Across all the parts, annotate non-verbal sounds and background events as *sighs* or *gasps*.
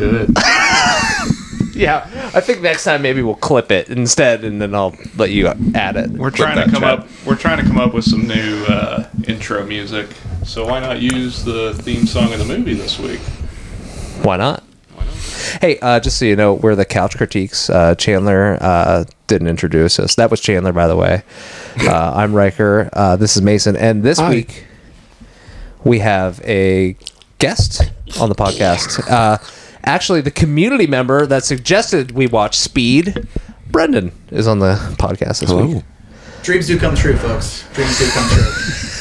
sounded good. *laughs* Yeah, I think next time maybe we'll clip it instead, and then I'll let you add it. We're trying to come chat. up. We're trying to come up with some new uh, intro music. So why not use the theme song of the movie this week? Why not? Hey, uh, just so you know, we're the Couch Critiques. Uh, Chandler uh, didn't introduce us. That was Chandler, by the way. Uh, *laughs* I'm Riker. Uh, this is Mason. And this week, we have a guest on the podcast. Actually, the community member that suggested we watch Speed, Brendan, is on the podcast this week. Dreams do come true, folks. Dreams do come true. *laughs*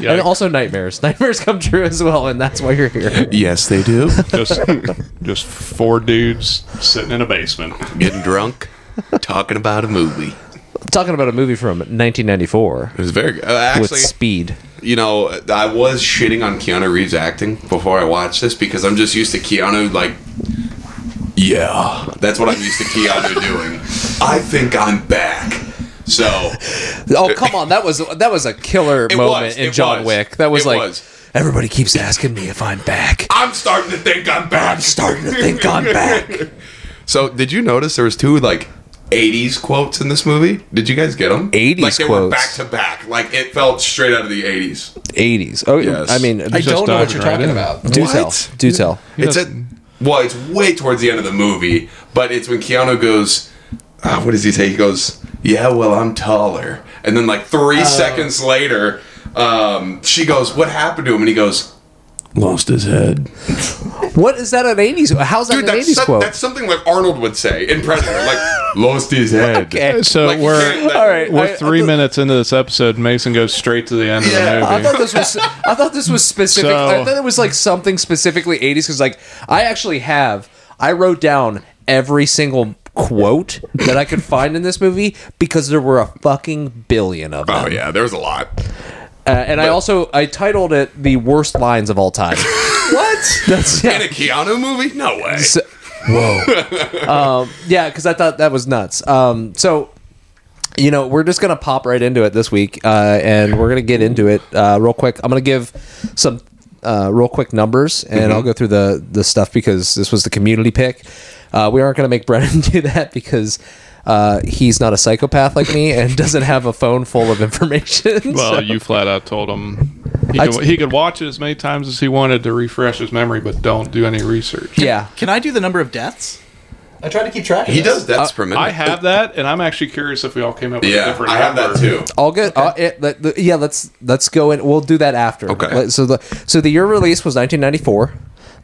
And also nightmares. *laughs* Nightmares come true as well, and that's why you're here. Yes, they do. Just, just four dudes sitting in a basement. Getting drunk, talking about a movie. Talking about a movie from 1994 It was very good. Uh, with Speed. you know, I was shitting on Keanu Reeves acting before I watched this because I'm just used to Keanu like, yeah, that's what I'm used to Keanu *laughs* doing. I think I'm back. So *laughs* Oh come on, that was that was a killer moment was, in John was. Wick. That was It like was. everybody keeps asking me if I'm back. I'm starting to think I'm back. I'm starting to think I'm back. *laughs* So did you notice there was two like 80s quotes in this movie? Did you guys get them? 80s like they were quotes. back to back. Like it felt straight out of the 80s. 80s. Oh, Yes. I mean, I just don't know what you're right talking in. about. do What? tell. Do tell. It's Yes. a well, it's way towards the end of the movie, but it's when Keanu goes, ah, what does he say? He goes, "Yeah, well, I'm taller," and then like three seconds later, um, she goes, "What happened to him?" And he goes, Lost his head. What is that an 80s? How's that "Dude, an that's, 80s some- quote? that's something like Arnold would say in Predator, like *laughs* lost his head." okay. So Like, we're All right. we're I- I three thought- minutes into this episode. Mason goes straight to the end Yeah. of the I movie. thought this was I thought this was specific. So- I thought it was like something specifically 80s because like I actually have I wrote down every single quote that I could find in this movie because there were a fucking billion of oh, them. Oh yeah, there was a lot. Uh, and I also I titled it the worst lines of all time. *laughs* What? That's In a Keanu movie? No way. So- whoa. *laughs* um, yeah, because I thought that was nuts. Um, so you know we're just gonna pop right into it this week, uh, and we're gonna get into it uh, real quick. I'm gonna give some uh, real quick numbers, and I'll go through the the stuff because this was the community pick. Uh, we aren't gonna make Brendan *laughs* do that because. Uh, he's not a psychopath like me and *laughs* doesn't have a phone full of information. *laughs* Well, so- you flat out told him he I- could, he could watch it as many times as he wanted to refresh his memory, but don't do any research. yeah. Can I do the number of deaths? I try to keep track of it. He this. does deaths per minute. I have that, and I'm actually curious if we all came up with a Yeah, different I have that number. too. All good. Uh, it, let- the- yeah, let's let's go in. We'll do that after. Okay. Let- So the so the year release was 1994.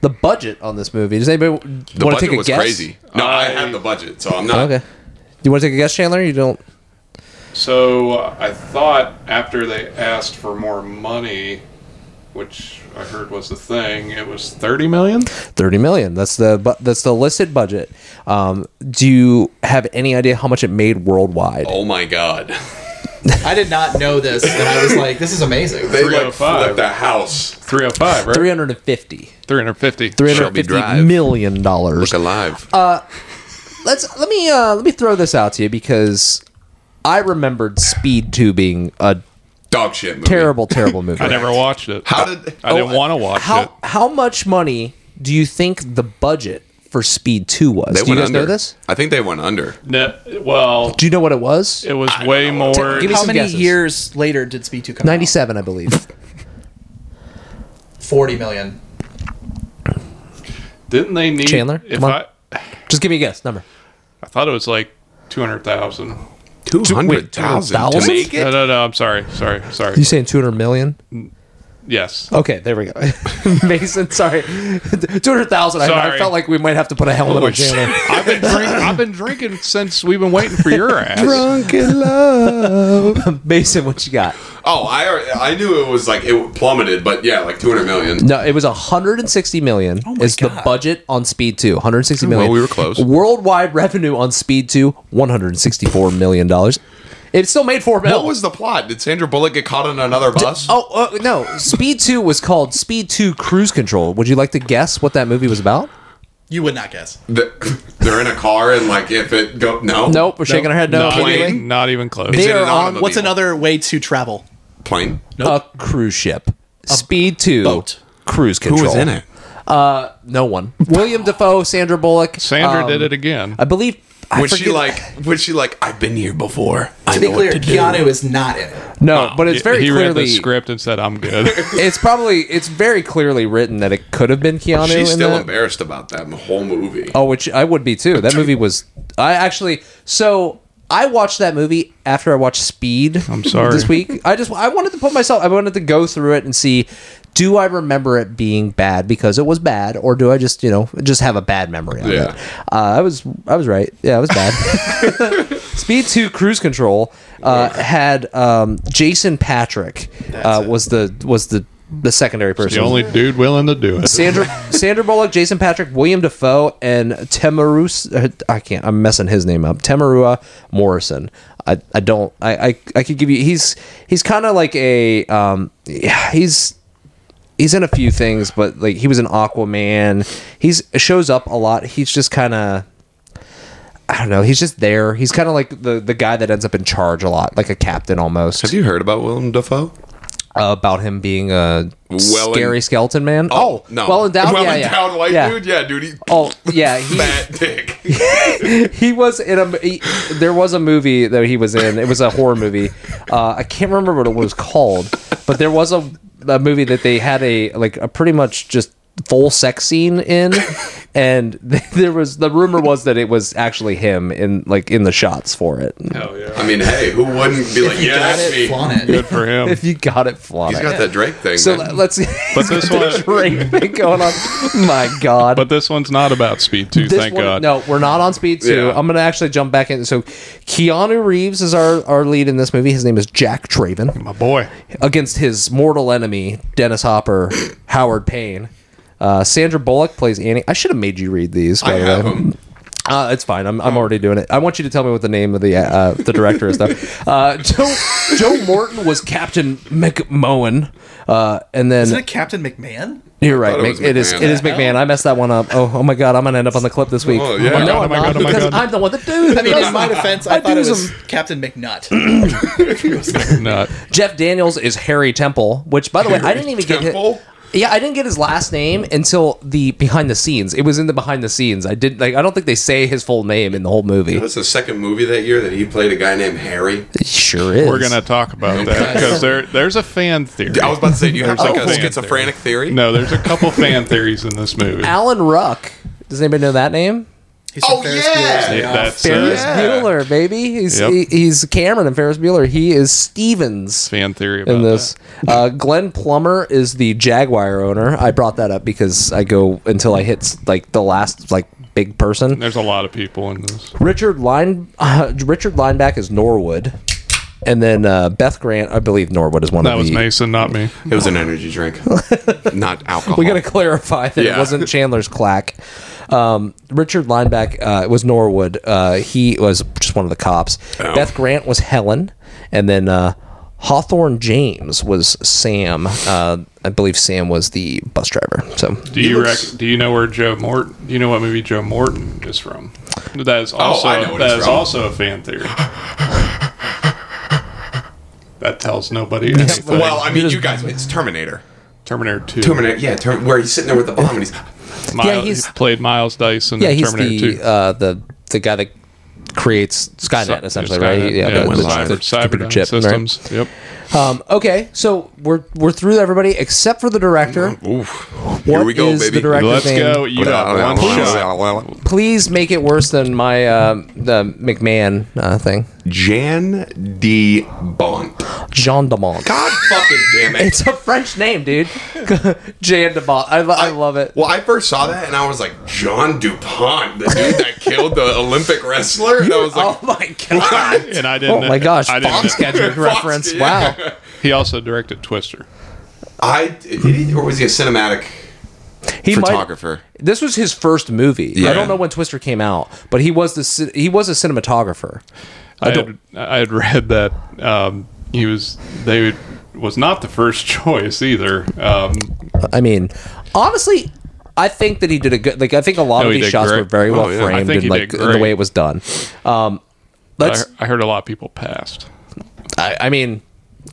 The budget on this movie. Does anybody The want to take a was guess? crazy. No, I, I- have the budget, so I'm not. Okay. You want to take a guess, Chandler? You don't. So uh, I thought after they asked for more money, which I heard was the thing, it was 30 million. 30 million. That's the bu- that's the listed budget. Um, do you have any idea how much it made worldwide? Oh my god. I did not know this, and I was like, "This is amazing." They like 305. flipped the house. 305, right? 350. 350. 350 Drive. million dollars. Look alive. Let's let me uh, let me throw this out to you because I remembered Speed 2 being a Dog shit movie. terrible, terrible *laughs* movie. I never watched it. How did I didn't want to watch how it. how much money do you think the budget for Speed Two was? they do you guys under? know this? I think they went under. Ne- well, Do you know what it was? it was don't way know. more. Give me How some many guesses. years later did Speed Two come? out? Ninety-seven, I believe. *laughs* Forty million. Didn't they need Chandler, If come I. Just give me a guess. Number. I thought it was like 200,000. Two wait, 200,000? to make No, no, no. I'm sorry. Sorry. Sorry. You saying two hundred million? Yes. Okay, there we go. *laughs* Mason, sorry, two hundred thousand. I, I Sorry. felt like we might have to put a helmet oh, on Chandler. I've been drink, I've been drinking since we've been waiting for your *laughs* ass. Drunk in love. *laughs* Mason, what you got? Oh, I I knew it was like it plummeted, but yeah, like 200 million. No, it was 160 million my is the budget on Speed 2. 160 million. Well, we were close. Worldwide revenue on Speed 2, 164 million dollars. It still made 4 mil. What was the plot? Did Sandra Bullock get caught on another bus? Oh, uh, no. Speed 2 was called Speed 2 Cruise Control. Would you like to guess what that movie was about? You would not guess. They're in a car and like if it go no Nope, we're shaking our head no. Not immediately. even, not even close. It's They in are an on- automobile. What's another way to travel? plane? A cruise ship. Speed 2 boat. Cruise Control. Who was in it? Uh, no one. William Dafoe, Sandra Bullock. Sandra um, did it again. I believe. I Was she like? Was she like? I've been here before. I To be know clear, what to Keanu do. is not in it. No, but it's very he read clearly. the script and said, "I'm good." *laughs* *laughs* It's probably it's very clearly written that it could have been Keanu. She's in still that. embarrassed about that whole movie. Oh, which I would be too. That movie was. I actually. So I watched that movie after I watched Speed. I'm sorry. This week, I just I wanted to put myself. I wanted to go through it and see. Do I remember it being bad because it was bad, or do I just you know just have a bad memory of Yeah. it? Uh, I was I was right. Yeah, it was bad. *laughs* Speed Two Cruise Control uh, had um, Jason Patric uh, was the was the the secondary person. the only dude willing to do it. Sandra *laughs* Sandra Bullock, Jason Patric, William Dafoe, and Temarus. uh, I can't. I'm messing his name up. Temuera Morrison. I, I don't. I, I I could give you. He's he's kind of like a. Um. Yeah. He's he's in a few things, but like he was an Aquaman. He's shows up a lot. He's just kind of. I don't know. He's just there. He's kind of like the the guy that ends up in charge a lot, like a captain almost. Have you heard about Willem Dafoe? Uh, about him being a Well scary en- skeleton man. Oh, no. well endowed. *laughs* Well yeah, endowed yeah. white yeah. dude. Yeah, dude. He, Oh yeah, *laughs* he, fat dick. *laughs* he was in a. He, there was a movie that he was in. It was a horror movie. Uh, I can't remember what it was called, but there was a, a movie that they had a like a pretty much just full sex scene in, *laughs* and *laughs* there was the rumor was that it was actually him in like in the shots for it. Hell yeah, I mean, hey, who wouldn't be like, You yeah, got that's it, me? flaunt it. good for him. *laughs* If you got it, flaunt He's it. got that Drake thing. So man. let's. But this one, Drake thing going on. My God. but this one's not about Speed Two. this Thank one, God. No, we're not on Speed 2. Yeah. I'm going to actually jump back in. So, Keanu Reeves is our, our lead in this movie. His name is Jack Traven my boy. against his mortal enemy, Dennis Hopper, Howard Payne. Uh, Sandra Bullock plays Annie. I should have made you read these. I by the have way. him. Uh, it's fine. I'm, I'm already doing it. I want you to tell me what the name of the uh, the director is, though. *laughs* Uh, Joe Joe Morton was Captain McMohan, uh, and then Isn't it Captain McMahon? you're right. thought it Mc- was it is McMahon. it is McMahon. I messed that one up. Oh, oh my god, I'm gonna end up on the clip this week. Oh, yeah. no, Oh my I'm God, oh my not God, oh my because God. I'm the one that do. I mean, in my defense, I, I thought do it was some- Captain McNutt. *clears throat* *laughs* Nut. Jeff Daniels is Harry Temple, which by the way, I didn't even get Temple? his, Yeah, I didn't get his last name until the behind the scenes. It was in the behind the scenes. I did like I don't think they say his full name in the whole movie. It was the second movie that year that he played a guy named Harry. It sure is. We're gonna talk about oh, that because there there's a fan theory. I was about to say, do you have There's like a a fan schizophrenic theory? No, there's a couple fan theories in this movie. Alan Ruck. Does anybody know that name? He's Oh, Ferris yeah! Bueller's Yeah, that's Ferris uh, Yeah. Bueller, baby. He's Yep. he, he's Cameron and Ferris Bueller. He is Stevens fan theory about in this. Uh, Glenn Plummer is the Jaguar owner. I brought that up because I go until I hit like the last like big person. There's a lot of people in this. Richard Line uh, Richard Lineback is Norwood, and then uh, Beth Grant. I believe Norwood is one That of the. That was. Mason, not me. It was an energy drink, not *laughs* alcohol. We got to clarify that it wasn't Chandler's clack. Um, Richard Lineback uh, was Norwood. Uh, he was just one of the cops. Oh. Beth Grant was Helen, and then uh, Hawthorne James was Sam. Uh, I believe Sam was the bus driver. So Do you looks- rec- Do you know where Joe Morton? Do you know what movie Joe Morton is from? That is also Oh, I know what that it's is from. also a fan theory. *laughs* that tells nobody anything. Well, I mean, you guys, it's Terminator. Terminator Two. Terminator, yeah, Term- where he's sitting there with the bomb and he's. *laughs* Miles, Yeah, he's- he played Miles Dice in yeah, he's Terminator the Two. uh, the the guy that creates Skynet Cy- essentially, Skynet, right? Yeah, the, the, the- cyber, the cyber computer chip, right? systems. Yep. Um, okay, so we're we're through everybody except for the director. Oof. Here What we go, is baby. the director's Let's name? go. You got one shot. Please make it worse than my uh, the McMahon uh, thing. Jan de Bont. Jean Damont. God fucking damn it. It's a French name, dude. *laughs* Jean Damont. I, lo- I love it. Well, I first saw that and I was like, John DuPont, the dude that *laughs* killed the Olympic wrestler. And I was like, oh my god. And I didn't. Oh my gosh, I didn't. Foxcatcher *laughs* reference. yeah. Wow. He also directed Twister. I did he or was he a cinematic He might, photographer? this was his first movie. I don't know when Twister came out, but he was the he was a cinematographer. I, don't- had, I had read that um, he was they was not the first *laughs* choice either. Um, I mean, honestly, I think that he did a good. Like, I think a lot No, of these shots great. were very Oh, well yeah. Framed and like in the way it was done. Um, I, let's. I heard a lot of people passed. I, I mean,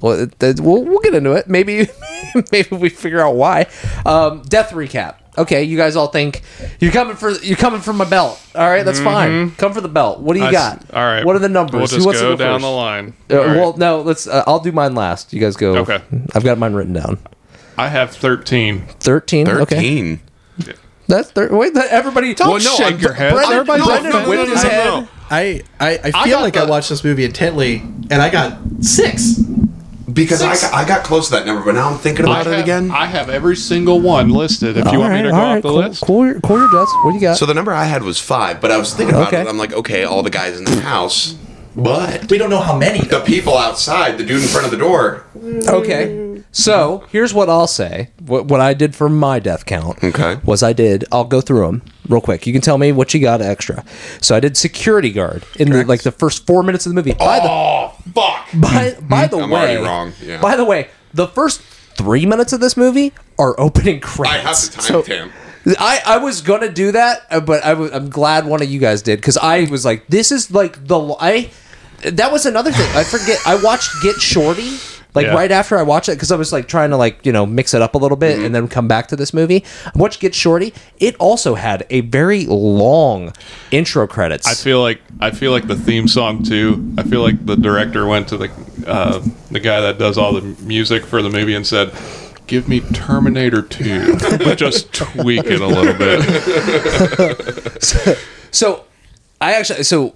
well, it- it- we'll we'll get into it. Maybe *laughs* maybe we figure out why. Um, death recap. Okay, you guys all think you're coming for you're coming for my belt. All right, that's fine. Come for the belt. What do you I got? s- all right. What are the numbers? We'll Who just wants to go, down first? the line. Uh, All right. Well, no. Let's. Uh, I'll do mine last. You guys go. Okay. I've got mine written down. I have 13. Thirteen. Okay. Thirteen. That's thir- wait. That, everybody. Don't Well, no, shake your head. Brendan- Everybody's Brendan offended. whipped his no, no, head. no. I I, I I feel got like I watched this movie intently, and I got six. Because I got, I got close to that number, but now I'm thinking I about it have, again. I have every single one listed. If you want me to go all off right, the cool, list, Cool your, cool your jets. What do you got? so the number I had was five, but I was thinking about Okay. it. I'm like, okay, all the guys in the house, but We don't know how many. the people outside, the dude in front of the door. Okay. So here's what I'll say. What, what I did for my death count Okay. was I did. I'll go through them real quick. You can tell me what you got extra. So I did security guard in the, like the first four minutes of the movie. By the Oh fuck! by, by the I'm way, wrong, yeah. By the way, the first three minutes of this movie are opening credits. I have the So- timestamp. I, I was gonna do that, uh, but I w- I'm glad one of you guys did because I was like, this is like the I. That was another thing. I forget. I watched Get Shorty like Yeah. right after I watched it because I was like trying to like you know mix it up a little bit and then come back to this movie. I watched Get Shorty. It also had a very long intro credits. I feel like I feel like the theme song too. I feel like the director went to the uh, the guy that does all the music for the movie and said, "Give me Terminator 2, *laughs* but just tweak it a little bit." *laughs* So, I actually so th-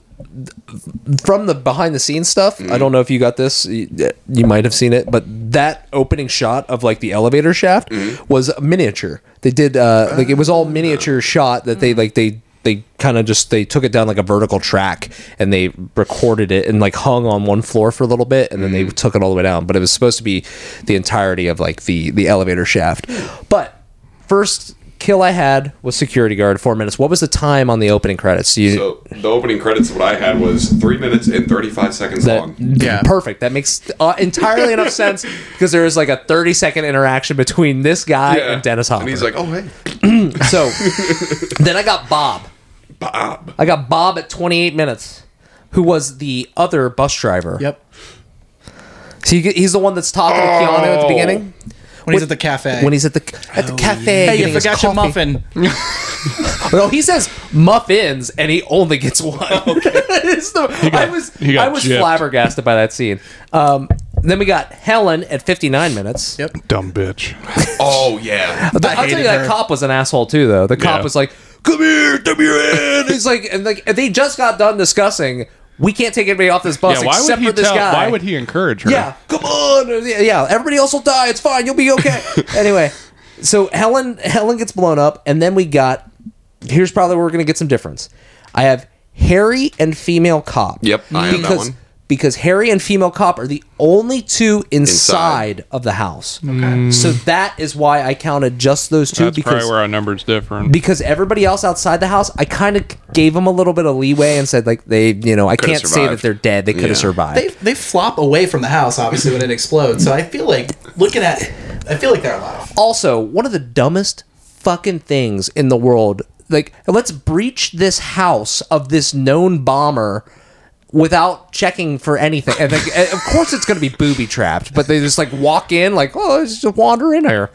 from the behind the scenes stuff. I don't know if you got this. You, you might have seen it, but that opening shot of like the elevator shaft mm-hmm. was a miniature. They did uh, like it was all ah. miniature shot that they like they they kind of just they took it down like a vertical track and they recorded it and like hung on one floor for a little bit and then they mm-hmm. took it all the way down but it was supposed to be the entirety of like the the elevator shaft but first kill i had was security guard four minutes what was the time on the opening credits you So the opening credits, what I had was three minutes and 35 seconds that, long. Yeah. perfect that makes uh, entirely enough *laughs* sense because there is like a 30 second interaction between this guy and dennis hopper And he's like, oh hey, *clears throat* so *laughs* then i got bob Bob. I got Bob at 28 minutes, who was the other bus driver. Yep. So he, he's the one that's talking to Keanu at the beginning When he's at the cafe. when he's at the at the cafe. hey, you getting his forgot your coffee. muffin. *laughs* No, he says muffins, and he only gets one. *laughs* *laughs* It's the- I was he got I was gypped. flabbergasted by that scene. Um, then we got Helen at 59 minutes. Yep. Dumb bitch. Oh yeah. But I'll tell hated you, that her. cop was an asshole too, though. The cop Yeah. was like, "Come here, come here," in." He's like, and like they just got done discussing. We can't take anybody off this bus Yeah, why would he for this tell? guy. Why would he encourage her? Yeah, come on. Yeah, yeah, everybody else will die. It's fine. You'll be okay. *laughs* anyway, so Helen Helen gets blown up, and then we got. Here's probably where we're gonna get some difference. I have Harry and female cop. Yep, I have that because one. Because Harry and female cop are the only two inside, of the house. Okay. Mm. So that is why I counted just those two That's because probably where our numbers different. because everybody else outside the house, I kind of gave them a little bit of leeway and said like they, you know, I Coulda can't say that they're dead. They could have Yeah. survived. They they flop away from the house obviously when it explodes. So I feel like looking at, I feel like they're alive. also one of the dumbest fucking things in the world like let's breach this house of this known bomber without checking for anything and like, of course it's going to be booby trapped but they just like walk in like oh let's just wander in here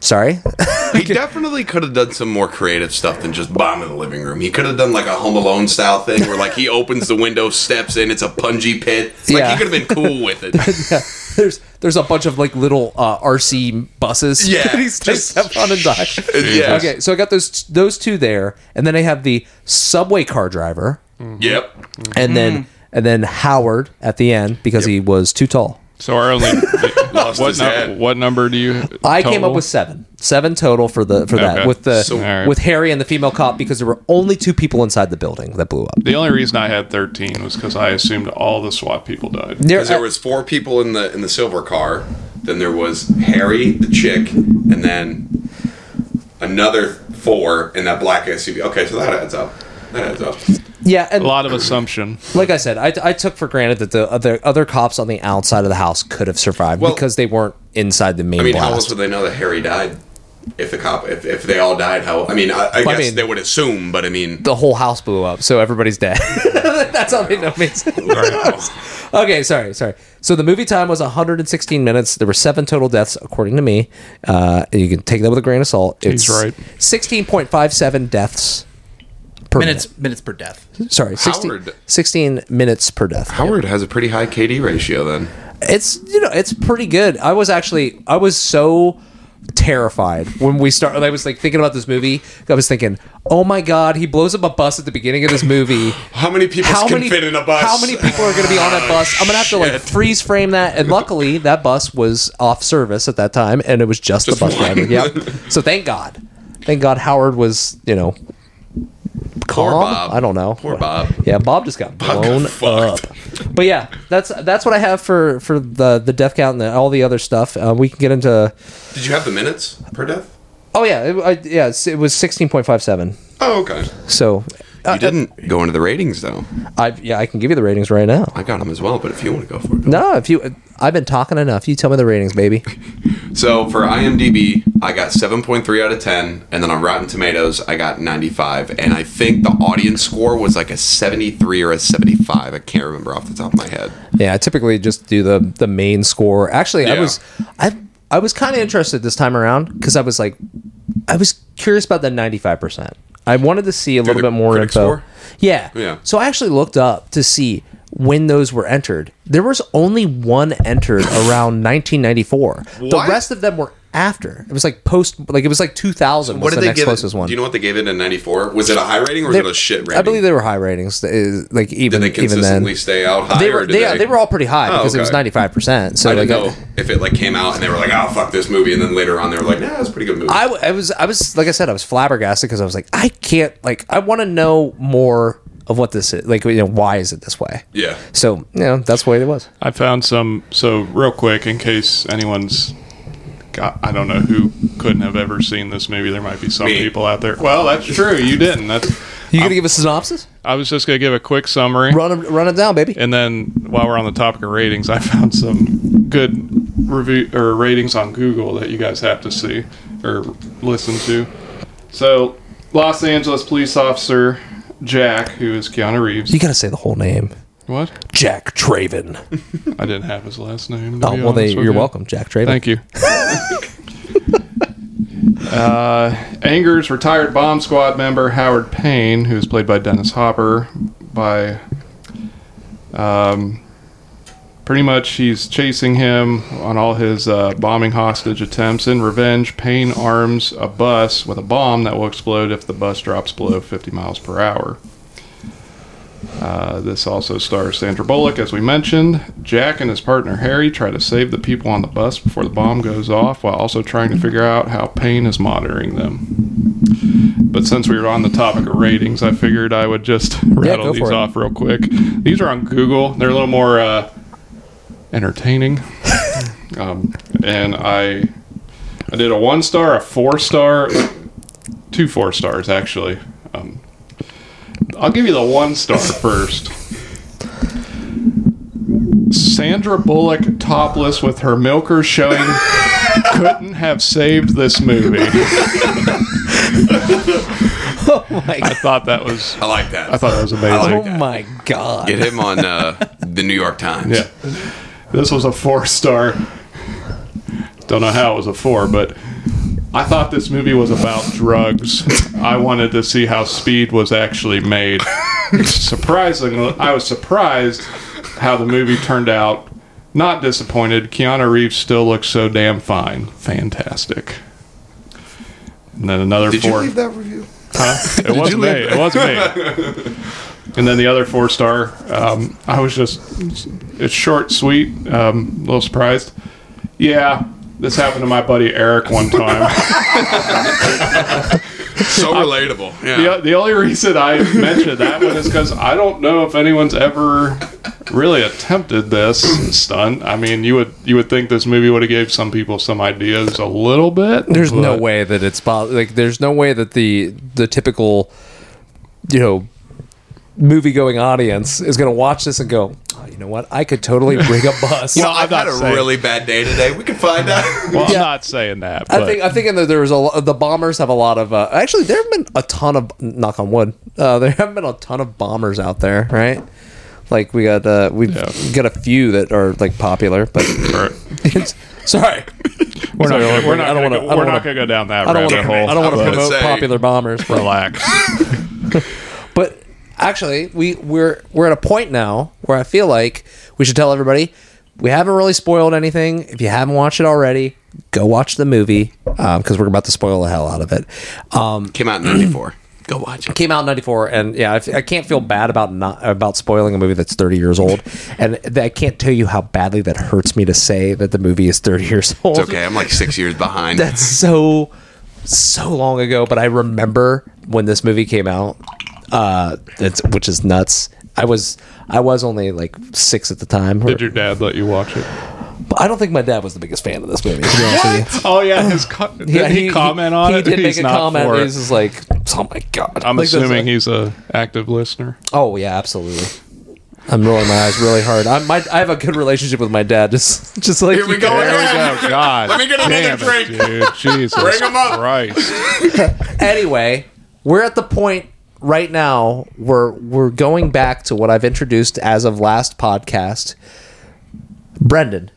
sorry *laughs* He definitely could have done some more creative stuff than just bomb in the living room. He could have done like a Home Alone style thing where like he *laughs* opens the window, steps in, it's a punji pit. Like Yeah. he could have been cool with it. *laughs* yeah. there's there's a bunch of like little uh, RC buses Yeah, that he's just on and die yeah. okay so I got those those two there and then I have the subway car driver Mm-hmm. Yep. and then mm. and then Howard at the end because he was too tall So our only *laughs* Lost what, his nu- head. what number do you? I came total? up with seven, seven total for the for that Okay. with the So- Alright. with Harry and the female cop because there were only two people inside the building that blew up. The only reason I had 13 was because I assumed all the SWAT people died. There, Because there uh, was four people in the in the silver car. Then there was Harry, the chick, and then another four in that black SUV. Okay, so that adds up. That up. yeah, and A lot of assumption. like I said, I, I took for granted that the other other cops on the outside of the house could have survived Well- because they weren't inside the main I mean, how else would they know that Harry died? If the cop, if, if they all died, how? I mean, I, I guess mean- they would assume, but I mean, the whole house blew up, so everybody's dead. *laughs* That's how they know me. *laughs* Okay, sorry, sorry. So the movie time was 116 minutes. There were seven total deaths, according to me. Uh, you can take that with a grain of salt. He's right. 16.57 deaths per minutes minutes per death. Sorry, 16, Howard- 16 minutes per death. Howard has a pretty high KD ratio then. It's you know it's pretty good. I was actually I was so terrified when we started. I was like thinking about this movie. I was thinking, oh my god, he blows up a bus at the beginning of this movie. *laughs* How many people how can many fit in a bus? How many people are going to be on that *laughs* oh, bus? I'm going to have to like freeze frame that. And luckily, that bus was off service at that time, and it was just, Just the bus one. driver. Yep. *laughs* So thank God, thank God Howard was you know Poor. Bob. I don't know. Poor Bob. Yeah, Bob just got got blown up. But yeah, that's that's what I have for for the the death count and the, all the other stuff. Uh, we can get into. Did you have the minutes per death? Oh yeah, it, I, yeah, it was sixteen point five seven. Oh, okay. So. Uh, You didn't go into the ratings though. I yeah, I can give you the ratings right now. I got them as well, but if you want to go for it. No, if you, I've been talking enough. You tell me the ratings, baby. *laughs* So for IMDb, I got 7.3 out of 10, and then on Rotten Tomatoes, I got 95. And I think the audience score was like a 73 or a 75. I can't remember off the top of my head. Yeah, I typically just do the the main score. Actually, I Yeah. was I I was kind of interested this time around because I was like I was curious about the ninety five percent. I wanted to see a little the bit more info. Yeah, Yeah. So I actually looked up to see when those were entered. There was only one entered around 1994. The What? rest of them were after. It was like post, like it was like 2000 was What did the they next give it? one. Do you know what they gave it in 94? Was it a high rating or was They- it a shit rating? I believe they were high ratings. uh, Like even Did they even consistently stay out high? they or were did they, they were all pretty high Oh, because it was okay. ninety five percent. So I like, didn't know if it like came out and they were like, "Oh fuck this movie," and then later on they were like, "Nah, it's a pretty good movie." I, w- I was I was like I said I was flabbergasted because I was like I can't like I want to know more of what this is like you know why is it this way yeah. so you know that's the way it was I found some. So real quick, in case anyone's got, I don't know who couldn't have ever seen this movie. There might be some Me. people out there. Well, that's true. You didn't. That's. you gonna give a synopsis I was just gonna give a quick summary. run it run it down baby And then while we're on the topic of ratings, I found some good review or ratings on Google that you guys have to see or listen to. So, Los Angeles police officer Jack, who is Keanu Reeves. you gotta say the whole name What? Jack Traven *laughs* I didn't have his last name. to oh be well they honest with you're you. welcome Jack Traven Thank you. *laughs* uh, angers retired bomb squad member Howard Payne, who is played by Dennis Hopper, by um, pretty much he's chasing him on all his uh, bombing hostage attempts. In revenge, Payne arms a bus with a bomb that will explode if the bus drops below 50 miles per hour. Uh, this also stars Sandra Bullock, as we mentioned. Jack and his partner Harry try to save the people on the bus before the bomb goes off, while also trying to figure out how Payne is monitoring them. But since we were on the topic of ratings, I figured I would just rattle go these off real quick. These are on Google. They're a little more uh, entertaining, *laughs* um, and I I did a one star, a four star, two four stars actually. Um, I'll give you the one star *laughs* first. Sandra Bullock topless with her milkers showing *laughs* couldn't have saved this movie. *laughs* my I thought that was I like that. I thought that was amazing. I oh that. my god Get him on uh, the New York Times. Yeah. This was a four star. Don't know how it was a four, but I thought this movie was about drugs. I wanted to see how speed was actually made. Surprisingly, I was surprised how the movie turned out. Not disappointed. Keanu Reeves still looks so damn fine. Fantastic. And then another Did four. you leave that review? Huh? *laughs* It wasn't me. It wasn't me. *laughs* And then the other four star, um, I was just, it's short, sweet, um, a little surprised. Yeah, this happened to my buddy Eric one time. *laughs* So relatable. Yeah. the, the only reason I mentioned that one is because I don't know if anyone's ever really attempted this stunt. I mean, you would you would think this movie would have gave some people some ideas a little bit. there's no way that it's po- like there's no way that the the typical you know movie going audience is going to watch this and go oh, you know what i could totally rig a bus *laughs* You know, I'm I've had not a saying- really bad day today. We can find out. *laughs* Well, Yeah. I'm not saying that. But I think I think in the, there was a lo- the bombers have a lot of uh, actually there have been a ton of knock on wood uh, there have been a ton of bombers out there right Like we got uh, we've Yeah. got a few that are like popular, but *laughs* it's, sorry, We're not, Sorry, we're not, I don't gonna wanna- go, we're not wanna- gonna go down that I don't want rabbit to hole. I don't want to promote say. popular bombers, but, Relax. but actually we we're we're at a point now where I feel like we should tell everybody we haven't really spoiled anything. If you haven't watched it already, go watch the movie because we're about to spoil the hell out of it. Um, Came out in '94. *clears throat* Go watch it. came out in 94 and yeah I, f- I can't feel bad about not about spoiling a movie that's 30 years old *laughs* and i can't tell you how badly that hurts me to say that the movie is 30 years old It's okay. I'm like six years *laughs* behind. that's so so long ago but i remember when this movie came out uh it's, which is nuts i was i was only like six at the time Did your dad let you watch it? but i don't think my dad was the biggest fan of this movie to be honest with you Oh yeah, his co- *laughs* did Yeah, he, comment on he it? did He's make a not comment. for it. He's just like, "Oh my god!" I'm Like, assuming like- he's a active listener. Oh yeah, absolutely. I'm rolling my eyes really hard. I'm, my, I have a good relationship with my dad. *laughs* Just, just like Here we go guys. again. Oh God! Let me get another Damn drink. it, dude. Jesus Bring 'em up. Christ! *laughs* Anyway, we're at the point right now where we're going back to what I've introduced as of last podcast. Brendan,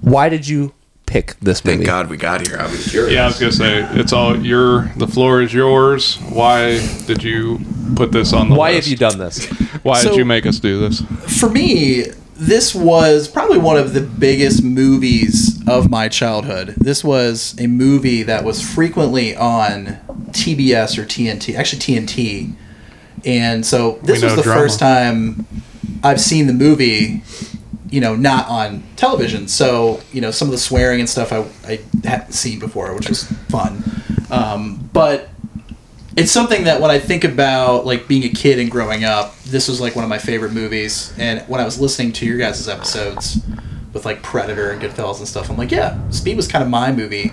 why did you pick this movie? Thank God we got here. I was curious. Yeah, I was gonna say it's all your. The floor is yours. Why did you put this on the Why list? have you done this? Why So- did you make us do this? For me, this was probably one of the biggest movies of my childhood. This was a movie that was frequently on TBS or TNT, actually TNT. And so this was the drama. first time I've seen the movie, you know, not on television. So, you know, some of the swearing and stuff I, I hadn't seen before, which was fun. Um, but it's something that when I think about like being a kid and growing up, this was like one of my favorite movies. And when I was listening to your guys' episodes with like Predator and Goodfellas and stuff, I'm like, yeah, Speed was kind of my movie.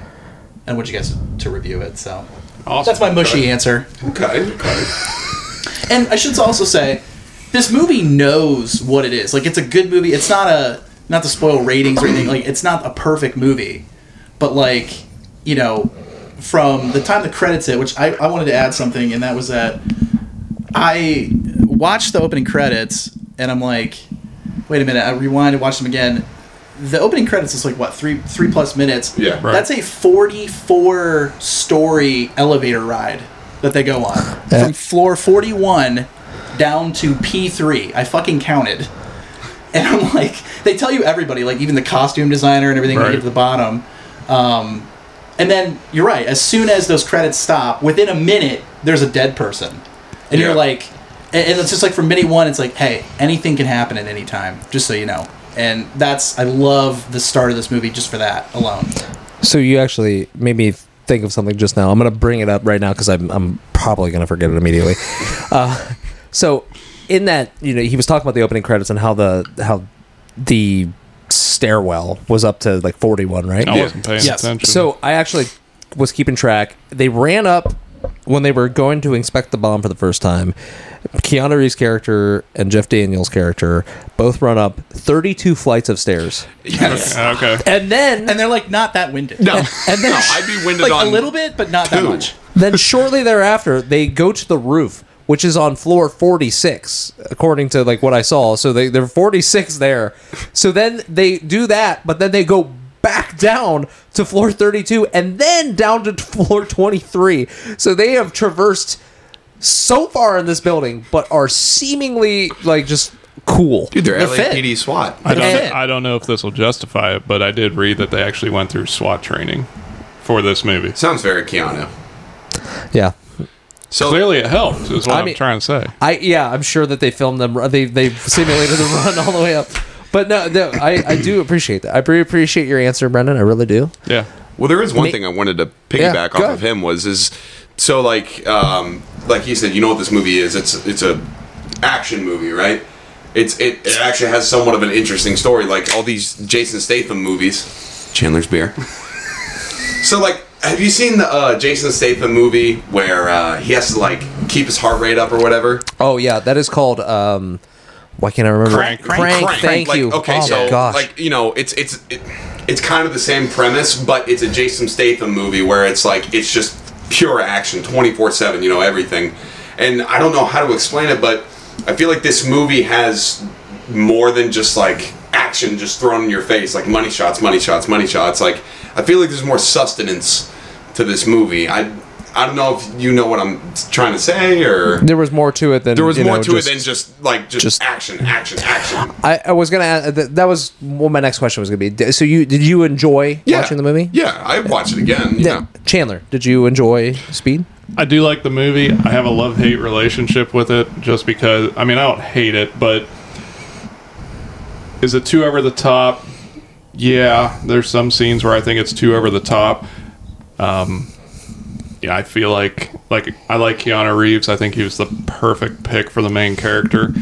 And I want you guys to review it. So Awesome. that's my mushy answer. Okay. Okay. And I should also say, this movie knows what it is. Like it's a good movie. It's not a not to spoil ratings or anything. Like it's not a perfect movie, but like you know, from the time the credits hit, which I, I wanted to add something, and that was that I watched the opening credits, and I'm like, wait a minute. I rewind and watch them again. The opening credits is like what three three plus minutes. Yeah. Right. That's a 44 story elevator ride that they go on Yeah. from floor 41 down to P3. I fucking counted. And I'm like, they tell you everybody, like even the costume designer and everything, when you Right. get to the bottom. Um, and then you're right. As soon as those credits stop, within a minute, there's a dead person, and Yeah. you're like, and and it's just like from minute one, it's like, hey, anything can happen at any time, just so you know. And that's I love the start of this movie just for that alone. So you actually made me think of something just now. I'm gonna bring it up right now because I'm I'm probably gonna forget it immediately. *laughs* uh, so in that, you know, he was talking about the opening credits and how the how the stairwell was up to like 41, right? I wasn't paying Yes. attention. So I actually was keeping track. They ran up when they were going to inspect the bomb for the first time. Keanu Reeves' character and Jeff Daniels' character both run up 32 flights of stairs, Yes. *laughs* okay. and then And they're like not that winded. No. and then no, I'd be winded like on a little bit, but not that much. then *laughs* shortly thereafter they go to the roof which is on floor 46 according to like what i saw so they, they're 46 there so then they do that but then they go back down to floor 32 and then down to *laughs* floor 23 so they have traversed so far in this building but are seemingly like just cool Dude, they're They're fit. LAPD SWAT. I They're fit. don't, I don't know if this will justify it, but I did read that they actually went through SWAT training for this movie. Sounds very Keanu. yeah So Clearly, it helped. Is what I I am mean- trying to say. I yeah, I'm sure that they filmed them. They they simulated the *laughs* run all the way up. But no, no I, I do appreciate that. I really appreciate your answer, Brendan. I really do. Yeah. Well, there is one Ma- thing I wanted to piggyback go off of him was is so like um, like he said, you know what this movie is? It's it's a action movie, right? It's it, it actually has somewhat of an interesting story, like all these Jason Statham movies. Chandler's beer. *laughs* so like, have you seen the uh, Jason Statham movie where uh, he has to like keep his heart rate up or whatever? Oh yeah, that is called. um Why can't I remember? Crank. Crank. Thank like, you. Okay, oh so gosh. like you know, it's it's it, it's kind of the same premise, but it's a Jason Statham movie where it's like it's just pure action, twenty four seven. You know everything, and I don't know how to explain it, but I feel like this movie has more than just like action just thrown in your face, like money shots, money shots, money shots. Like I feel like there's more sustenance to this movie. I I don't know if you know what I'm trying to say or There was more to it than there was you more know, to just- it than just like just, just- action, action, action. I, I was gonna. Add, that, that was what my next question was gonna be. So you did you enjoy Yeah. watching the movie? Yeah, I watched it again. Yeah. Chandler, did you enjoy Speed? I do like the movie. I have a love hate relationship with it just because, I mean, I don't hate it, but is it too over the top? Yeah, there's some scenes where I think it's too over the top. Um, yeah, I feel like like I like Keanu Reeves. I think he was the perfect pick for the main character.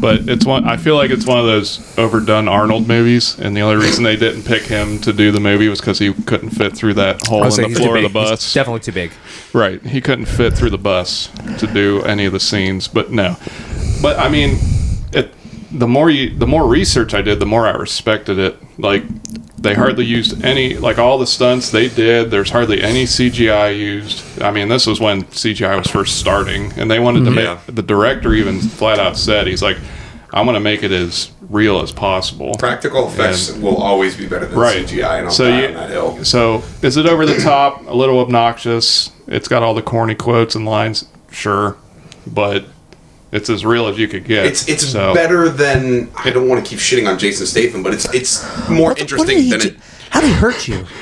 But it's one. I feel like it's one of those overdone Arnold movies, and the only reason they didn't pick him to do the movie was because he couldn't fit through that hole in the floor of the bus. definitely too big. Right. He couldn't fit through the bus to do any of the scenes, but no. But I mean, the more you the more research I did, the more I respected it. Like they hardly used any like all the stunts they did, there's hardly any CGI used. I mean, this was when CGI was first starting and they wanted to mm-hmm. Yeah. make the director even flat out said he's like I'm going to make it as real as possible. Practical effects will always be better than Right. CGI, and I'll So die you- on that hill. So is it over the top? A little obnoxious. It's got all the corny quotes and lines, sure, but it's as real as you could get. It's it's So- better than I don't want to keep shitting on Jason Statham, but it's it's more interesting did than do- it. How did he hurt you? *laughs*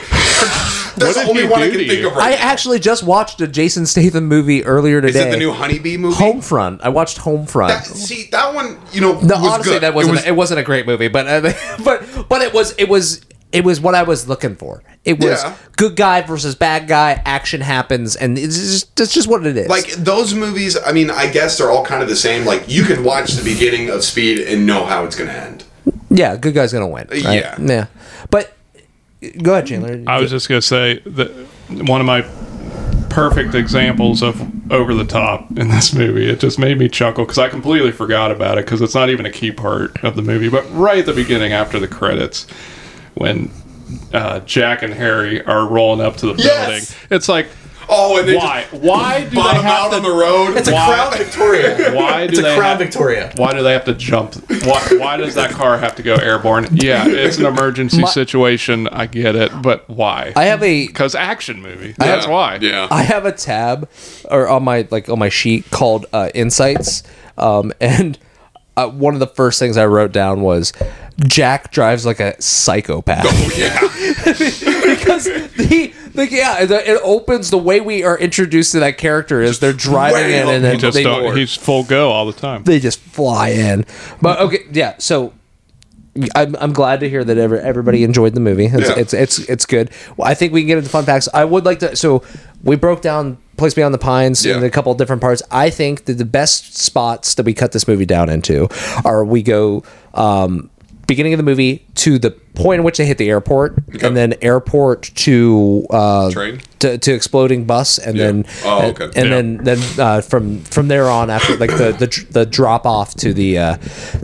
That's did the only one I can to think you? of right I now. actually just watched a Jason Statham movie earlier today. Is it the new Honeybee movie? Homefront. I watched Homefront. That, see that one, you know, No, was honestly, good. that wasn't. It It, was, was, not a great movie, but uh, *laughs* but but it was it was it was what I was looking for. It was Yeah. good guy versus bad guy. Action happens, and it's just it's just what it is. like those movies. I mean, I guess they're all kind of the same. Like you could watch the beginning of Speed and know how it's going to end. yeah, good guy's gonna win. right? Yeah. yeah. But go ahead, Chandler. I was just gonna say that one of my perfect examples of over the top in this movie. It just made me chuckle because I completely forgot about it because it's not even a key part of the movie. But right at the beginning, after the credits, when uh, Jack and Harry are rolling up to the Yes! building, it's like. Oh, and they Why? just Why do they bottom have out to? on the road. It's a Why- Crown Victoria. Why do *laughs* It's a they Crown have, Victoria. Why do they have to jump? Why, why does that car have to go airborne? Yeah, it's an emergency situation. I get it, but why? I have a Because action movie. That's why. Yeah. I have a tab or on my like on my sheet called uh, insights, um, and uh, one of the first things I wrote down was Jack drives like a psychopath Oh, yeah. *laughs* because the like yeah it opens the way we are introduced to that character is they're driving in and then He just they, don't, he's full go all the time. they just fly in. But okay, yeah. So I'm, I'm glad to hear that every, everybody enjoyed the movie. It's, Yeah. it's it's it's good. Well, I think we can get into fun facts. I would like to. So we broke down Place Beyond the Pines Yeah. in a couple of different parts. I think that the best spots that we cut this movie down into are we go. Um, beginning of the movie to the point in which they hit the airport and then airport to uh Train? to, to exploding bus and Yeah. then Oh, and, and Yeah. then then uh, from from there on after like the the, the drop off to the uh,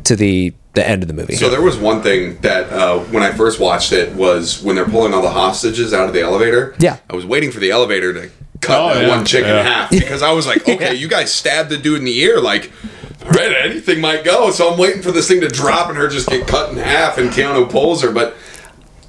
to the the end of the movie. So there was one thing that uh, when I first watched it was when they're pulling all the hostages out of the elevator. Yeah. I was waiting for the elevator to cut Oh, that yeah. one chick in half because I was like, *laughs* okay, you guys stabbed the dude in the ear, like. Right, anything might go, so I'm waiting for this thing to drop and her just get cut in half, and Keanu pulls her, but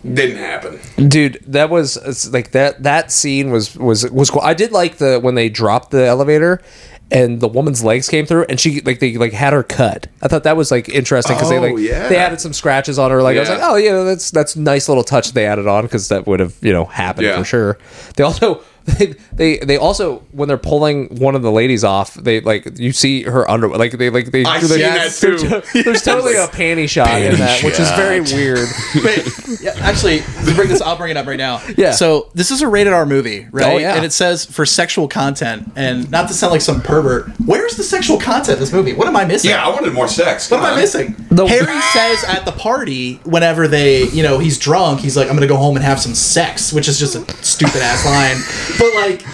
didn't happen. dude that was like that that scene was was was cool i did like the when they dropped the elevator and the woman's legs came through and she like they like had her cut i thought that was like interesting because they Oh, like yeah. they added some scratches on her like i was like oh yeah that's that's nice little touch they added on because that would have you know happened Yeah. for sure they also they, they they also when they're pulling one of the ladies off they like you see her underwear. like they like they I do seen that too. *laughs* there's, there's totally a panty shot in that which is very weird *laughs* But yeah, actually, to bring this, I'll bring it up right now. Yeah. So this is a rated R movie, oh, right? Oh, yeah. And it says for sexual content, and not to sound like some pervert. Where's the sexual content in this movie? What am I missing? Yeah, I wanted more sex. What Come am I missing? The- Harry says at the party, whenever they, you know, he's drunk, he's like, I'm gonna go home and have some sex, which is just a stupid ass line. But like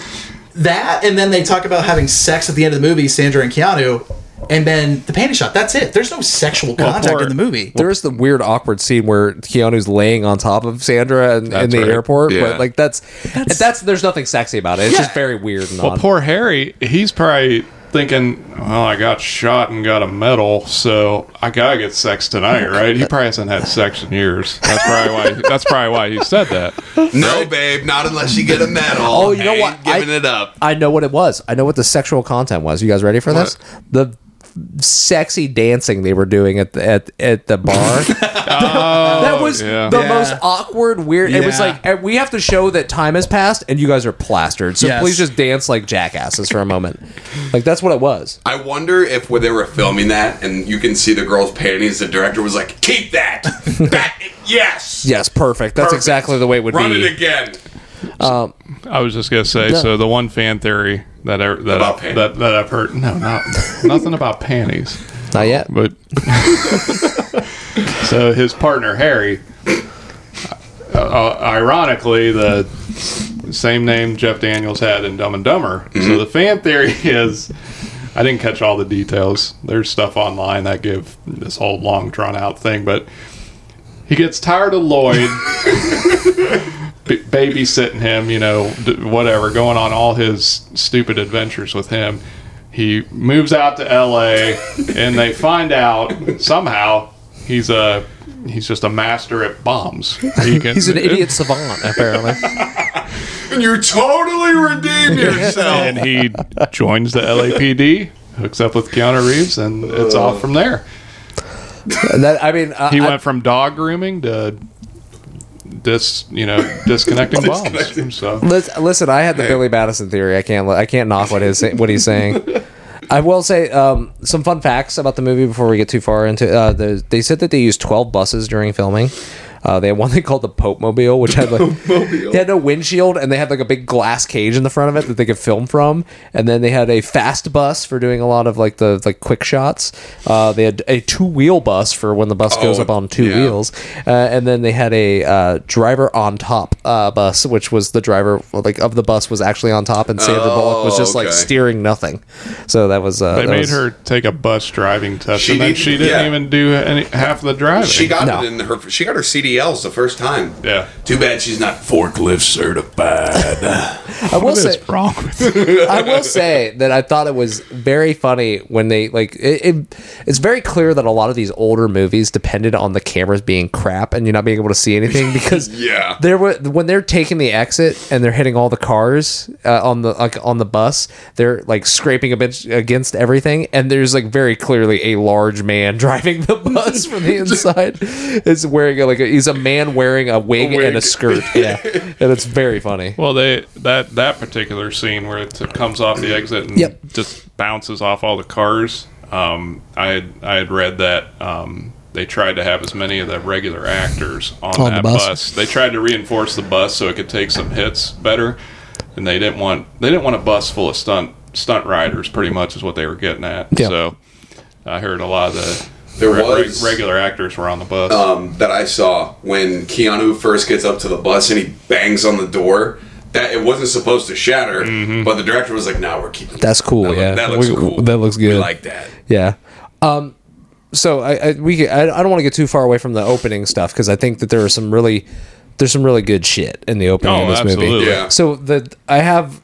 that, and then they talk about having sex at the end of the movie, Sandra and Keanu, and then the panty shot. That's it. There's no sexual contact poor- in the movie. There's the weird awkward scene where Keanu's laying on top of Sandra in, in the right. airport, Yeah. but like that's, that's there's nothing sexy about it. It's just very weird and Well, odd. poor Harry, he's probably thinking, well, I got shot and got a medal, so I gotta get sex tonight, right? He probably hasn't had sex in years. That's probably why. That's probably why he said that. No, babe, not unless you get a medal. Oh, you know Ain't what? Giving I- it up. I know what it was. I know what the sexual content was. You guys ready for this? The sexy dancing they were doing at the at, at the bar. *laughs* that was yeah. the Yeah. most awkward, weird. It was like uh, we have to show that time has passed and you guys are plastered. So Yes. please just dance like jackasses for a moment. Like that's what it was. I wonder if when they were filming that and you can see the girl's panties, the director was like, "Keep that, *laughs* that, yes, Yes, perfect. That's Perfect. exactly the way it would run be. it again." I was just gonna say. No. So the one fan theory that I, that About I, panties. that that I've heard. No, not *laughs* nothing about panties. Not yet. But *laughs* so his partner Harry, uh, uh, ironically, the same name Jeff Daniels had in Dumb and Dumber. So the fan theory *laughs* is, I didn't catch all the details. There's stuff online that give this whole long drawn out thing, but he gets tired of Lloyd. *laughs* b- babysitting him, you know, d- whatever, going on all his stupid adventures with him. He moves out to L.A. and they find out somehow he's a he's just a master at bombs. He *laughs* can- He's an idiot savant, apparently. *laughs* And you totally redeem yourself. and he joins the LAPD, hooks up with Keanu Reeves, and it's uh. off from there. That I mean, uh, He I- went from dog grooming to dis, you know, disconnecting *laughs* bombs. So Lis- Listen, I had the Billy Madison theory. I can't. I can't knock what his what he's saying. I will say um, some fun facts about the movie before we get too far into. Uh, the, they said that they used twelve buses during filming. Uh, they had one *laughs* thing called the Pope Mobile, which had like they had no windshield and they had like a big glass cage in the front of it that they could film from. And then they had a fast bus for doing a lot of like the like quick shots. Uh, they had a two wheel bus for when the bus goes Oh, up on two yeah. wheels, uh, and then they had a uh, driver on top uh, bus, which was the driver like of the bus was actually on top, and Sandra Bullock was just like okay. steering nothing. So that was uh, they that made was- her take a bus driving test, She and then did- she didn't yeah. even do any half of the driving. She got No. it in her. She got her CDLs the first time. Yeah. Too bad she's not. Forklift certified. *laughs* I will What say is wrong with? *laughs* I will say that I thought it was very funny when they like it, it. It's very clear that a lot of these older movies depended on the cameras being crap and you not being able to see anything *laughs* because Yeah. there were when they're taking the exit and they're hitting all the cars uh, on the like on the bus, they're like scraping a bit against everything, and there's like very clearly a large man driving the bus from the inside. It's wearing a, like a, he's a man wearing a wig, A wig. and a skirt, *laughs* yeah, and it's very funny. Well, they that that particular scene where it comes off the exit and Yep. just bounces off all the cars. Um, I had I had read that um, they tried to have as many of the regular actors on, On the that bus. bus. They tried to reinforce the bus so it could take some hits better, and they didn't want they didn't want a bus full of stunt stunt riders. Pretty much is what they were getting at. Yeah. So I heard a lot of the There re- re- was- regular actors were on the bus. um, that I saw when Keanu first gets up to the bus and he bangs on the door. That it wasn't supposed to shatter, but the director was like, "No, we're keeping." That's cool. That, look- yeah, that looks We- cool. That looks We good. like that. Yeah. Um, so I, I we I, I don't want to get too far away from the opening stuff because I think that there are some really there's some really good shit in the opening Oh, of this movie. Yeah. So the I have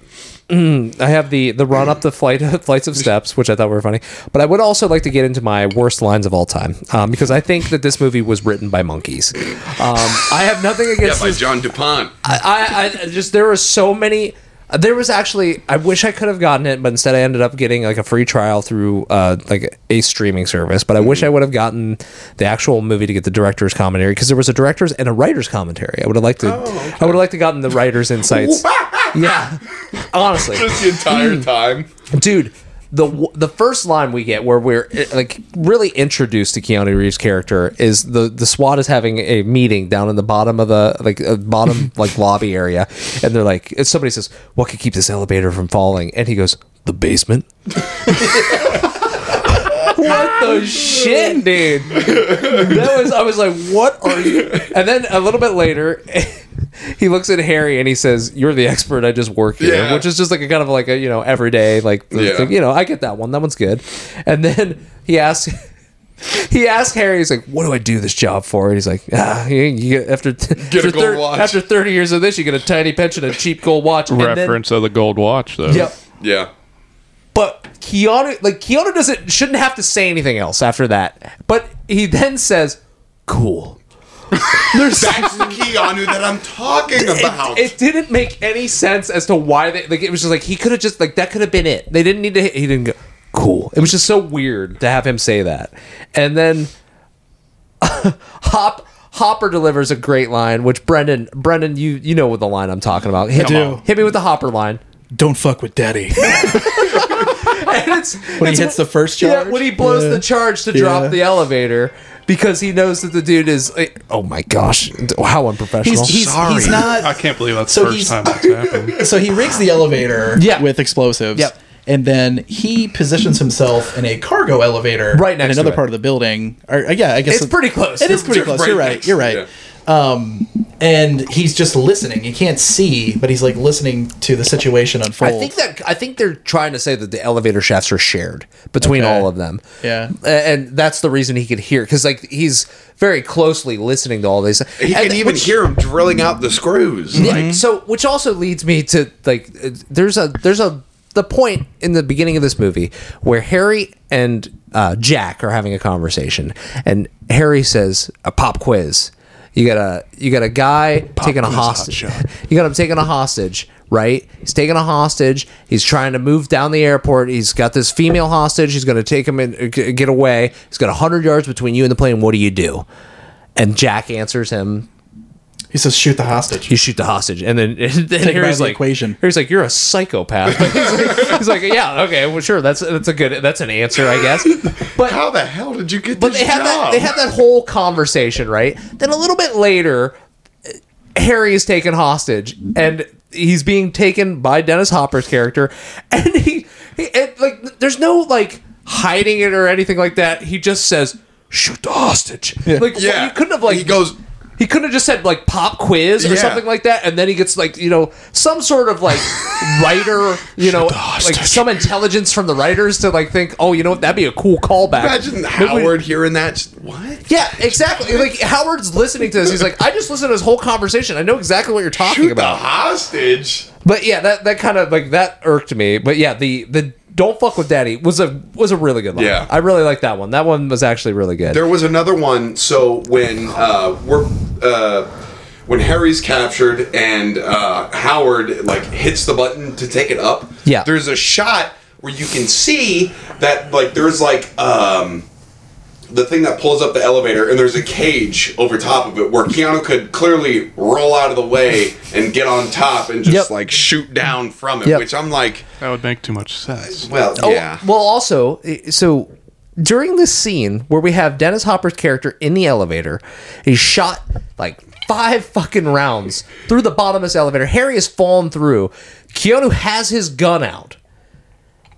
I have the the run up the flight *laughs* flights of steps, which I thought were funny. But I would also like to get into my worst lines of all time um, because I think that this movie was written by monkeys. Um, I have nothing against Yeah, by this Jan de Bont. I, I, I just there were so many. There was actually I wish I could have gotten it, but instead I ended up getting like a free trial through uh, like a streaming service. But I wish I would have gotten the actual movie to get the director's commentary because there was a director's and a writer's commentary. I would have liked to. I would have liked to gotten the writer's insights. *laughs* yeah, honestly, Just the entire time. dude the the first line we get where we're eh, like really introduced to Keanu Reeves' character is the the SWAT is having a meeting down in the bottom of the like uh, bottom *laughs* like lobby area, and they're like somebody says what could keep this elevator from falling, and he goes the basement. *laughs* what the shit, dude? That was I was like, what are you? And then a little bit later. *laughs* *laughs* He looks at Harry and he says, "You're the expert. I just work here," Yeah. which is just like a kind of like a you know everyday like Yeah. thing, you know I get that one. That one's good. And then he asks. *laughs* He asked Harry, he's like, "What do I do this job for?" And he's like, "Ah, you, you get after after, a gold watch." after thirty years of this, you get a tiny pension, and a cheap gold watch." And then- Reference of the gold watch, though. yep. Yeah. But Keanu, like Keanu, doesn't shouldn't have to say anything else after that. But he then says, "Cool." There's That's the Keanu that I'm talking about. it, it didn't make any sense as to why they like. It was just like he could have just like that could have been it. They didn't need to. Hit he didn't go cool. It was just so weird to have him say that. And then *laughs* Hop Hopper delivers a great line, which Brendan Brendan you you know what the line I'm talking about. Hit, do. hit me with the Hopper line. Don't fuck with daddy. *laughs* *laughs* And it's, When he hits the first Yeah, charge? when he blows Yeah. the charge to Yeah. drop the elevator because he knows that the dude is. like, oh my gosh, how unprofessional! He's, he's, Sorry. he's not. I can't believe that's So the first time that's happened. *laughs* So he rigs the elevator Yeah. with explosives. Yep. And then he positions himself in a cargo elevator Right next in another it. part of the building. Or uh, yeah, I guess It's pretty close. It is pretty close. right You're right. You're right. Um, and he's just listening. He can't see, but he's like listening to the situation unfold. I think that I think they're trying to say that the elevator shafts are shared between Okay. all of them. Yeah. And that's the reason he could hear because like he's very closely listening to all these. He And can even which- hear him drilling out the screws. Yeah, Like, So, which also leads me to like, there's a there's a the point in the beginning of this movie where Harry and uh, Jack are having a conversation, and Harry says a pop quiz. You got a you got a guy taking a hostage. *laughs* You got him taking a hostage, right? He's taking a hostage. He's trying to move down the airport. He's got this female hostage. He's going to take him and uh, get away. He's got hundred yards between you and the plane. What do you do? And Jack answers him he says, "Shoot the hostage." you shoot the hostage, and then, and *laughs* then Take Harry's the like, equation. Harry's like, you're a psychopath. *laughs* he's, like, he's like, yeah, okay, well, sure, that's that's a good, that's an answer, I guess. *laughs* But how the hell did you get but this they have that they have that whole conversation, right? Then a little bit later, Harry is taken hostage, and he's being taken by Dennis Hopper's character, and he, he it, like, there's no like hiding it or anything like that. He just says, "Shoot the hostage." Like, Yeah. you couldn't have like He goes- He couldn't have just said like pop quiz or Yeah. something like that, and then he gets like you know some sort of like writer, you *laughs* know, like some intelligence from the writers to like think, oh, you know what, that'd be a cool callback. Imagine Maybe we- Howard hearing that. just- What? yeah, exactly. Like Howard's listening to this. He's like, I just listened to this whole conversation. I know exactly what you're talking Shoot the about. hostage. But yeah, that that kind of like that irked me. But yeah, the the don't fuck with daddy was a was a really good line. Yeah. I really like that one. That one was actually really good. There was another one. So when uh, we're uh, when Harry's captured and uh, Howard like hits the button to take it up. Yeah. There's a shot where you can see that like there's like um, the thing that pulls up the elevator and there's a cage over top of it where Keanu could clearly roll out of the way and get on top and just Yep. like shoot down from it. Yep. Which I'm like, That would make too much sense. well, Oh, yeah. Well, also, so during this scene where we have Dennis Hopper's character in the elevator, he's shot like five fucking rounds through the bottom of this elevator. Harry has fallen through. Keanu has his gun out.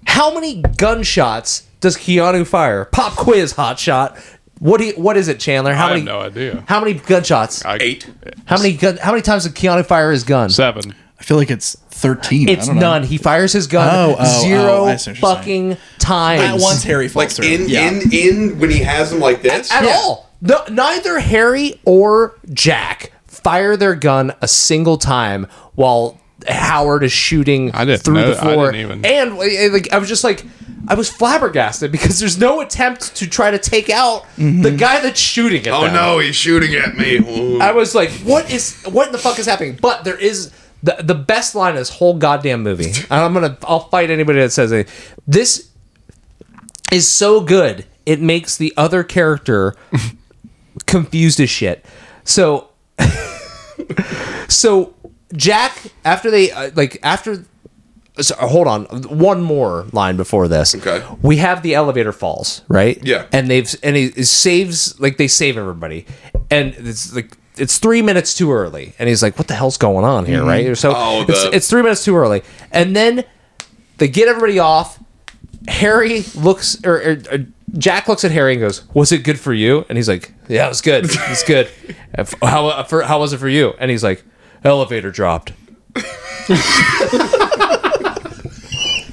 How many gunshots does Keanu fire? Pop quiz, hot shot. What do you, what is it, Chandler? How I have many? no idea. How many gunshots? I, Eight. how many gun? How many times did Keanu fire his gun? Seven. I feel like it's thirteen. I It's don't know. none. He fires his gun Oh, oh, oh zero oh, I see what you're fucking times. At once, Harry falls Like through. in yeah. in in when he has him like this. at Yeah. all. No, neither Harry or Jack fire their gun a single time while Howard is shooting I didn't through know- the I floor. didn't even- And uh, like I was just like I was flabbergasted because there's no attempt to try to take out the guy that's shooting at me. Oh them. no, he's shooting at me. Ooh. I was like, what is what in the fuck is happening? But there is the the best line of this whole goddamn movie. *laughs* And I'm gonna I'll fight anybody that says it. This is so good. It makes the other character *laughs* confused as shit. So *laughs* so Jack after they uh, like after so, hold on one more line before this. Okay. we have the elevator falls right? Yeah. and they've and he saves like they save everybody. And it's like it's three minutes too early. And he's like what the hell's going on here? Right? So Oh, it's, the- it's three minutes too early. And then they get everybody off. Harry looks or, or, or jack looks at harry and goes was it good for you? And he's like yeah it was good. It's good. *laughs* How, for, how was it for you? And he's like elevator dropped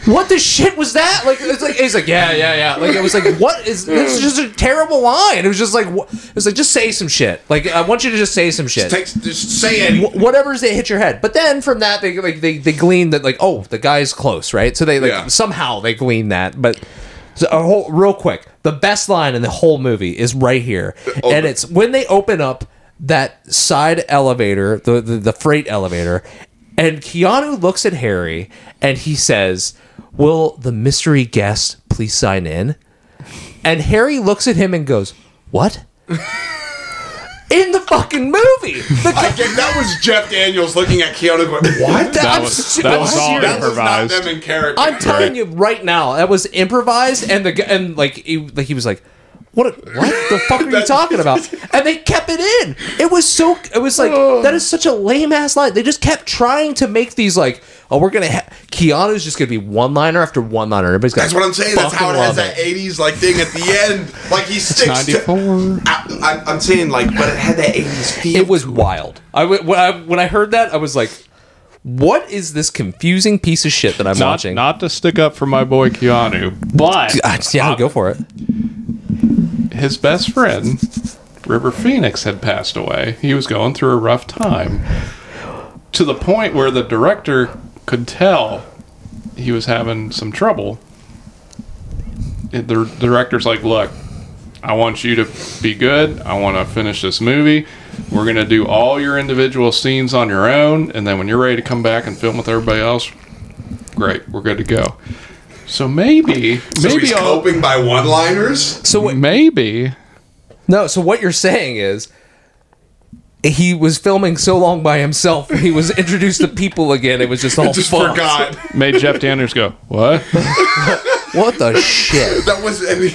what the shit was that? Like it's like he's like yeah yeah yeah. Like it was like what is this? Is just a terrible line. It was just like what, it was like just say some shit. Like I want you to just say some shit. Take, just say anything. Wh- whatever's that hit your head. But then from that they like they, they glean that like oh the guy's close right. So they like Yeah. somehow they glean that. But so, a whole, real quick, the best line in the whole movie is right here, and it's when they open up that side elevator, the, the the freight elevator, and Keanu looks at Harry and he says, "Will the mystery guest please sign in?" And Harry looks at him and goes, "What?" *laughs* In the fucking movie, the I get, that was Jeff Daniels looking at Keanu going, "What?" That I'm was se- that was all serious. that was not them in character. I'm telling you right now, that was improvised, and the and like he, like he was like, "What? What the fuck are you talking about?" And they kept it in. It was so. It was like that is such a lame ass line. They just kept trying to make these like, oh, we're gonna. Ha- Keanu's just gonna be one liner after one liner. Everybody's got. That's what I'm saying. That's how it has that it. '80s like thing at the end. Like he sticks to. 94. I, I, I'm saying like, but it had that '80s feel. It was wild. I w- when I when I heard that, I was like, "What is this confusing piece of shit that I'm Not, watching?" not to stick up for my boy Keanu, but Ah, yeah, go for it. His best friend, River Phoenix, had passed away. He was going through a rough time. To the point where the director could tell he was having some trouble. The director's like, Look, I want you to be good. I want to finish this movie. We're going to do all your individual scenes on your own. And then when you're ready to come back and film with everybody else, great. We're good to go. So maybe, so maybe he's I'll, coping by one-liners. So what, maybe No, so what you're saying is he was filming so long by himself, he was introduced to people again. It was just *laughs* all Just fucked. forgot. *laughs* made Jeff Daniels go, What? *laughs* What the shit? That was. I mean,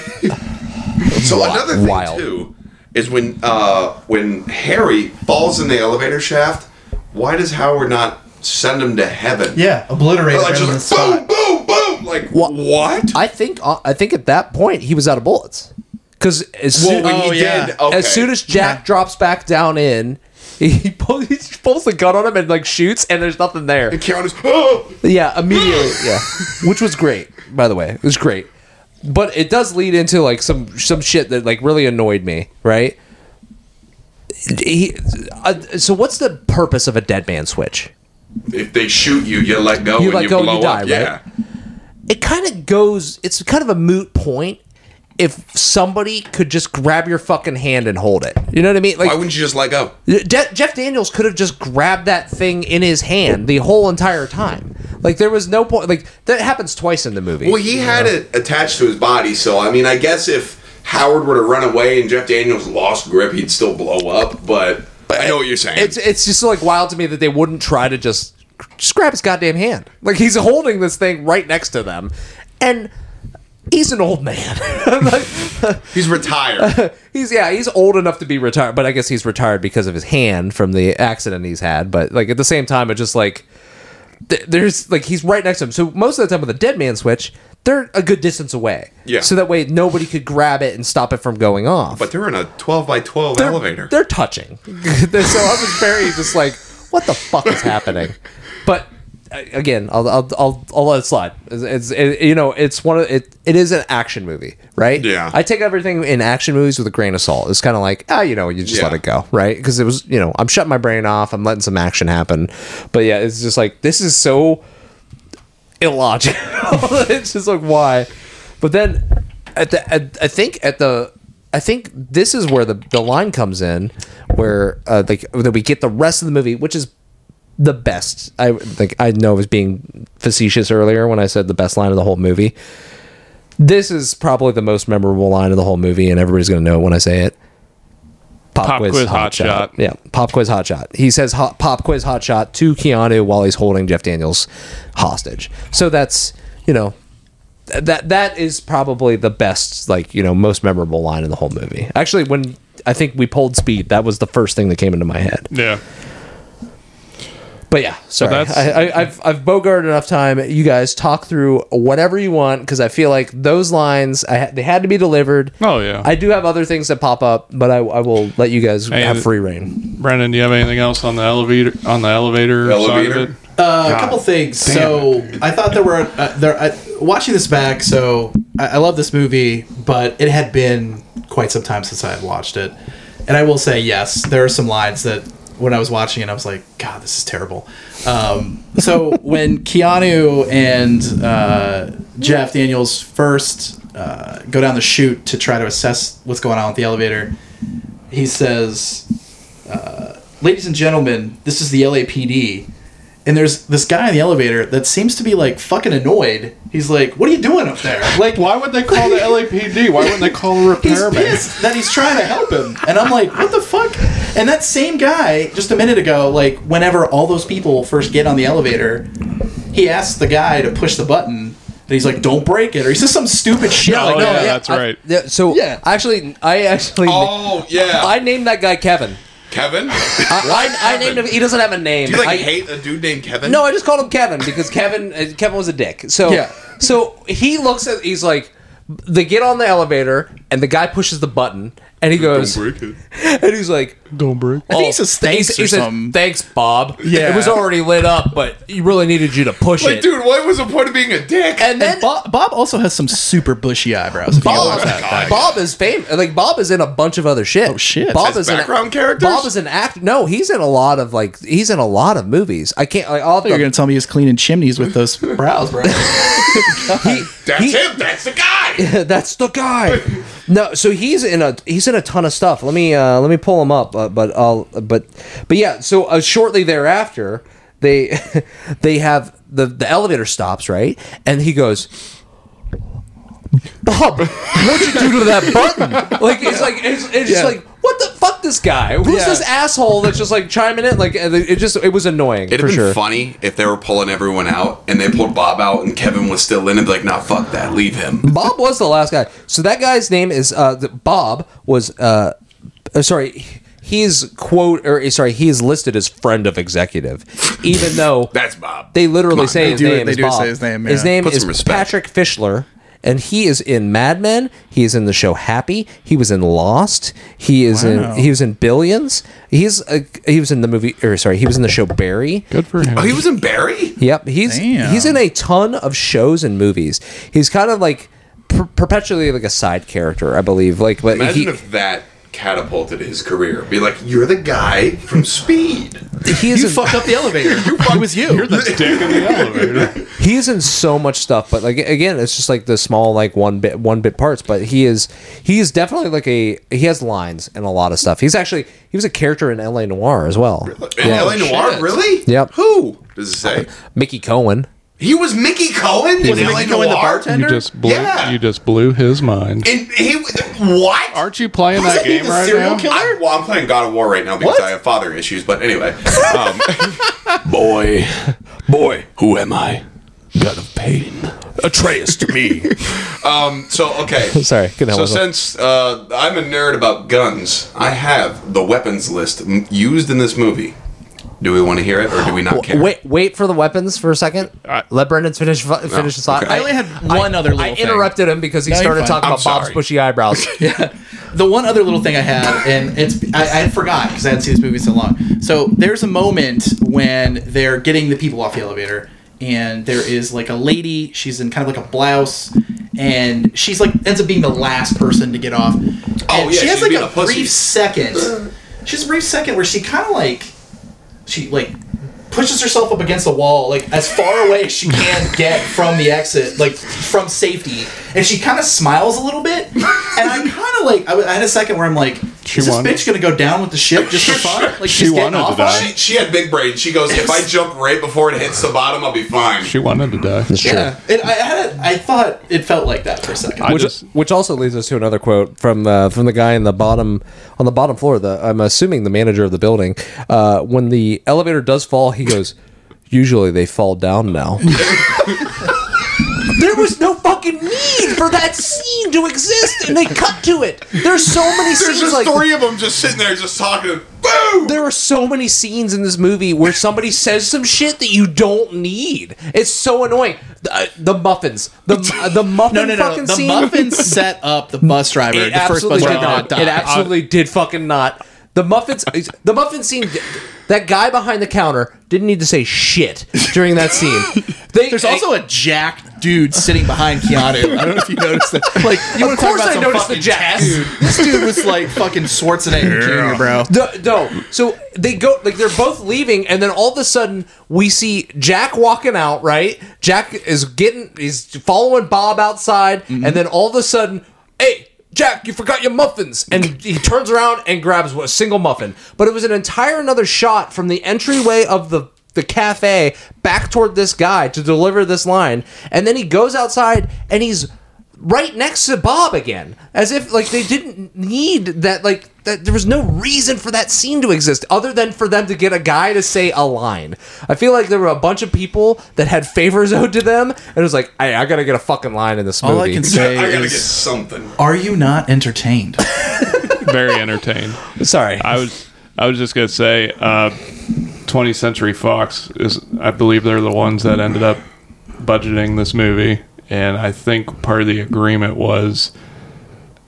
so Wi- another thing wild. too is when uh, when Harry falls in the elevator shaft. Why does Howard not send him to heaven? Yeah, obliterate Like right on the like, boom, spot. boom, boom. Like What? what? I think uh, I think at that point he was out of bullets because as well, soon, when Oh, he yeah. did, okay. as soon as Jack Yeah. drops back down in, he *laughs* pulls, he pulls the gun on him and like shoots, and there's nothing there. Keanu's, oh, Yeah, immediately. Yeah, which was great, by the way. It was great, but it does lead into like some some shit that like really annoyed me. Right. He, uh, so what's the purpose of a dead man switch? if they shoot you, you let go You and let you go and blow you die, up. Yeah. It kind of goes. It's kind of a moot point. If somebody could just grab your fucking hand and hold it, you know what I mean? Like Why wouldn't you just let go? Je- Jeff Daniels could have just grabbed that thing in his hand the whole entire time. Like there was no point. Like that happens twice in the movie. Well, he had it attached to his body, so I mean, I guess if Howard were to run away and Jeff Daniels lost grip, he'd still blow up. But, I know what you're saying. it's it's just like wild to me that they wouldn't try to just just grab his goddamn hand. Like he's holding this thing right next to them, and he's an old man. *laughs* Like, He's retired. *laughs* he's yeah, he's old enough to be retired, but I guess he's retired because of his hand from the accident he's had. But like at the same time, it's just like th- there's like he's right next to him. So most of the time with a dead man switch, they're a good distance away. Yeah. So that way nobody could grab it and stop it from going off. but they're in a 12 by 12 they're, elevator. They're touching. *laughs* so I was very just like, what the fuck is happening? But uh, again, I'll I'll I'll, I'll let it slide. It's, it's it, you know it's one of it. It is an action movie, right? Yeah. I take everything in action movies with a grain of salt. It's kind of like ah, you know, you just Yeah. let it go, right? Because it was you know I'm shutting my brain off. I'm letting some action happen. But yeah, it's just like this is so illogical. *laughs* it's just like why. But then at the at, I think at the I think this is where the the line comes in where uh, like that we get the rest of the movie, which is the best. I like I know I was being facetious earlier when I said the best line of the whole movie. This is probably the most memorable line of the whole movie, and everybody's gonna know it when I say it. Pop quiz hot shot. Yeah, pop quiz hot shot. He says hot, pop quiz hot shot to Keanu while he's holding Jeff Daniels hostage. So that's you know that that is probably the best like you know most memorable line in the whole movie. Actually, when I think we pulled speed, that was the first thing that came into my head. Yeah. But yeah, sorry. that's- I, I, I've I've bogarted enough time. You guys talk through whatever you want because I feel like those lines I ha- they had to be delivered. Oh, yeah. I do have other things that pop up, but I, I will let you guys Hey, have free reign. Brendan, do you have anything else on the elevator on the elevator, side Elevator? of it? a couple things. So I thought there were uh, there. Uh, watching this back, so I, I love this movie, but it had been quite some time since I had watched it, and I will say yes, there are some lines that when I was watching it, I was like, God, this is terrible. Um, so when Keanu and uh, Jeff Daniels first uh, go down the chute to try to assess what's going on with the elevator, he says, uh, "Ladies and gentlemen, this is the LAPD." And there's this guy in the elevator that seems to be like fucking annoyed. He's like, "What are you doing up there?" *laughs* Like, Why would they call the LAPD? Why wouldn't they call a *laughs* he's repairman? pissed that he's trying to help him. And I'm like, what the fuck? And that same guy, just a minute ago, like, whenever all those people first get on the elevator, he asks the guy to push the button. And he's like, don't break it. Or he says some stupid shit. Oh, like, no, yeah, that's I- right. yeah, so Yeah. actually, I actually, Oh yeah, I named that guy Kevin. Kevin. I, I, I named him. He doesn't have a name. Do you like I, hate a dude named Kevin? No, I just called him Kevin because Kevin uh, Kevin was a dick. So Yeah. so he looks at he's like they get on the elevator and the guy pushes the button and he goes it. *laughs* and he's like Don't break. Oh, I think he says thanks he, he or says, something. thanks Bob. Yeah. it was already lit up, but he really needed you to push it. Like, it. dude, what was the point of being a dick? and then And Bob, Bob also has some super bushy eyebrows. If you Bob, notice that. Bob is famous. Like Bob is in a bunch of other shit. Oh, shit. Bob As is an background characters? Bob is an actor. No, he's in a lot of like he's in a lot of movies. I can't like all You're gonna tell me he's cleaning chimneys with those brows, bro. he, *laughs* That's he- him. That's the guy. *laughs* that's the guy. No, so he's in a he's in a ton of stuff. Let me uh, let me pull him up. Uh, but I'll but but yeah. So uh, shortly thereafter, they *laughs* they have the the elevator stops right, and he goes. Bob, what'd you do to that button? Like it's like it's, it's just like what the fuck this guy? Who's Yeah. this asshole that's just like chiming in? Like it just it was annoying It'd for have been sure. funny if they were pulling everyone out and they pulled Bob out and Kevin was still in and be like, nah, fuck that, leave him. Bob was the last guy. So that guy's name is uh, the, Bob was uh, uh, sorry. He's quote or sorry. He is listed as friend of executive, *laughs* even though That's Bob. they literally Come on, say they his do- name. they is do Bob. say his name, His yeah. name Put is respect. Patrick Fischler, and he is in Mad Men. He is in the show Happy. He was in Lost. He is Wow. in. He was in Billions. He's a, he was in the movie. Or sorry, he was in the show Barry. Good for him. Oh, he was in Barry? Yep, he's Damn. he's in a ton of shows and movies. He's kind of like per- perpetually like a side character, I believe. Like, but Imagine he, if that catapulted his career. Be like, you're the guy from Speed. he is you in, fucked up the elevator. *laughs* it was you. You're the dick in the elevator. *laughs* he is in so much stuff. But like again, it's just like the small like one bit one bit parts. But he is he is definitely like a he has lines and a lot of stuff. He's actually he was a character in L.A. Noire as well. In LA oh, Noir, shit. really? Yep. Who? Does it say? Mickey Cohen. He was Mickey Cohen in Was LA Mickey Cohen the Noir? bartender? You just blew. Yeah. You just blew his mind. And he what? Aren't you playing that he game the right now? killer? I, well, I'm playing God of War right now because What? I have father issues. But anyway, um, *laughs* Boy, boy, who am I? God of pain. Atreus to me. um, so okay. *laughs* Sorry, couldn't help So since uh, I'm a nerd about guns, I have the weapons list used in this movie. Do we want to hear it or do we not care? Wait, wait for the weapons for a second. I- Let Brendan finish finish his thought. okay. I only had one other little I thing. interrupted him because he No, started talking I'm about Bob's bushy eyebrows. *laughs* yeah, the one other little thing I have, and it's I, I had forgot because I hadn't seen this movie so long. So there's a moment when they're getting the people off the elevator, and there is like a lady. She's in kind of like a blouse, and she's like ends up being the last person to get off. Oh, and Oh, yeah, she has she's like a, a brief second. *laughs* She has a brief second where she kind of like she like pushes herself up against the wall like as far away as she can *laughs* get from the exit like from safety and she kind of smiles a little bit and i'm kind of like I had a second where i'm like She is this won. bitch gonna go down with the ship just for *laughs* fun like She she's getting wanted to off on die. it? She, she had big brain. She goes, if I jump right before it hits the bottom, I'll be fine. She wanted to die. yeah it, I, had a, I thought it felt like that for a second I which, just which also leads us to another quote from uh, from the guy in the bottom on the bottom floor. The I'm assuming the manager of the building. Uh, when the elevator does fall, he goes. Usually they fall down now. *laughs* *laughs* there was no fucking need for that scene to exist, and they cut to it. There's so many There's scenes just like three of them just sitting there, just talking. Boom! there are so many scenes in this movie where somebody says some shit that you don't need. It's so annoying. The, uh, the muffins, the *laughs* uh, the muffin no no no fucking the scene. muffins set up the bus driver It the first bus driver did not. to It absolutely did fucking not. The muffins, the muffin scene. That guy behind the counter didn't need to say shit during that scene. They, There's eh, also a jack dude sitting behind Keanu. I don't know if you noticed that. Like, you want to talk course about I some noticed the jack dude. This dude was like fucking Schwarzenegger Jr., bro. No, no. So they go like they're both leaving, and then all of a sudden we see Jack walking out. Right, Jack is getting, he's following Bob outside, mm-hmm. and then all of a sudden, hey. Jack, you forgot your muffins, and *laughs* he turns around and grabs a single muffin. But it was an entire another shot from the entryway of the the cafe back toward this guy to deliver this line, and then he goes outside and he's right next to Bob again, as if like they didn't need that. Like that, there was no reason for that scene to exist other than for them to get a guy to say a line. I feel like there were a bunch of people that had favors *laughs* owed to them, and it was like, hey, I gotta get a fucking line in this movie. All I can *laughs* say *laughs* I gotta get something. are you not entertained? Very entertained. Sorry, I was I was just gonna say, uh, 20th Century Fox is I believe they're the ones that ended up budgeting this movie, and I think part of the agreement was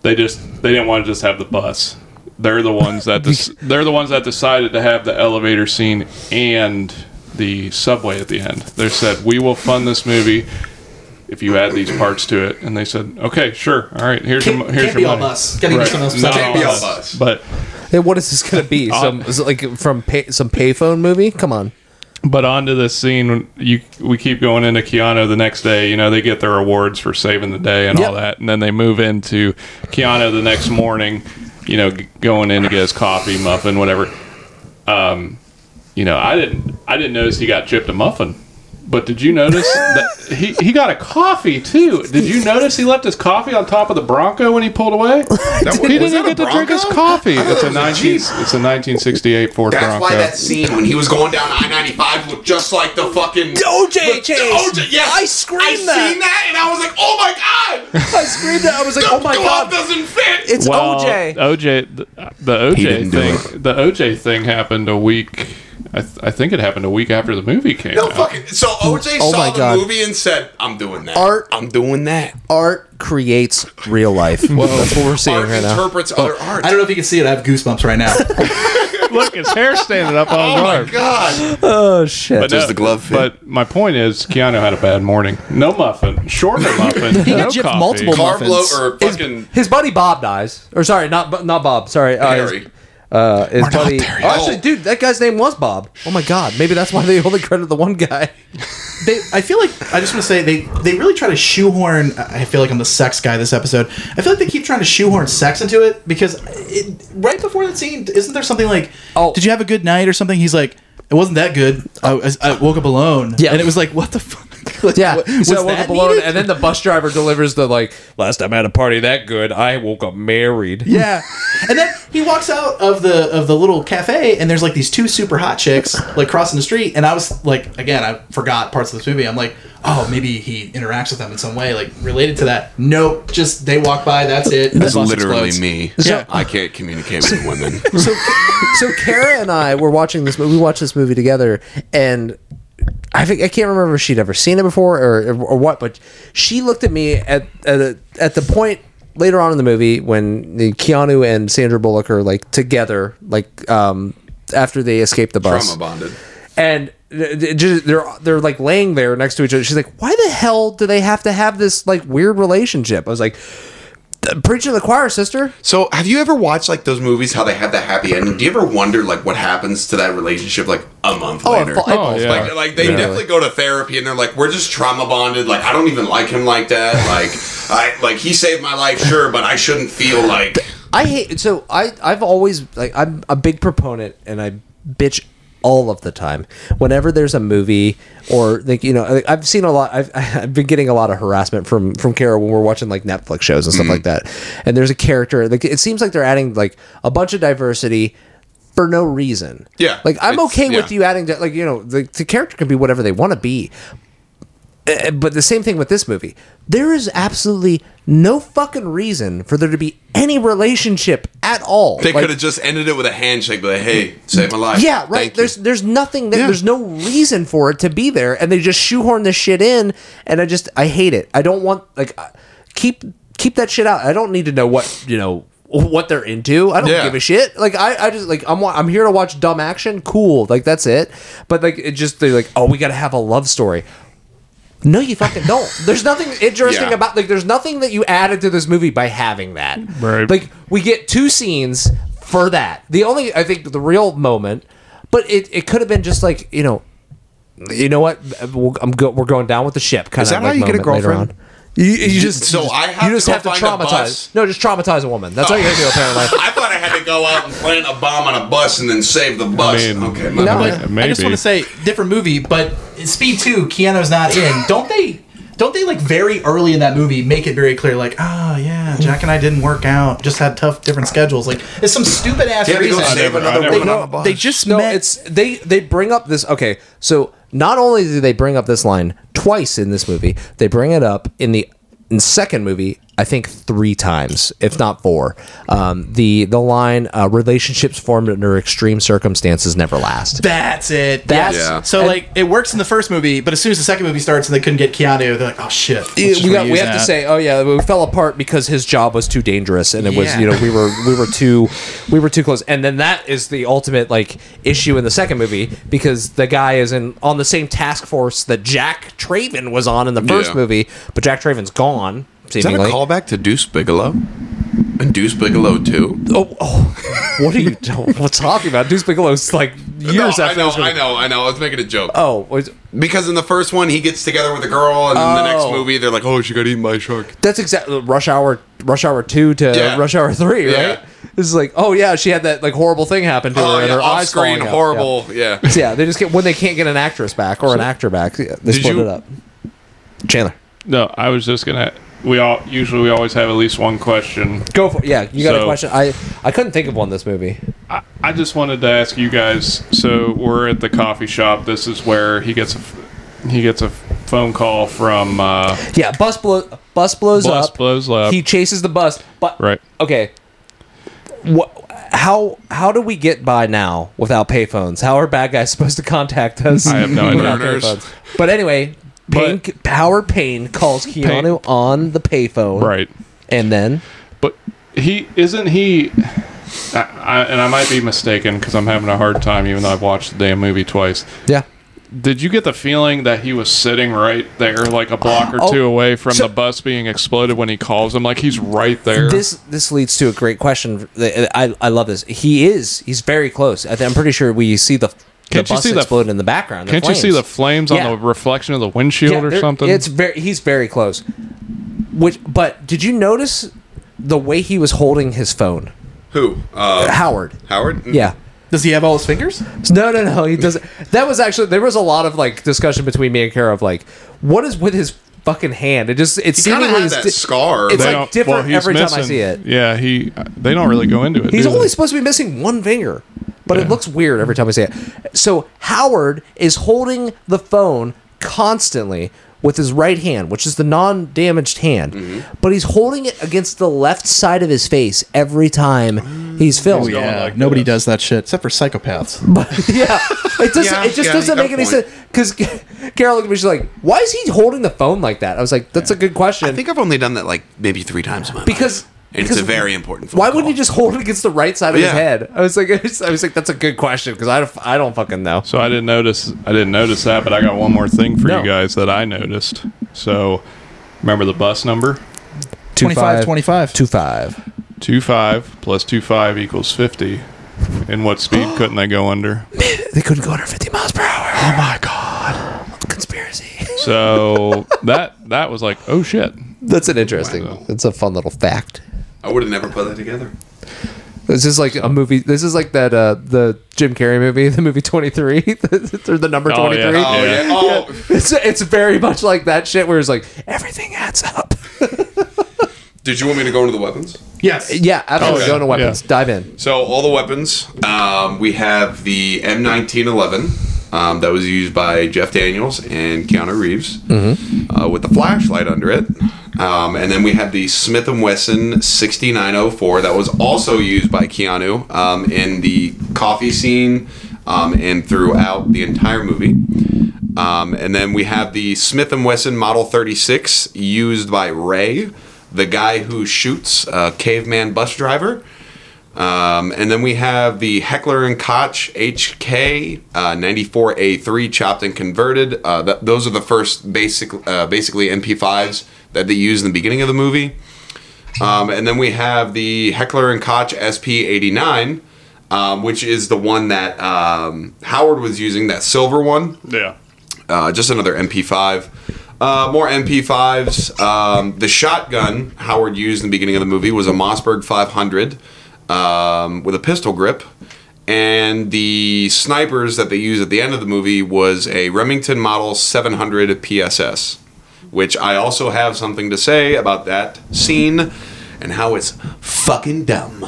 they just they didn't want to just have the bus. They're the ones that *laughs* des- they're the ones that decided to have the elevator scene and the subway at the end. They said we will fund this movie if you add these parts to it, and they said okay, sure, all right, here's Can't, your here's can't your be all money. bus. Gotta be something else. Not besides all be all bus. bus. But hey, what is this gonna be? *laughs* Some is it like from pay, some payphone movie? Come on. But onto this scene, you we keep going into Keanu the next day. You know they get their awards for saving the day and all that, and then they move into Keanu the next morning. You know, g- going in to get his coffee, muffin, whatever. Um, you know, I didn't I didn't notice he got chipped a muffin. But did you notice *laughs* that he, he got a coffee too? Did you notice he left his coffee on top of the Bronco when he pulled away? *laughs* That, He didn't that get to drink his coffee. Oh, it's a it was a 19 it's a 1968 Ford That's Bronco. why that scene when he was going down I ninety five looked just like the fucking OJ the- chase. OJ, yes, I screamed I that. seen that and I was like, oh my god, *laughs* I screamed that. I was like, the oh my glove god, doesn't fit. it's Well, OJ. OJ, the, the OJ thing, the OJ thing happened a week. I, th- I think it happened a week after the movie came out. no out. fucking. So OJ Oh saw my the God. movie and said, "I'm doing that. Art- I'm doing that." Art creates real life. That's what we're seeing Art right now. interprets other art. I don't know if you can see it. I have goosebumps right now. *laughs* Look, his hair standing up on his Oh my arm. god! Oh shit! But, Does the glove fit? but my point is, Keanu had a bad morning. No muffin, shorter muffin. *laughs* He got no gypped coffee. multiple Carb muffins. load or fucking his buddy Bob dies. Or sorry, not not Bob. Sorry, uh, his, Harry. Uh, his buddy. there Oh, actually, dude, that guy's name was Bob. Oh my god, maybe that's why they only credit the one guy. *laughs* they, I feel like I just want to say they they really try to shoehorn. I feel like I'm the sex guy this episode. I feel like they keep trying to shoehorn sex into it because it, right before that scene, isn't there something like, Oh. "Did you have a good night?" or something? He's like, "It wasn't that good. I, I woke up alone." Yeah. and it was like, "What the fuck?" *laughs* Like, Yeah, what- so I was woke that up alone, needed? and then the bus driver delivers the like. Last time I had a party that good, I woke up married. Yeah, *laughs* and then he walks out of the of the little cafe, and there's like these two super hot chicks like crossing the street, and I was like, again, I forgot parts of this movie. I'm like, oh, maybe he interacts with them in some way, like related to that. Nope, just they walk by, that's it. That's literally explodes. me. Yeah. I can't communicate with women. *laughs* so so Kara and I were watching this movie. We watched this movie together, and I think I can't remember if she'd ever seen it before or or what, but she looked at me at at, a, at the point later on in the movie when the Keanu and Sandra Bullock are like together, like um after they escape the bus, Trauma bonded. and just- they're they're like laying there next to each other. She's like, "Why the hell do they have to have this like weird relationship?" I was like. Preaching to the choir, sister. So, have you ever watched like those movies how they have that happy ending? Do you ever wonder like what happens to that relationship like a month Oh, later? fa- Oh, yeah. Like, like they Yeah. definitely go to therapy and they're like, we're just trauma bonded. Like, I don't even like him like that. Like, I like he saved my life, sure, but I shouldn't feel like. I hate so I I've always like I'm a big proponent and I bitch all of the time. Whenever there's a movie or like you know I've seen a lot I've *laughs* I've been getting a lot of harassment from from Kara when we're watching like Netflix shows and stuff mm-hmm. like that. And there's a character like it seems like they're adding like a bunch of diversity for no reason. Yeah, like I'm okay with you adding that like you know the, the character can be whatever they want to be uh, but the same thing with this movie. There is absolutely no fucking reason for there to be any relationship at all. They Like, could have just ended it with a handshake, but hey, save my life. yeah, right. Thank you. There's there's nothing. That, Yeah. There's no reason for it to be there, and they just shoehorn this shit in, and I just I hate it. I don't want like uh, keep keep that shit out. I don't need to know what you know what they're into. I don't Yeah. give a shit. Like I, I just like I'm I'm here to watch dumb action. Cool, like that's it. But like it just they're like, oh, we got to have a love story. No, you fucking don't. *laughs* There's nothing interesting Yeah. about like. There's nothing that you added to this movie by having that. Right. Like we get two scenes for that. The only I think the real moment, but it, it could have been just like you know, you know what? We'll- I'm go, we're going down with the ship. Kind Is of that how you get a girlfriend? You, you just So you just, I have you just to have to traumatize. No, just traumatize a woman. That's all you gotta do oh. apparently. *laughs* I thought I had to go out and plant a bomb on a bus and then save the bus. I mean, okay, No, bad. Yeah, I just want to say different movie, but Speed Two, Keanu's not in. Don't they? Don't they like very early in that movie make it very clear, like, oh yeah, Jack and I didn't work out, just had tough different schedules. Like, it's some stupid ass He had to go reason. save never- another never- one No, on a. They just no, met. it's they they bring up this. Okay, so not only do they bring up this line twice in this movie, they bring it up in the in second movie. I think three times, if not four. Um, the the line uh, "relationships formed under extreme circumstances never last." That's it. That's- Yeah. So and- like it works in the first movie, but as soon as the second movie starts and they couldn't get Keanu, they're like, oh shit. let's we, got, we reuse have to say, oh yeah, we fell apart because his job was too dangerous, and it was you know we were we were too we were too close, and then that is the ultimate like issue in the second movie because the guy is in on the same task force that Jack Traven was on in the first Yeah. movie, but Jack Traven's gone. Is that a callback to Deuce Bigalow? and Deuce Bigalow too. Oh, oh, what are you *laughs* what's talking about? Deuce Bigalow's like years no, after. I know, this movie. I know, I know. I was making a joke. Oh, was- Because in the first one, he gets together with a girl, and in the next Oh. movie, they're like, "Oh, she got eaten by a shark." that's exactly uh, Rush Hour. Rush Hour two to Yeah. Rush Hour three, right? Yeah. This is like, oh yeah, she had that like horrible thing happen to Oh, her, and yeah, her eyes off-screen, falling out. horrible. Yeah. Yeah. *laughs* Yeah, they just get when they can't get an actress back or an actor back, yeah, they split you- it up. Chandler, No, I was just gonna. We all usually we always have at least one question. go for it. Yeah, you got a question? I I couldn't think of one this movie. I, I just wanted to ask you guys. So we're at the coffee shop. This is where he gets a he gets a phone call from uh, Yeah, bus blows bus blows bus up. blows up. He chases the bus, but right. okay. What? How how do we get by now without payphones? How are bad guys supposed to contact us? I have no *laughs* idea. But Burners. Payphones? But anyway, Payne, calls *laughs* Keanu on the payphone, Right. And then But he isn't he. I, I, and I might be mistaken because I'm having a hard time, even though I've watched the damn movie twice. yeah, Did you get the feeling that he was sitting right there, like a block or Oh, two away from so- the bus being exploded when he calls him? Like he's right there. this this leads to a great question. I I love this. He is he's very close. I'm pretty sure we see the. Can't the you bus see the- explode in the background? the Can't you see the flames Yeah. on the reflection of the windshield Yeah, or something? It's very he's very close. Which, but did you notice the way he was holding his phone, Who? Uh, Howard? Howard. Yeah. Does he have all his fingers? No, no, no. He doesn't. That was actually there was a lot of like discussion between me and Kara of like, what is with his fucking hand? It just it He kind seemingly of had is that di- scar. It's They like different well, he's every time I see it. Yeah, he. They don't really go into it. He's do they? only supposed to be missing one finger, but it looks weird every time I see it. So Howard is holding the phone constantly with his right hand, which is the non-damaged hand, Mm-hmm. but he's holding it against the left side of his face every time he's filmed. going like nobody this. does that shit except for psychopaths. *laughs* But yeah, it doesn't. Yeah, it just yeah, doesn't make any point. sense. Because *laughs* Carol looked at me, she's like, "Why is he holding the phone like that?" I was like, "That's a good question." I think I've only done that like maybe three times in my because life. And it's because a very important. phone Why wouldn't call. he just hold it against the right side of his head? I was like, *laughs* I was like, that's a good question because I don't, I don't fucking know. So I didn't notice. I didn't notice that, but I got one more thing for No. you guys that I noticed. So, remember the bus number? 25, 25. two five. Two five plus two five equals fifty. And what speed *gasps* couldn't they go under? They couldn't go under fifty miles per hour. Oh my god! Conspiracy. So that that was like, oh shit. *laughs* That's an interesting. Wow. It's a fun little fact. I would have never put that together. This is like a movie. This is like that uh the Jim Carrey movie, *laughs* the movie Twenty Three, *laughs* or the number Oh, Twenty yeah. Oh Yeah. yeah. Oh, *laughs* It's it's very much like that shit where it's like everything adds up. did you want me to go into the weapons? Yes. Yeah, absolutely. Okay. Go into weapons. Dive in. So all the weapons, um, we have the M1911 um, that was used by Jeff Daniels and Keanu Reeves uh, with the flashlight under it, um, and then we have the Smith and Wesson 6904 that was also used by Keanu um, in the coffee scene um, and throughout the entire movie. Um, and then we have the Smith and Wesson Model 36 used by Ray the guy who shoots uh, caveman bus driver. Um, and then we have the Heckler and Koch HK uh, 94A3 chopped and converted. Uh, th- those are the first basic, uh, basically MP5s that they use in the beginning of the movie. Um, and then we have the Heckler and Koch SP89, um, which is the one that um, Howard was using, that silver one. Yeah. Uh, just another MP5. Uh, more MP5s. Um, the shotgun Howard used in the beginning of the movie was a Mossberg 500 um, with a pistol grip. And the snipers that they used at the end of the movie was a Remington Model 700 PSS, which I also have something to say about that scene and how it's fucking dumb.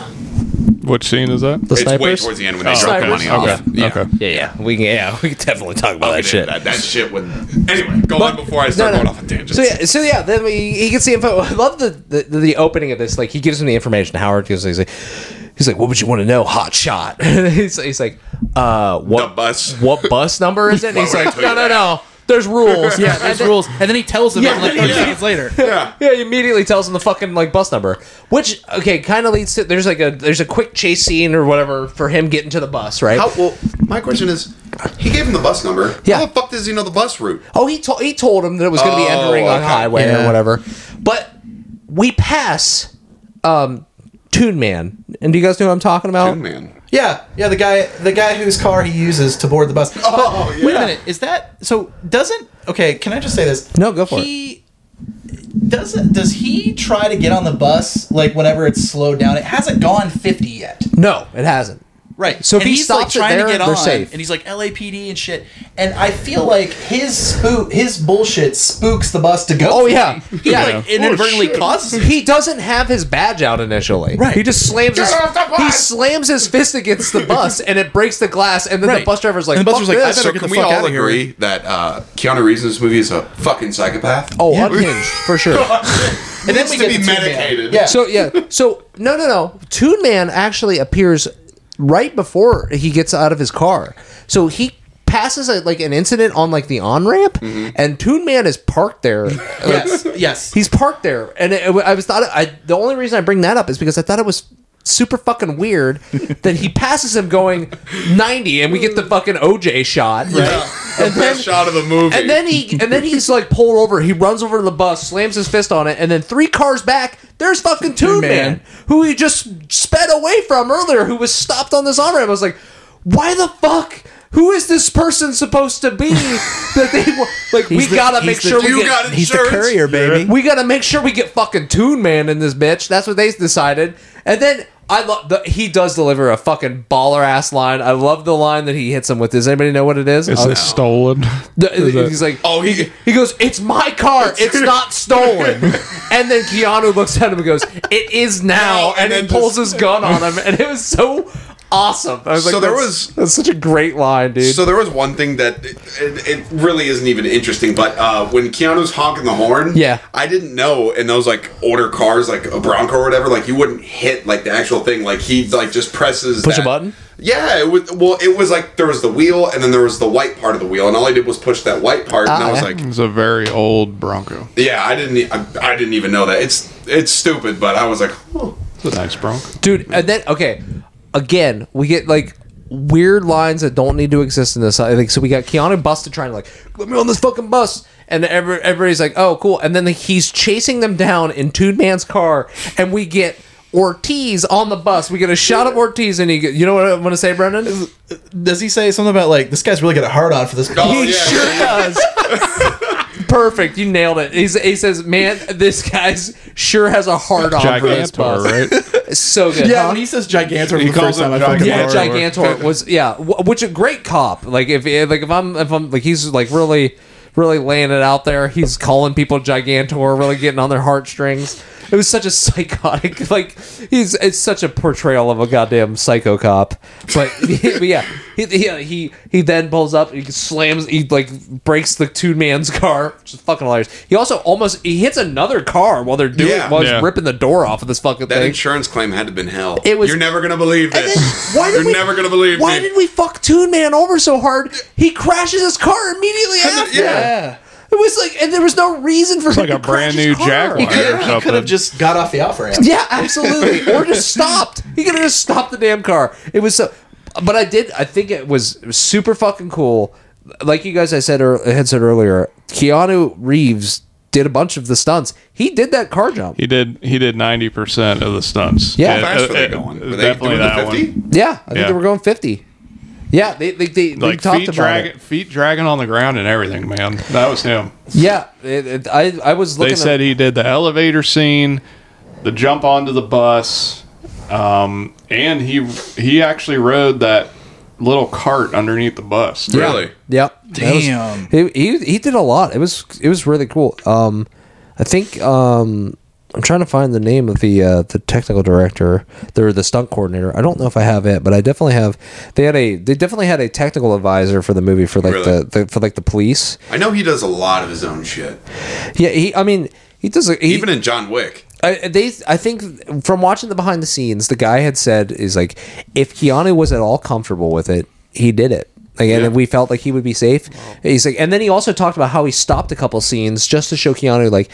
Which scene is that? The it's way snipers. towards the end when they Oh, drop the okay. money Okay. Yeah. Okay. yeah, yeah, we can. Yeah, we can definitely talk about Okay, that shit. That, that shit would. Anyway, go on before I start No, no. going off on tangents. So yeah, so yeah, then we, he gets the info. *laughs* I love the, the the opening of this. Like he gives him the information. Howard goes, he's like, he's like, what would you want to know? Hot shot. *laughs* he's, he's like, uh, what The bus. What bus number is it? And he's like, tell no, no, no. There's rules. *laughs* Yeah, there's rules. And then he tells them Yeah, like 30 yeah. seconds later. yeah. Yeah, he immediately tells him the fucking like bus number, which okay, kind of leads to there's like a there's a quick chase scene or whatever for him getting to the bus, right? How, well, my question is, he gave him the bus number. Yeah. How the fuck does he know the bus route? Oh, he told he told him that it was going to be Oh, entering on okay. highway Yeah. or whatever. But we pass um Toon Man, and do you guys know what I'm talking about? Good man. Yeah, yeah, the guy the guy whose car he uses to board the bus. Oh, Wait a minute, is that so doesn't okay, can I just say this? No, go for it. he, Doesn't does he try to get on the bus like whenever it's slowed down? It hasn't gone 50 yet. No, it hasn't. Right. So if and he he's stops it like trying there, to get they're on, safe. and he's like LAPD and shit. And I feel like his spook, his bullshit spooks the bus to go. Oh yeah, he yeah. like inadvertently causes it. He doesn't have his badge out initially. Right. He just slams his off the bus! he slams his fist against the bus and it breaks the glass and then the Right. bus driver's like, And the bus "Fuck driver's like, I this." better So get can the we fuck all outta here. agree that uh, Keanu Reeves in this movie is a fucking psychopath? Oh, unhinged for *laughs* sure. And then Needs we to get be Man. medicated. Yeah. So yeah, so no, no, no. Toon Man actually appears right before he gets out of his car. So he passes a, like an incident on like the on ramp, Mm-hmm. and Toon Man is parked there. yes, yes. He's parked there, and it, I was thought I the only reason I bring that up is because I thought it was super fucking weird that he passes him going 90 and we get the fucking OJ shot right The best shot of the movie. and then he and then he's like pulled over he runs over to the bus slams his fist on it and then three cars back there's fucking Toon Man, Man. who he just sped away from earlier who was stopped on this on ramp I was like why the fuck who is this person supposed to be *laughs* that they wa- like we He's the- gotta he's make the- sure we You get got He's the courier, baby. we gotta make sure we get fucking Toon Man in this bitch. That's what they decided. And then I love the he does deliver a fucking baller ass line. I love the line that he hits him with. Does anybody know what it is? Is Uh, it stolen? the- Is it- he's like, Oh, he- he goes, "It's my car. It's not stolen." *laughs* and then Keanu looks at him and goes, "It is now." Now, and, and he then pulls just- his gun on him, and it was so awesome. I was like, So there that's- was- that's such a great line, dude. So there was one thing that it, it, it really isn't even interesting, but uh, when Keanu's honking the horn, Yeah. I didn't know in those like older cars, like a Bronco or whatever, like you wouldn't hit like the actual thing, like he like just presses Push a button? Yeah, it was well, it was like there was the wheel and then there was the white part of the wheel, and all I did was push that white part, and Ah, I was yeah. like, It's a very old Bronco. yeah, I didn't, e- I, I didn't even know that. It's it's stupid, but I was like, oh. It's a nice Bronco. dude and then okay again we get like weird lines that don't need to exist in this like so we got keanu busted trying to like let me on this fucking bus and every, everybody's like oh cool and then he's chasing them down in Toon Man's car and we get Ortiz on the bus. We get a shot of Ortiz, and he. Get, you know what I want to say, Brendan? Does he say something about like this guy's really got a hard on for this? Oh, he yeah. sure does. *laughs* Perfect, you nailed it. He's, he says, "Man, this guy's sure has a hard on for this Gigantor, bus." right? *laughs* So good. Yeah, huh? when he says Gigantor He for the calls first time, I him fucking yeah, love it. Gigantor was yeah, wh- which a great cop. Like if like if I'm if I'm like he's like really really laying it out there. He's calling people Gigantor, really getting on their heartstrings. It was such a psychotic *laughs* like he's it's such a portrayal of a goddamn psycho cop. But, *laughs* but yeah, he, he he he then pulls up, he slams, he like breaks the two man's car, which is fucking hilarious. He also almost he hits another car while they're doing Yeah. while he's Yeah. ripping the door off of this fucking That thing. insurance claim had to have been hell. It was- You're never gonna believe And this. then, why did You're we, never gonna believe Why me. did we fuck Toon Man over so hard? He crashes his car immediately after. yeah. It was like, and there was no reason for him like to a brand crash his new car. Jaguar. He or could, he could have just got off the off ramp. Yeah, absolutely. or just stopped. He could have just stopped the damn car. It was so. But I did. I think it was super fucking cool. Like you guys, I said or had said earlier, Keanu Reeves did a bunch of the stunts. He did that car jump. He did. He did ninety percent of the stunts. Yeah. How fast were they uh, going? Were they definitely doing the that 50? one. Yeah, I think Yeah. they were going fifty. Yeah, they they, they, they Like talked feet about dragging, it. feet dragging on the ground and everything, man. That was him. Yeah, it, it, I I was looking. They said at, he did the elevator scene, the jump onto the bus, um, and he he actually rode that little cart underneath the bus. Really? Yeah. That was- Damn. he, he he did a lot. It was it was really cool. Um, I think um, I'm trying to find the name of the uh, the technical director, the the stunt coordinator. I don't know if I have it, but I definitely have. They had a they definitely had a technical advisor for the movie for like Really? the, the for like the police. I know he does a lot of his own shit. Yeah, he. I mean, he does. A, he, Even in John Wick. I, they, I think from watching the behind the scenes, the guy had said is like, if Keanu was at all comfortable with it, he did it. Like, and we felt like he would be safe. He's like, and then he also talked about how he stopped a couple scenes just to show Keanu like,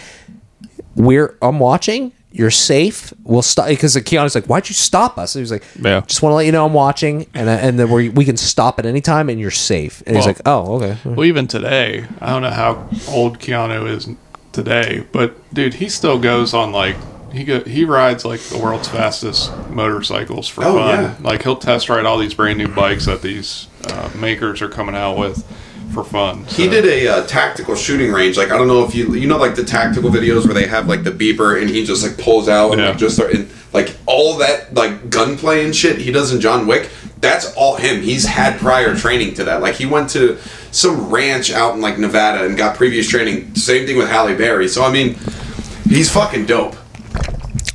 we're I'm watching. You're safe. We'll stop because Keanu's like, "Why'd you stop us?" And he was like, Yeah. just want to let you know I'm watching, and and then we we can stop at any time, and you're safe." And he's like, "Oh, okay." Well, even today, I don't know how old Keanu is today, but dude, he still goes on like he go he rides like the world's fastest motorcycles for Oh, fun. yeah. Like he'll test ride all these brand new bikes that these uh, makers are coming out with for fun. He did a uh, tactical shooting range. Like I don't know if you you know like the tactical videos where they have like the beeper and he just like pulls out and Yeah. like just start and like all that like gunplay and shit he does in John Wick. That's all him. He's had prior training to that. Like he went to some ranch out in like Nevada and got previous training. Same thing with Halle Berry. So I mean, he's fucking dope.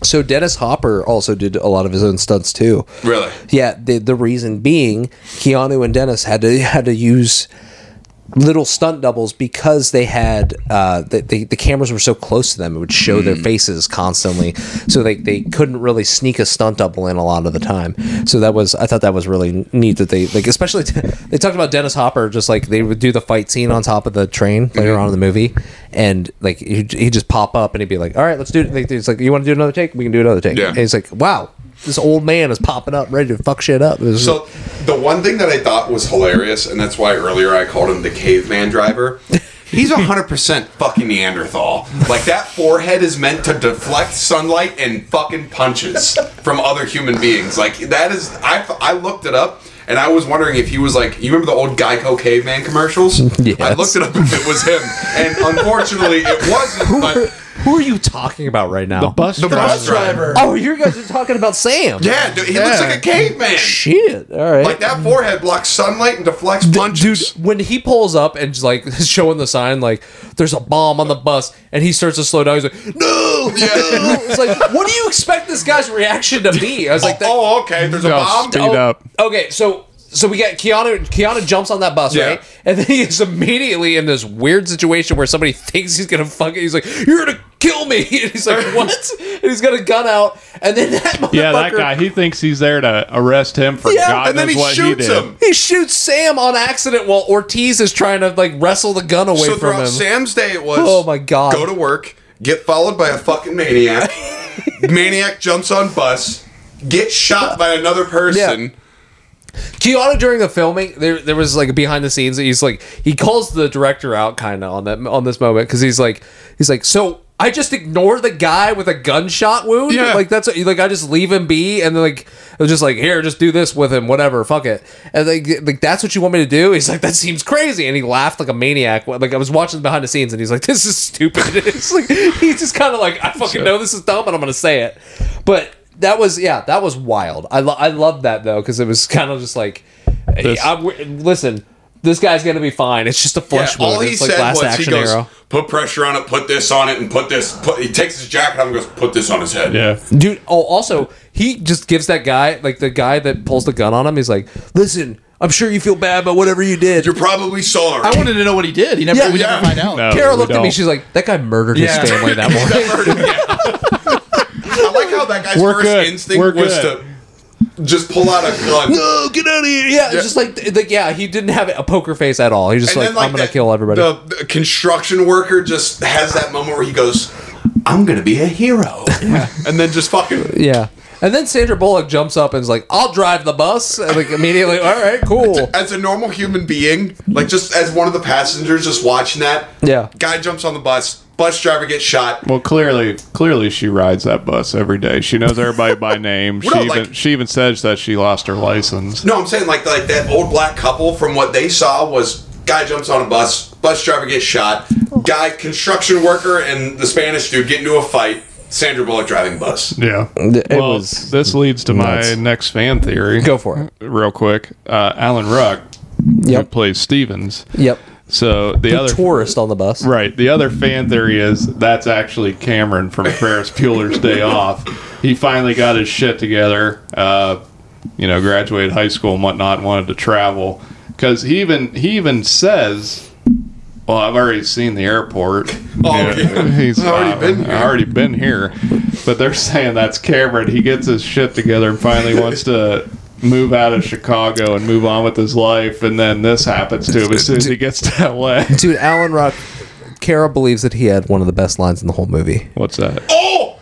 So Dennis Hopper also did a lot of his own stunts too. Really. Yeah, the the reason being Keanu and Dennis had to *laughs* had to use little stunt doubles because they had uh, the, the the cameras were so close to them. It would show their faces constantly. So they, they couldn't really sneak a stunt double in a lot of the time. So that was I thought that was really neat that they like especially *laughs* they talked about Dennis Hopper just like they would do the fight scene on top of the train later on in the movie. And like he'd, he'd just pop up and he'd be like all right let's do it. It's like you want to do another take? We can do another take. Yeah. and it's like wow this old man is popping up ready to fuck shit up So the one thing that I thought was hilarious, and that's why earlier I called him the caveman driver. *laughs* He's hundred percent fucking Neanderthal. Like that forehead is meant to deflect sunlight and fucking punches from other human beings. Like that is. I I looked it up. And I was wondering if he was like, you remember the old Geico caveman commercials? *laughs* Yes. I looked it up if it was him, and unfortunately it wasn't. But who are you talking about right now the bus the driver. bus driver, Oh, you guys are talking about Sam. yeah, dude, he looks like a caveman. Shit. All right. Like that forehead blocks sunlight and deflects punches. Dude, when he pulls up and just like *laughs* showing the sign, like there's a bomb on the bus, and he starts to slow down, he's like, "No!" Yeah. no." *laughs* It's like, what do you expect this guy's reaction to be? I was like, that, oh, okay. There's a Oh, bomb. speed oh, up. Okay, so so we get Keanu. Keanu jumps on that bus, Yeah. right? And then he is immediately in this weird situation where somebody *laughs* thinks he's gonna fuck it. He's like, "You're gonna kill me!" *laughs* And he's like, "What?" and he's got a gun out, and then that Yeah, that guy. He thinks he's there to arrest him for Yeah, God and then knows he what shoots he did. him. He shoots Sam on accident while Ortiz is trying to like wrestle the gun away So from him. Sam's day, it was Oh my God. go to work, get followed by a fucking maniac. *laughs* maniac jumps on bus, get shot by another person. Keanu during the filming, there there was like behind the scenes. That he's like he calls the director out kind of on that on this moment because he's like he's like so. I just ignore the guy with a gunshot wound. Yeah. Like that's like I just leave him be, and then like it was just like here, just do this with him, whatever, fuck it. And like like that's what you want me to do? He's like that seems crazy, and he laughed like a maniac. Like I was watching behind the scenes, and he's like this is stupid. *laughs* it's like he's just kind of like I fucking know this is dumb, but I'm gonna say it. But that was yeah, that was wild. I lo- I loved that though because it was kind of just like, This- I, listen, this guy's gonna be fine. It's just a Yeah, flesh wound. all he it's like said last was he goes, hero. put pressure on it, put this on it, and put this. Put, he takes his jacket off and goes, put this on his head. Yeah. Dude, oh, also, he just gives that guy, like the guy that pulls the gun on him, he's like, listen, I'm sure you feel bad about whatever you did. You're probably sorry. I wanted to know what he did. He never. Yeah. we Yeah. never find out. No. Carol we looked at me, she's like, that guy murdered Yeah. his family that *laughs* morning. *laughs* I like how that guy's We're first good. instinct We're was good. to just pull out a gun. no, get out of here! Yeah, it's just like, like yeah, he didn't have a poker face at all. He's just like, I'm gonna that- kill everybody. The, the construction worker just has that moment where he goes, "I'm gonna be a hero," and then just fucking. yeah. And then Sandra Bullock jumps up and is like, "I'll drive the bus." And like immediately, all right, cool. As a normal human being, like just as one of the passengers, just watching that, Yeah. guy jumps on the bus, bus driver gets shot. Well, clearly, clearly she rides that bus every day. She knows everybody by *laughs* name. She No, even like- she even says that she lost her license. No, I'm saying like like that old black couple. From what they saw, was guy jumps on a bus, bus driver gets shot, guy construction worker and the Spanish dude get into a fight. Sandra Bullock driving bus. Yeah. It well, was this leads to nuts. my next fan theory. Go for it. real quick. Uh, Alan Ruck, who Yep. plays Stevens. Yep. So the, The other tourist on the bus. Right. The other fan theory is that's actually Cameron from Ferris Bueller's Day Off. He finally got his shit together. Uh, you know, graduated high school and whatnot, and wanted to travel because he even he even says. Well, I've already seen the airport. *laughs* Oh, Yeah, yeah. He's I've already uh, been here. I've already been here. But they're *laughs* saying that's Cameron. He gets his shit together and finally wants to move out of Chicago and move on with his life. And then this happens to him as soon as he gets to LA. *laughs* Dude, Alan Ruck. Kara believes that he had one of the best lines in the whole movie. What's that? Oh,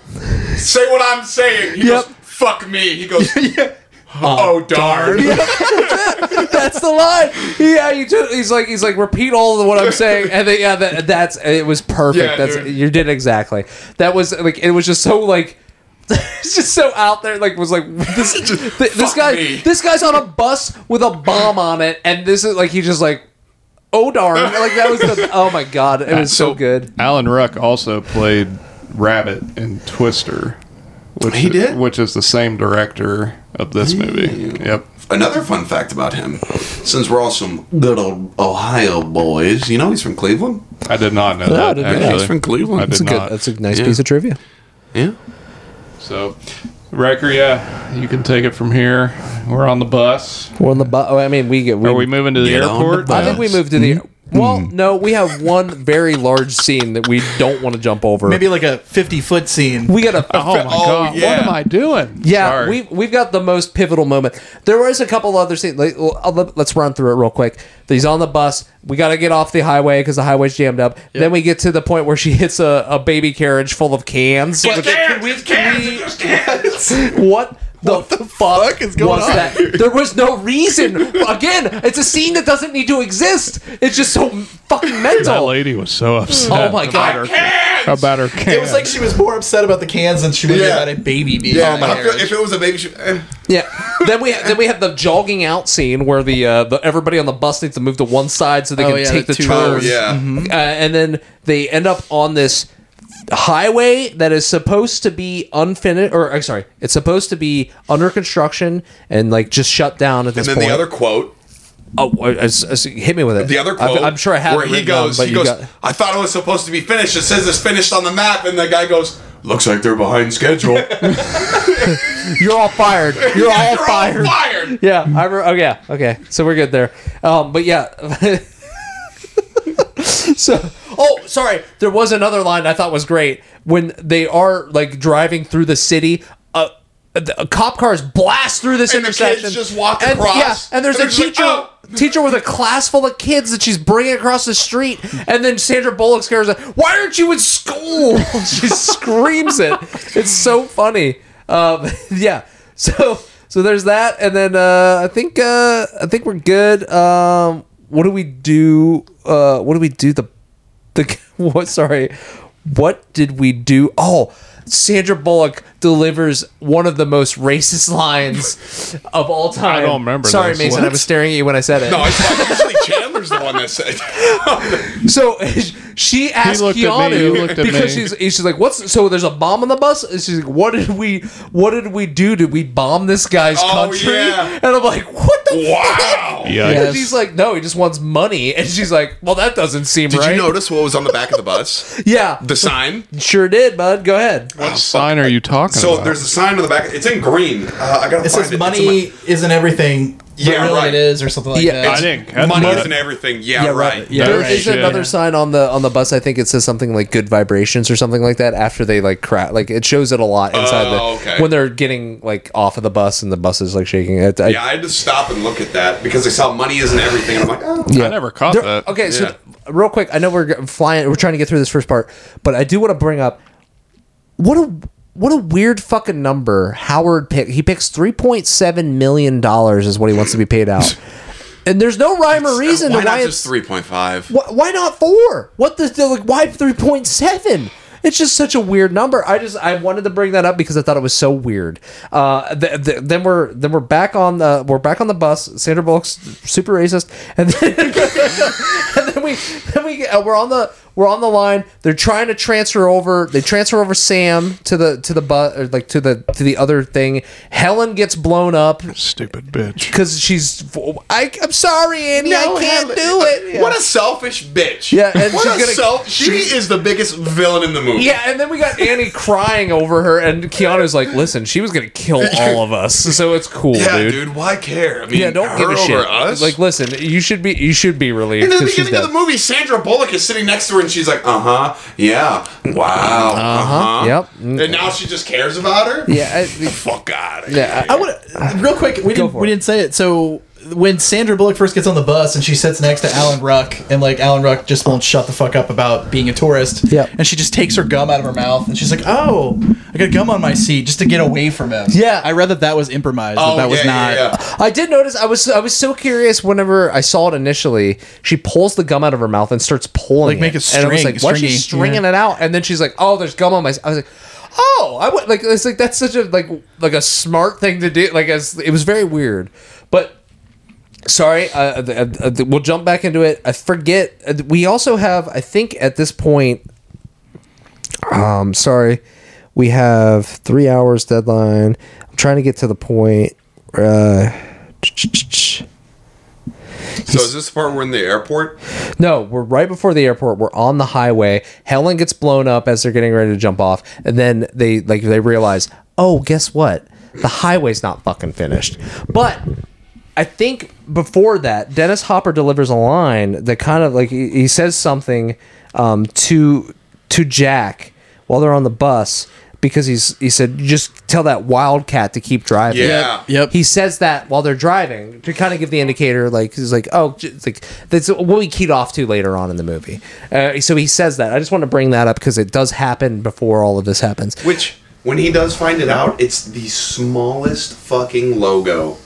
say what I'm saying. He Yep. goes, "Fuck me." He goes, Oh, "Oh darn." *laughs* That's the line. Yeah, you just, he's like he's like repeat all of what I'm saying, and then, yeah, that, that's it was perfect. Yeah, that's dude. you did exactly. That was like it was just so like. *laughs* It's just so out there. Like was like *laughs* this. th- this guy. me. This guy's on a bus with a bomb on it, and this is like he's just like, oh darn! Like that was the. Oh my god! It was so, So- good. Alan Ruck also played Rabbit in Twister. Which, He did? Which is the same director of this movie. Yep. Another fun fact about him, since we're all some good old Ohio boys, you know he's from Cleveland. I did not know I that, didn't know. actually. He's from Cleveland. I That's a good. not. That's a nice Yeah. piece of trivia. Yeah. So, Wrecker, yeah, you can take it from here. We're on the bus. We're on the bus. Oh, I mean, we get. We, Are we moving to the Get on the airport? bus. I think we moved to the. Hmm? Well, hmm. no, we have one very large scene that we don't want to jump over. Maybe like a 50 foot scene. we got a. *laughs* Oh my Oh, god! yeah. What am I doing? Yeah, Sorry. we've we've got the most pivotal moment. There was a couple other scenes. Like, well, I'll let- let's run through it real quick. He's on the bus. We got to get off the highway because the highway's jammed up. Then we get to the point where she hits a, a baby carriage full of cans. It's With- cans, it's cans, it's just cans. *laughs* what the, fuck, is going was on that? There was no reason. Again, it's a scene that doesn't need to exist. It's just so fucking mental. that lady was so upset. Oh my god. Cans. About her can. It was like she was more upset about the cans than she was Yeah. about a baby being Yeah, on feel- if it was a baby, she, eh. Yeah. then we then we have the jogging out scene where the uh, the everybody on the bus needs to move to one side so they Oh, can yeah, take the the, two oh turns. yeah. Uh, and then they end up on this highway that is supposed to be unfinished or uh, sorry, it's supposed to be under construction and like just shut down at this point. And then point. the other quote, oh, uh, uh, uh, hit me with it. the other quote, I'm sure I have where it he down, goes, but he goes, got- I thought it was supposed to be finished. It says it's finished on the map, and the guy goes, looks like they're behind schedule. *laughs* *laughs* You're all fired. You're all You're fired. fired. Yeah, I re- oh yeah, okay. So we're good there. Um, but yeah. *laughs* *laughs* so oh, sorry. There was another line I thought was great when they are like driving through the city. Uh, the- cop cars blast through this And intersection. just walk and, across. Yeah, and there's And a teacher. like, "Oh." Teacher with a class full of kids that she's bringing across the street, and then Sandra Bullock scares her. Why aren't you in school? *laughs* she screams it. It's so funny. Um, *laughs* yeah. So so there's that, and then uh, I think uh, I think we're good. Um, what do we do? Uh, what do we do? The the *laughs* what? Sorry, what did we do? Oh. Sandra Bullock delivers one of the most racist lines of all time. I don't remember Sorry, this. Mason. I was staring at you when I said it. No, I thought usually Chandler's the one that said. So *laughs* she asked looked at me, Keanu you looked at because me. she's she's like, "What's so?" There's a bomb on the bus. And she's like, "What did we What did we do? Did we bomb this guy's Oh, country?" yeah. And I'm like, "What the Wow. fuck?" Yeah. And she's like, "No, he just wants money." And she's like, "Well, that doesn't seem right. Did right." you notice what was on the back of the bus? *laughs* Yeah, The sign. sure did, bud. Go ahead. What sign are you talking So about? there's a sign on the back. It's in green. Uh, I gotta It find says it. It's in money isn't everything. But Yeah, really right. it is, or something like Yeah, that. I didn't catch my, money that. isn't everything. Yeah, Yeah, right. right. Yeah, there right. is Shit. another sign on the on the bus. I think it says something like "good vibrations" or something like that. After they like crash, like it shows it a lot inside Oh, the okay. when they're getting like off of the bus and the bus is like shaking. It, I, Yeah, I had to stop and look at that because I saw money isn't everything. And I'm like, oh. yeah. I never caught There- that. Okay, so Yeah. th- real quick, I know we're g- flying. We're trying to get through this first part, but I do want to bring up what a what a weird fucking number Howard picked. He picks three point seven million dollars is what he wants to be paid out, *laughs* and there's no rhyme or reason Why to why just it's 3.5? why, why not four? What the the- like? Why three point seven? It's just such a weird number. I just I wanted to bring that up because I thought it was so weird. Uh, th- th- then we're then we're back on the we're back on the bus. Sandra Bullock's super racist, and then, *laughs* and then we then we uh, we're on the we're on the line. They're trying to transfer over. They transfer over Sam to the to the bus or like to the to the other thing. Helen gets blown up Stupid bitch. because she's. I, I'm sorry, Annie. I can't Helen- do it. Yeah. What a selfish bitch. Yeah, and what she's a gonna- self- she is the biggest villain in the movie. Yeah, and then we got Annie crying over her, and Keanu's like, "Listen, she was gonna kill all of us, so it's cool, Yeah, dude. dude. Why care? I mean, Yeah, don't her give a over shit. us. Like, listen, you should be, you should be relieved in the because she's beginning of the movie, Sandra Bullock is sitting next to her, and she's like, "Uh huh, yeah, wow, uh huh, yep. And now she just cares about her. yeah, I, fuck out. yeah. I would real quick. We didn't for we it. didn't say it. So when Sandra Bullock first gets on the bus and she sits next to Alan Ruck, and like Alan Ruck just won't shut the fuck up about being a tourist. Yep. And she just takes her gum out of her mouth, and she's like, "Oh, I got gum on my seat just to get away from him." Yeah. I read that that was improvised. Oh, that, that was yeah, not. yeah, yeah. I did notice. I was, I was so curious. Whenever I saw it initially, she pulls the gum out of her mouth and starts pulling, Like, make it. a and I was like, "Why is she stringing yeah. it out?" And then she's like, "Oh, there's gum on my." I was like. Oh, I would like it's like that's such a like like a smart thing to do. Like as it was very weird, but sorry uh, uh, uh, we'll jump back into it. I forget uh, we also have i think at this point um sorry we have three hours deadline. I'm trying to get to the point uh So is this the part we're in the airport? no we're right before the airport. We're on the highway. Helen gets blown up as they're getting ready to jump off. And then they like they realize oh guess what? The highway's not fucking finished. But I think before that, Dennis Hopper delivers a line that kind of like he, he says something um, to to Jack while they're on the bus because he's he said just tell that wildcat to keep driving. Yeah. Yep. He says that while they're driving to kind of give the indicator, like he's like, oh, it's like that's what we keyed off to later on in the movie. Uh, so he says that. I just want to bring that up because it does happen before all of this happens. Which, when he does find it out, it's the smallest fucking logo.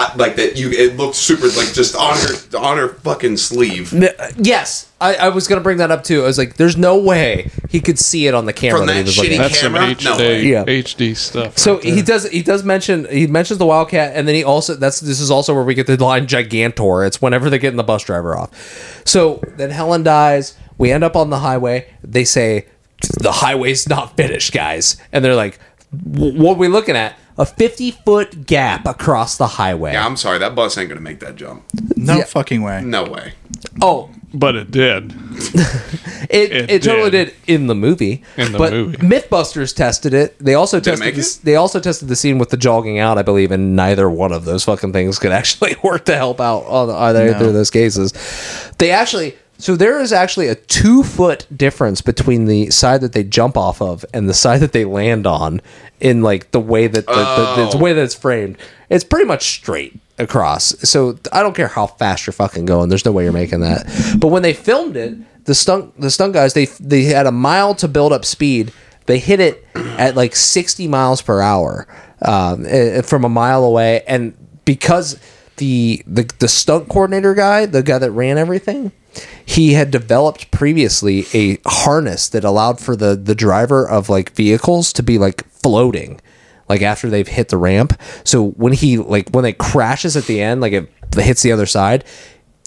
I, like that, you. It looks super, like just on her on her fucking sleeve. Uh, yes, I, I was gonna bring that up too. I was like, "There's no way he could see it on the camera From that he that was looking shitty at." That's some camera? HD, No way. Yeah. HD stuff. So right there. he does he does mention he mentions the Wildcat, and then he also that's this is also where we get the line Gigantor. It's whenever they're getting the bus driver off. So then Helen dies. We end up on the highway. They say the highway's not finished, guys, and they're like, "Wh- "What are we looking at? A fifty foot gap across the highway." Yeah, I'm sorry, that bus ain't gonna make that jump. No Yeah. fucking way. No way. Oh, but it did. *laughs* It, it, It totally did. did in the movie. In the but movie. MythBusters tested it. They also it tested make this, it? they also tested the scene with the jogging out, I believe, and neither one of those fucking things could *laughs* actually work to help out on either No. of those cases. They actually so there is actually a two foot difference between the side that they jump off of and the side that they land on in like the way that the, the, the, Oh. way that it's framed. It's pretty much straight across. So I don't care how fast you're fucking going. There's no way you're making that. But when they filmed it, the stunt the stunt guys they they had a mile to build up speed. They hit it at like 60 miles per hour um, eh, from a mile away, and because the, the the stunt coordinator guy, the guy that ran everything, he had developed previously a harness that allowed for the the driver of like vehicles to be like floating like after they've hit the ramp. So when he like when it crashes at the end, like it hits the other side,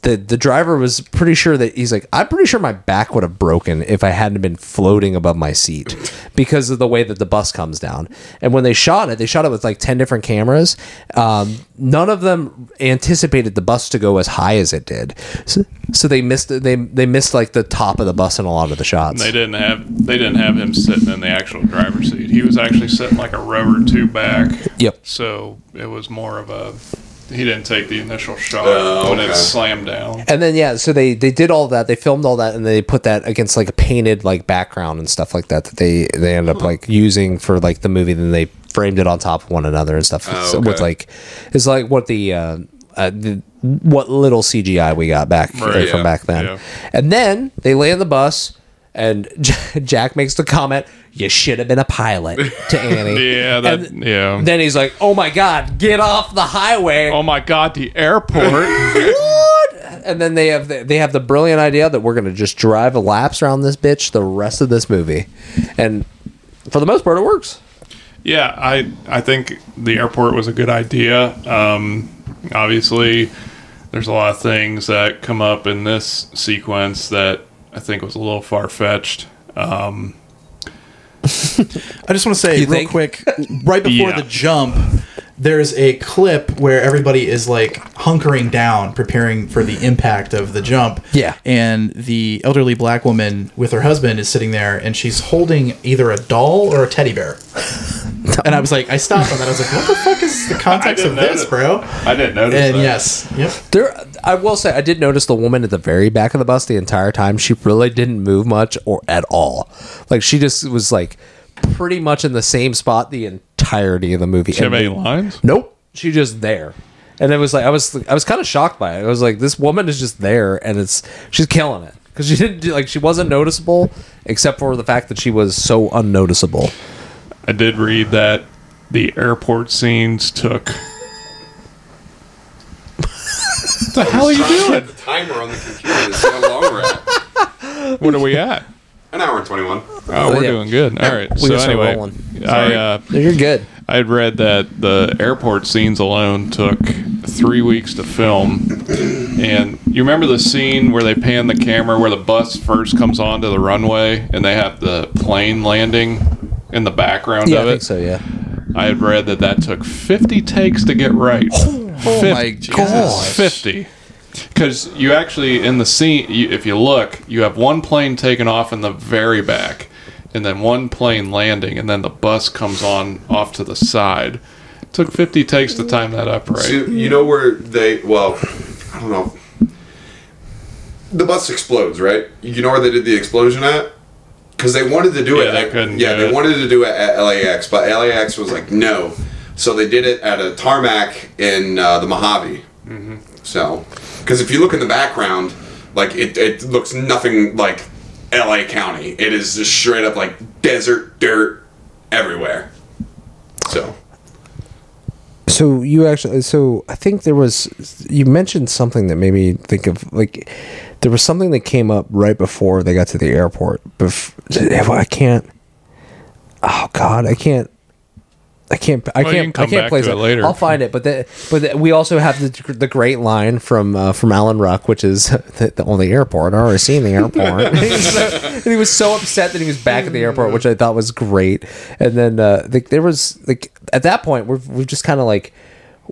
the the driver was pretty sure that he's like, I'm pretty sure my back would have broken if I hadn't been floating above my seat *laughs* because of the way that the bus comes down. And when they shot it, they shot it with like ten different cameras. Um, none of them anticipated the bus to go as high as it did, so, so they missed they they missed like the top of the bus in a lot of the shots. They didn't have they didn't have him sitting in the actual driver's seat. He was actually sitting like a or two back. Yep. So it was more of a he didn't take the initial shot Oh, when okay. it slammed down. And then yeah, so they they did all that. They filmed all that, and they put that against like a painted like background and stuff like that that they they end up like using for like the movie. Then they framed it on top of one another and stuff. Oh, So with like it's like what the. Uh, uh, the, what little CGI we got back uh, Right, from back then, yeah. and then they land the bus, and *laughs* Jack makes the comment, "You should have been a pilot" to *laughs* Annie. Yeah, that And yeah. Then he's like, "Oh my god, get off the highway!" oh my god, the airport. *laughs* what? And then they have the, they have the brilliant idea that we're gonna just drive a laps around this bitch the rest of this movie, and for the most part, it works. Yeah, I I think the airport was a good idea. Um, obviously, there's a lot of things that come up in this sequence that I think was a little far fetched. Um, I just want to say You real think? quick, right before Yeah. the jump, there's a clip where everybody is like hunkering down, preparing for the impact of the jump. Yeah. And the elderly black woman with her husband is sitting there, and she's holding either a doll or a teddy bear. *laughs* and I was like, I stopped on that. I was like, what the fuck is the *laughs* context of this, notice. bro? I didn't notice. And that. yes, yep. There, I will say, I did notice the woman at the very back of the bus the entire time. She really didn't move much or at all. Like she just was like pretty much in the same spot the entirety of the movie. Did you have any lines? Nope. She just there. And it was like I was I was kind of shocked by it. I was like this woman is just there and it's she's killing it cuz she didn't do, like she wasn't noticeable except for the fact that she was so unnoticeable. I did read that the airport scenes took. what the hell are you *laughs* doing? The timer on the computer to see how long we're at. *laughs* What are we at? An hour and 21. Oh, we're yeah. doing good. All right. We so anyway. I uh, You're good. I had read that the airport scenes alone took three weeks to film. And you remember the scene where they pan the camera where the bus first comes onto the runway and they have the plane landing in the background Yeah, of I it? think so, yeah. I had read that that took 50 takes to get right. Oh my god. 50. Because you actually, in the scene, you, if you look, you have one plane taking off in the very back, and then one plane landing, and then the bus comes on off to the side. took 50 takes to time that up right. So, you know where they, well, I don't know. The bus explodes, right? You know where they did the explosion at? Because they wanted to do Yeah, it. they at, couldn't yeah, they it. wanted to do it at LAX, but LAX was like, no. So they did it at a tarmac in uh, the Mojave. Mm-hmm. So, because if you look in the background, like it, it looks nothing like LA County. It is just straight up like desert dirt everywhere. So, So you actually, so I think there was, you mentioned something that made me think of like, there was something that came up right before they got to the airport. Bef- I can't. Oh God, I can't. I can't. I Well, you can't. can I come can't back place to it it later. I'll find it. But the, but the, we also have the the great line from uh, from Alan Ruck, which is *laughs* the, the only airport. I already seen the airport. and, he was so, and he was so upset that he was back at the airport, which I thought was great. And then uh, like there was like at that point we're we're just kind of like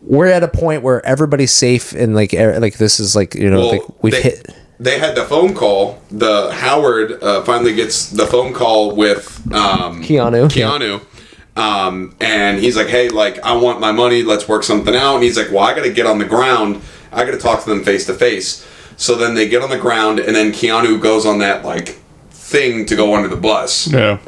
we're at a point where everybody's safe and like air, like this is like you know well, like we've they, hit. They had the phone call. The Howard uh, finally gets the phone call with um, Keanu. Keanu. Um, and he's like, "Hey, like, I want my money. Let's work something out." And he's like, "Well, I got to get on the ground. I got to talk to them face to face." So then they get on the ground, and then Keanu goes on that like thing to go under the bus. Yeah.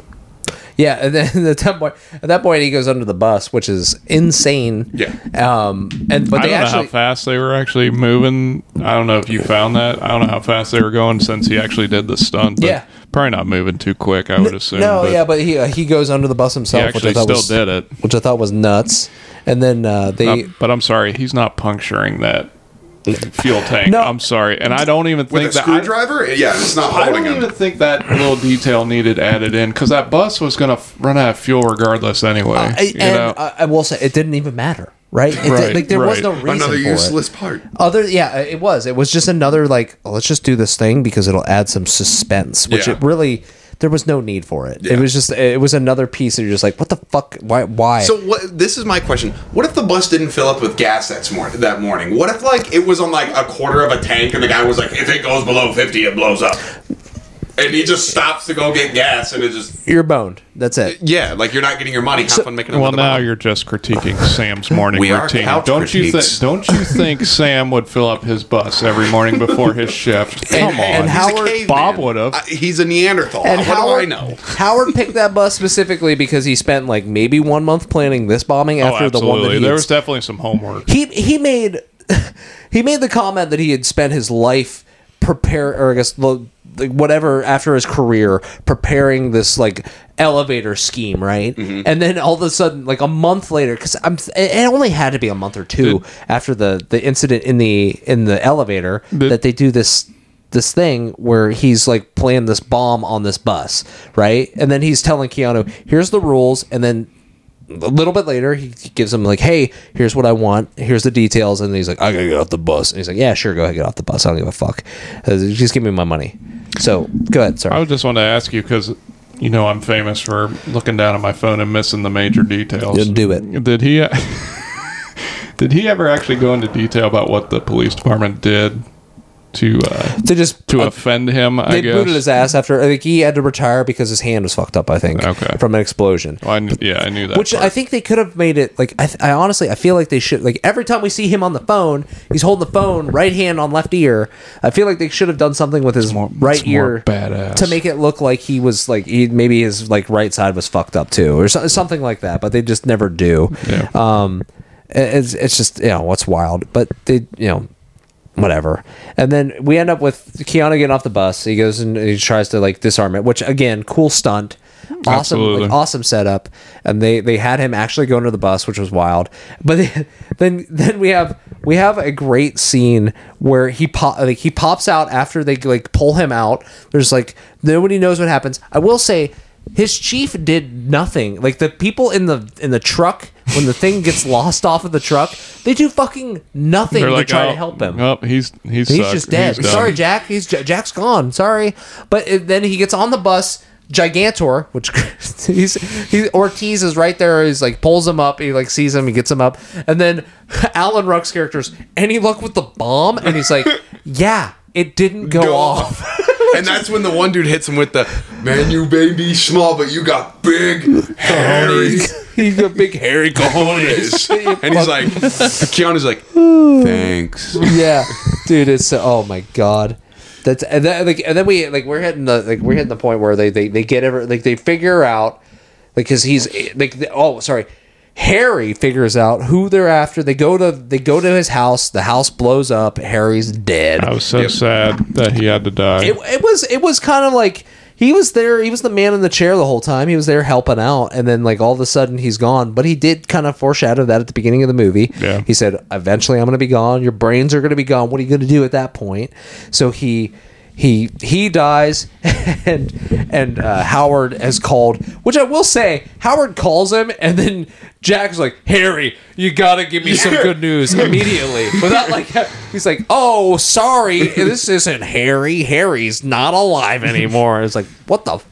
Yeah, and then *laughs* at that point, at that point, he goes under the bus, which is insane. Yeah. Um, and but I they don't know actually, how fast they were actually moving. I don't know if you found that. I don't know how fast they were going since he actually did the stunt. But Yeah. Probably not moving too quick, I would assume. no, but yeah, but he uh, he goes under the bus he himself, which I actually thought still was did it. which I thought was nuts. And then uh, they Uh, but I'm sorry, he's not puncturing that fuel tank. No. I'm sorry, and I don't even With think a that. screwdriver? yeah, it's not I, I holding don't him. even think that little detail needed added in because that bus was going to run out of fuel regardless anyway. I, you and know? I, I will say it didn't even matter. Right? It, Right, like there was no reason Another for useless it. part. Other, yeah, it was. It was just another like, oh, let's just do this thing because it'll add some suspense, which Yeah. it really. There was no need for it. It was just. It was another piece. That you're just like, what the fuck? Why? Why? So what? This is my question. What if the bus didn't fill up with gas that morning? That morning, what if like it was on like a quarter of a tank, and the guy was like, "If it goes below fifty, it blows up," and he just stops to go get gas, and it just you're boned. That's it. yeah, like you're not getting your money. Have fun making Well, another now bomb. you're just critiquing Sam's *laughs* morning We are routine. couch Don't you think? *laughs* Don't you think Sam would fill up his bus every morning before his shift? Come on, and He's a Howard- caveman. Bob would've. Uh, he's a Neanderthal. And what Howard, do I know? Howard picked that bus specifically because he spent like maybe one month planning this bombing Oh, after the one that absolutely. he There had was definitely some homework. he he made *laughs* he made the comment that he had spent his life prepare or I guess the- like whatever after his career preparing this like elevator scheme right and then all of a sudden like a month later because i'm it only had to be a month or two after the the incident in the in the elevator Did- that they do this this thing where he's like playing this bomb on this bus right and then he's telling keanu here's the rules and then a little bit later, he gives him like, "Hey, here's what I want. Here's the details." And he's like, "I gotta get off the bus." And he's like, "Yeah, sure, go ahead, get off the bus. I don't give a fuck. Uh, just give me my money." So go ahead, sir. I just want to ask you because you know I'm famous for looking down at my phone and missing the major details. Then do it. Did he? *laughs* did he ever actually go into detail about what the police department did to uh, To just to uh, offend him? I they guess. booted his ass after. I think he had to retire because his hand was fucked up. I think. Okay. From an explosion. Well, I kn- yeah, I knew that. Which part. I think they could have made it like I, th- I honestly I feel like they should like every time we see him on the phone he's holding the phone right hand on left ear I feel like they should have done something with his more- right ear badass. to make it look like he was like he maybe his like right side was fucked up too or so, something like that but they just never do Yeah. um it's it's just you know what's wild but they you know whatever. And then we end up with Keanu getting off the bus. He goes and he tries to like disarm it, which again, cool stunt. Awesome, like, awesome setup, and they they had him actually go into the bus, which was wild. But then *laughs* then, then we have we have a great scene where he pop like he pops out after they like pull him out. There's like nobody knows what happens. I will say his chief did nothing. Like the people in the in the truck when the thing gets *laughs* lost off of the truck, they do fucking nothing They're to like, try oh, to help him. Oh, he's he's He's sucked. just dead. He's. Sorry, Jack. He's Jack's gone. Sorry, but it, then he gets on the bus. Gigantor, which *laughs* he's he Ortiz is right there. He's like pulls him up. He like sees him. He gets him up, and then *laughs* Alan Ruck's characters. Any luck with the bomb? And he's like, *laughs* "Yeah, it didn't go, Go off." *laughs* and that's when the one dude hits him with the man, you baby small, but you got big, hairy he's a *laughs* big hairy cojones. and he's like, Keanu's like, thanks. yeah, dude, it's oh my god. That's and then like and then we like we're hitting the like we're hitting the point where they they, they get ever like they figure out like because he's like the, oh sorry Harry figures out who they're after. They go to they go to his house. The house blows up. Harry's dead. I was so sad that he had to die. It, it was it was kind of like he was there. He was the man in the chair the whole time. He was there helping out, and then like all of a sudden he's gone. But he did kind of foreshadow that at the beginning of the movie. Yeah. He said, "Eventually, I'm going to be gone. Your brains are going to be gone. What are you going to do at that point?" So he he he dies, *laughs* and and uh, Howard has called. Which I will say, Howard calls him, and then Jack's like, "Harry, you got to give me some good news *laughs* immediately." Without like, *laughs* he's like, "Oh, sorry, this isn't Harry. Harry's not alive anymore." It's like, what the.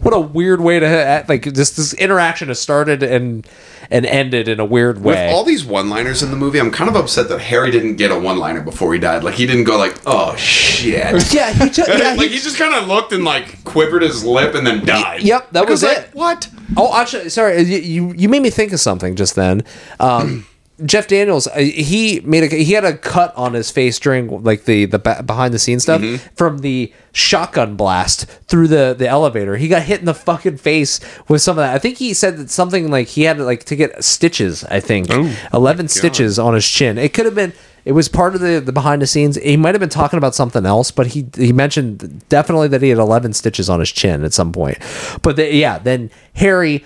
What a weird way to like this. This interaction has started and and ended in a weird way. With all these one-liners in the movie, I'm kind of upset that Harry didn't get a one-liner before he died. Like he didn't go like, "Oh shit." *laughs* yeah, he just, yeah, *laughs* like he, he just kind of looked and like quivered his lip and then died. Yep, that was like, it. What? Oh, actually, sorry. You, you you made me think of something just then. Um, *clears throat* Jeff Daniels, uh, he made a he had a cut on his face during like the the behind the scenes stuff from the shotgun blast through the the elevator. He got hit in the fucking face with some of that. I think he said that something like he had like to get stitches. I think eleven stitches on his chin. It could have been. It was part of the, the behind the scenes. He might have been talking about something else, but he he mentioned definitely that he had 11 stitches on his chin at some point. But the, yeah, then Harry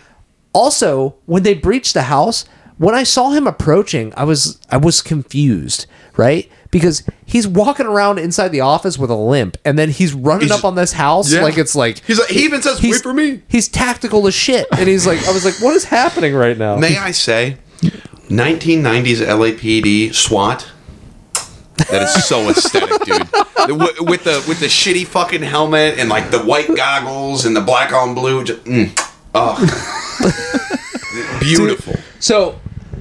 also when they breached the house, when I saw him approaching, I was I was confused, right? Because he's walking around inside the office with a limp, and then he's running He's- up on this house Yeah. like it's like He's like, he even says, he's "Wait for me." He's tactical as shit, and he's like, I was like, what is happening right now? May I say, 1990s LAPD SWAT. That is so aesthetic, dude. The- wi- With the with the shitty fucking helmet and like the white goggles and the black on blue. Just, mm, oh. Beautiful. So,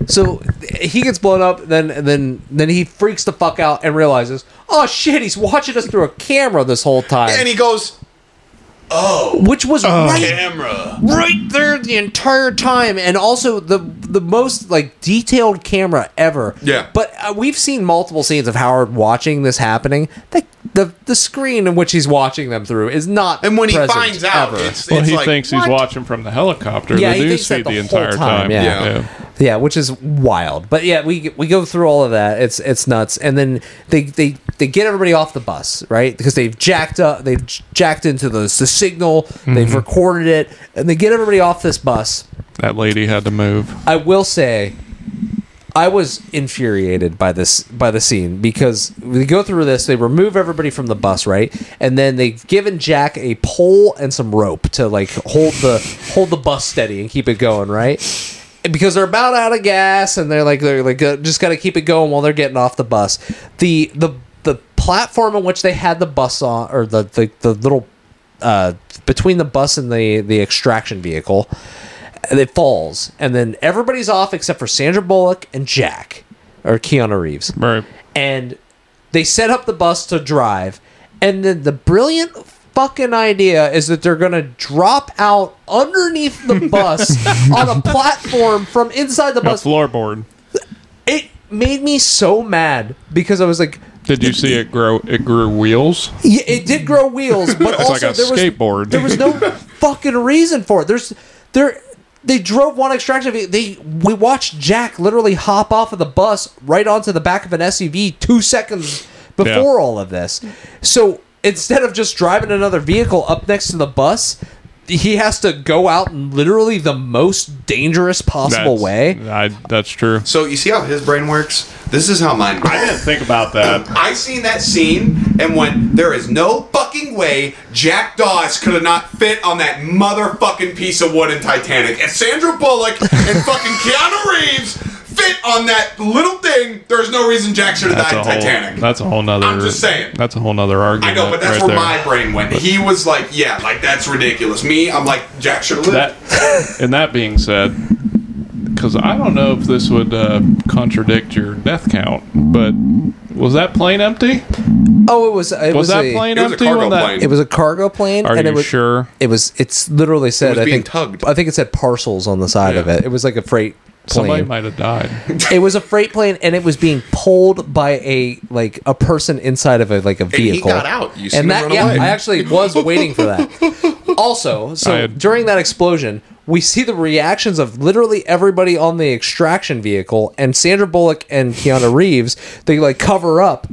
so he gets blown up. Then, then, then he freaks the fuck out and realizes, oh shit, he's watching us through a camera this whole time, And he goes, oh, which was right, camera. right there the entire time, and also the the most like detailed camera ever. Yeah. But uh, we've seen multiple scenes of Howard watching this happening. The, the the screen in which he's watching them through is not. And when he present finds out, ever. it's, Well, it's he like, thinks he's what? watching from the helicopter. Yeah, the he news thinks that feed the the, entire time, time. yeah. Yeah. Yeah, which is wild. But yeah, we we go through all of that. It's it's nuts. And then they they they get everybody off the bus, right? Because they've jacked up, they've jacked into the the signal, they've mm-hmm. recorded it, and they get everybody off this bus. That lady had to move. I will say I was infuriated by this by the scene because we go through this, they remove everybody from the bus, right? And then they've given Jack a pole and some rope to like hold the hold the bus steady and keep it going, right? Because they're about out of gas and they're like they're like uh, just got to keep it going while they're getting off the bus. The the the platform on which they had the bus on or the the, the little uh, between the bus and the the extraction vehicle and it falls, and then everybody's off except for Sandra Bullock and Jack, or Keanu Reeves, Right. and they set up the bus to drive, and then the brilliant fucking idea is that they're gonna drop out underneath the *laughs* bus on a platform from inside the A bus. floorboard. It made me so mad because I was like. Did you see it grow? It grew wheels. Yeah, it did grow wheels, but *laughs* also like a there was there was no *laughs* fucking reason for it. There's there they drove one extraction. vehicle. They we watched Jack literally hop off of the bus right onto the back of an SUV two seconds before all of this. So instead of just driving another vehicle up next to the bus. He has to go out in literally the most dangerous possible That's- way. I, that's true. So you see how his brain works? This is how mine I works. didn't think about that. I seen that scene and went, there is no fucking way Jack Dawes could have not fit on that motherfucking piece of wood in Titanic. If Sandra Bullock and fucking Keanu Reeves fit on that little thing, there's no reason Jack should have died in whole. Titanic. That's a whole nother. I'm just saying. That's a whole nother argument. I know, but that's right where there. my brain went. He was like, yeah, like that's ridiculous. Me, I'm like, Jack should have lived. That, and that being said, because I don't know if this would uh, contradict your death count, but was that plane empty? Oh, it was it Was, was, that a, plane It was a empty? cargo that- plane. It was a cargo plane, Are and you it was sure? It was. It's literally said. was I being think. tugged. I think it said parcels on the side of it. It was like a freight Somebody might have died. it was a freight plane, and it was being pulled by a like a person inside of a like a vehicle. he vehicle. got out. You seen and him that run yeah, away. I actually was waiting for that. *laughs* Also, so had- during that explosion, we see the reactions of literally everybody on the extraction vehicle, and Sandra Bullock and Keanu Reeves. They like cover up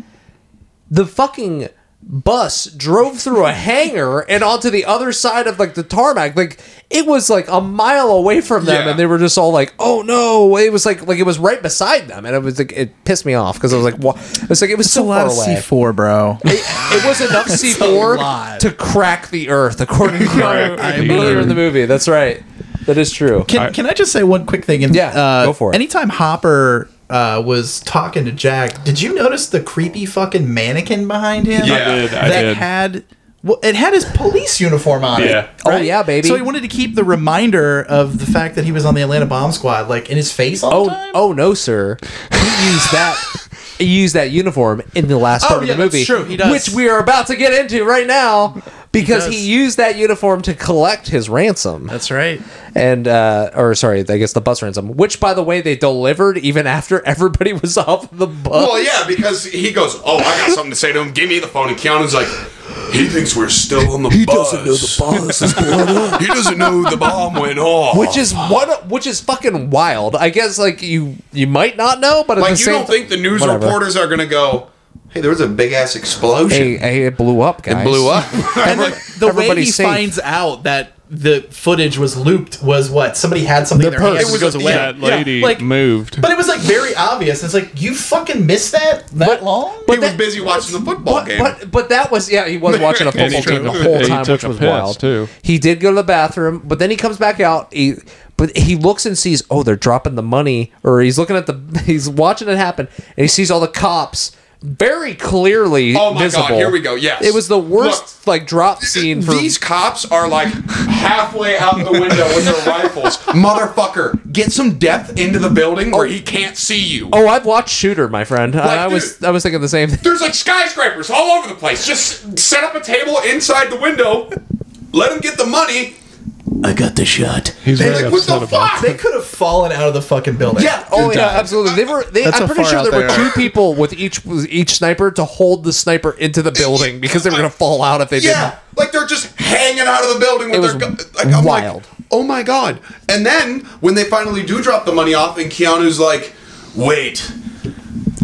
the fucking bus drove through a hangar and onto the other side of like the tarmac. Like it was like a mile away from them Yeah. and they were just all like oh no. It was like like it was right beside them and it was like it pissed me off because i was like what it's like it was It's so a lot far of away. C4, bro. it, it was enough *laughs* c4 to crack the earth according to *laughs* the earlier in the movie. That's right. That is true. Can, I- can I just say one quick thing? And, Yeah, uh, go for it. Anytime Hopper uh, was talking to Jack, did you notice the creepy fucking mannequin behind him? Yeah. I did, I that did. had. Well, it had his police uniform on Yeah. it. Oh, yeah, baby. So he wanted to keep the reminder of the fact that he was on the Atlanta bomb squad, like in his face all the Oh, time. oh no, sir. He used that. He used that uniform in the last Oh, part of yeah, the movie, that's true. He does. which we are about to get into right now, because he, does. used that uniform to collect his ransom, That's right. and uh, or sorry, I guess the bus ransom, which by the way they delivered even after *laughs* everybody was off the bus. Well, yeah, because he goes, "Oh, I got something to say to him. Give me the phone." And Keanu's like, "He thinks we're still on the he bus. Doesn't know the bus is *laughs* going on. he doesn't know the bomb went off. Which is what, which is fucking wild. I guess like you, you might not know, but at like the you same don't ti- think the news whatever. reporters are gonna go, "Hey, there was a big ass explosion. Hey, hey, it blew up, guys. it blew up." *laughs* And like, the, the way he safe. finds out that the footage was looped was what somebody had something in their purse. hand It was goes a- away. That Yeah, lady like, moved. But it was like very obvious. It's like you fucking missed that that long. But he But was busy watching the football But, game. but but that was yeah he was watching a *laughs* football game the whole *laughs* time which was wild too. he did go to the bathroom but then he comes back out he but he looks and sees, oh, they're dropping the money, or he's looking at the, *laughs* he's watching it happen, and he sees all the cops very clearly Oh my visible. God, here we go, yes. it was the worst Look, like drop scene for These cops are like halfway out the window with their rifles. *laughs* Motherfucker, get some depth into the building where he can't see you. Oh, I've watched Shooter, my friend. I, I was dude. I was thinking the same thing. There's like skyscrapers all over the place. Just set up a table inside the window. Let him get the money. I got the shot. He's They're very like, what upset the about fuck? They could have fallen out of the fucking building. Yeah. Oh yeah, absolutely. They were. They, That's I'm how pretty far sure out there were they two are. people with each with each sniper to hold the sniper into the building *laughs* because they were gonna fall out if they Yeah, didn't. like they're just hanging out of the building with It their was gu- like I'm wild. like, oh my god! And then when they finally do drop the money off, and Keanu's like, wait,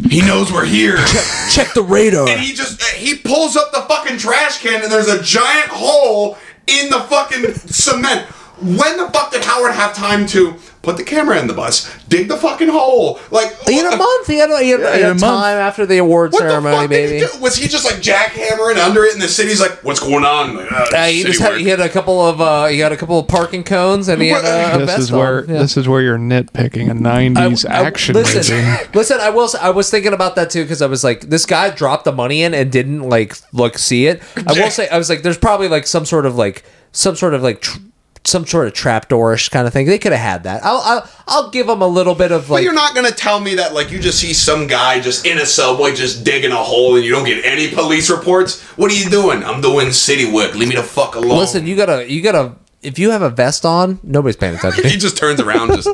he knows we're here. *laughs* Check the radar. and he just he pulls up the fucking trash can and there's a giant hole in the fucking cement. When the fuck did Howard have time to put the camera in the bus, dig the fucking hole? Like He had a month. He had a, he had, he in had a month. time after the award What the ceremony, fuck baby. did he do? Was he just like jackhammering under it, and the city's like, "What's going on?" Like, "Ah, Uh, he just had, he had a couple of uh, he had a couple of parking cones and he had a, a This vest is where on. Yeah. this is where you're nitpicking a '90s I- I- action listen, movie. *laughs* listen. I will. s- I was thinking about that too because I was like, this guy dropped the money in and didn't like look see it. I will *laughs* say, I was like, there's probably like some sort of like some sort of like. Tr- some sort of trapdoorish kind of thing. They could have had that. I'll, I'll I'll give them a little bit of But you're not gonna tell me that like you just see some guy just in a subway just digging a hole and you don't get any police reports. What are you doing? I'm doing city work. Leave me the fuck alone. listen. You gotta you gotta if you have a vest on, nobody's paying attention. *laughs* he just turns around just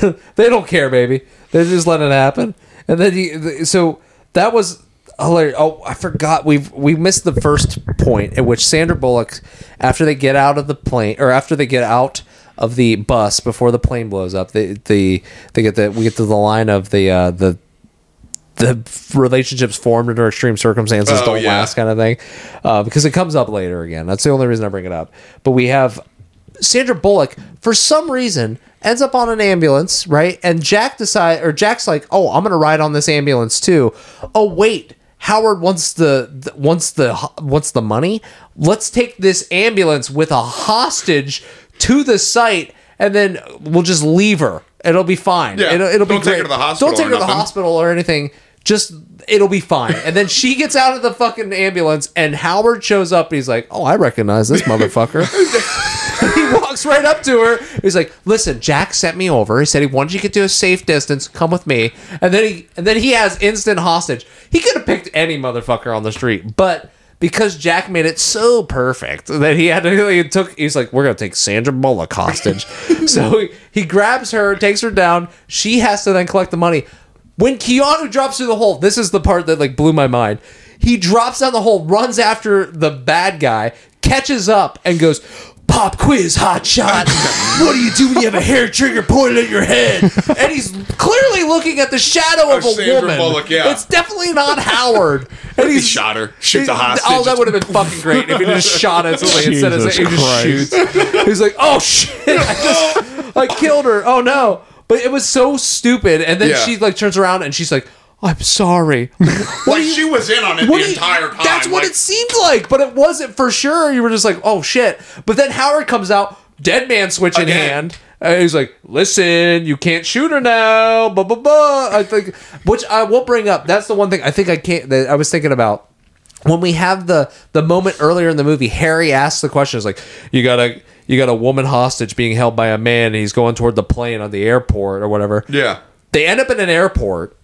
*laughs* they don't care, baby. They're just letting it happen. And then he, so that was hilarious. Oh, I forgot We've we missed the first point at which Sandra Bullock, after they get out of the plane or after they get out of the bus before the plane blows up, they the they get the we get to the line of the uh, the the relationships formed under extreme circumstances Oh, don't yeah. last kind of thing uh, because it comes up later again that's the only reason i bring it up but we have sandra bullock for some reason ends up on an ambulance right and jack decide or jack's like oh i'm gonna ride on this ambulance too oh wait howard wants the, wants the wants the money let's take this ambulance with a hostage to the site and then we'll just leave her it'll be fine Yeah, it'll, it'll be don't take great her to the hospital don't take or her to the hospital or anything. Just it'll be fine. And then she gets out of the fucking ambulance, and Howard shows up. And he's like, "Oh, I recognize this motherfucker." *laughs* *laughs* he walks right up to her. He's like, "Listen, Jack sent me over. He said he wanted you to get to a safe distance. Come with me." And then he and then he has instant hostage. He could have picked any motherfucker on the street, but. Because Jack made it so perfect that he had to, he took, he's like, we're gonna take Sandra Bullock hostage. *laughs* so he, he grabs her, takes her down. She has to then collect the money. When Keanu drops through the hole, this is the part that like blew my mind. He drops down the hole, runs after the bad guy, catches up, and goes, "Pop quiz, hot shot. *laughs* what do you do when you have a hair trigger pointed at your head?" *laughs* And he's clearly looking at the shadow of, Of a Sandra woman. Bullock, yeah. It's definitely not Howard. *laughs* And he he's shot her, shoot the he- oh, hostage. Oh, that would have been fucking great if he just shot it instantly instead of Jesus he just Christ. shoots. He's like, "Oh shit, I just I killed her. Oh no!" But it was so stupid. And then Yeah. she like turns around and she's like, "I'm sorry." *laughs* like she was in on it the you- entire time. That's what like, it seemed like, but it wasn't for sure. You were just like, "Oh shit!" But then Howard comes out, dead man switch in Again. hand. And he's like, "Listen, you can't shoot her now." Blah blah blah. I think, which I will bring up. That's the one thing I think I can't. That I was thinking about when we have the the moment earlier in the movie. Harry asks the question, "Is like, you got a you got a woman hostage being held by a man, and he's going toward the plane on the airport or whatever." Yeah. they end up in an airport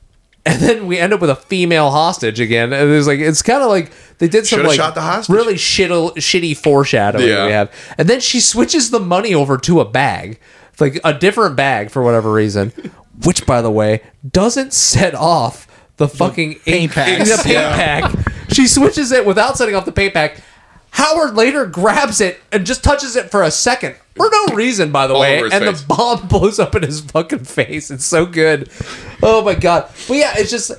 and then we end up with a female hostage again and it's like it's kind of like they did some Should've like shot the hostage. really shit, shitty foreshadowing Yeah. we have and then she switches the money over to a bag like a different bag for whatever reason *laughs* which by the way doesn't set off the fucking paint pack. the paint *laughs* Yeah. pack she switches it without setting off the paint pack Howard later grabs it and just touches it for a second for no reason, by the All way, and face. the bomb *laughs* blows up in his fucking face. It's so good. Oh my god! But yeah, it's just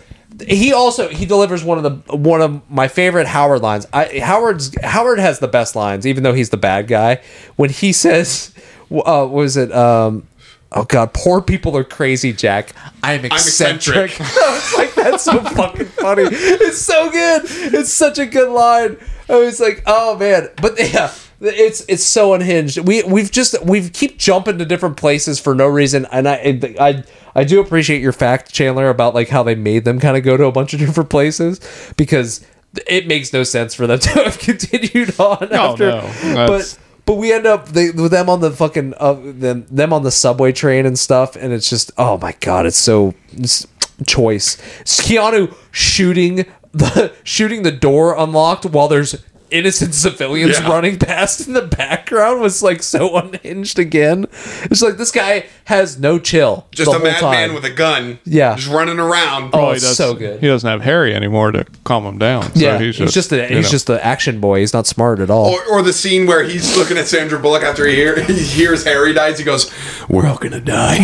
he also he delivers one of the one of my favorite Howard lines. I Howard's Howard has the best lines, even though he's the bad guy. When he says, uh, "What was it?" Um, Oh god, poor people are crazy, Jack. I'm eccentric. eccentric. *laughs* it's like that's so fucking funny. It's so good. It's such a good line. I was like, oh man, but *laughs* yeah, it's it's so unhinged. We we've just we've keep jumping to different places for no reason, and I I I do appreciate your fact, Chandler, about like how they made them kind of go to a bunch of different places because it makes no sense for them *laughs* to have continued on No, after. no, that's- but but we end up they, with them on the fucking uh, them them on the subway train and stuff, and it's just oh my god, it's so it's choice. Keanu shooting the *laughs* shooting the door unlocked while there's innocent *laughs* civilians Yeah. running past in the background was like so *laughs* unhinged again. It's like this guy has no chill. Just the a whole madman with a gun. Yeah. Just running around. Oh, he it's so good. He doesn't have Harry anymore to calm him down. So yeah, he's he's just, just, a, he's know. just the action boy. He's not smart at all. Or, or the scene where he's looking at Sandra Bullock after he, hear, he hears Harry dies. He goes, "We're all gonna die."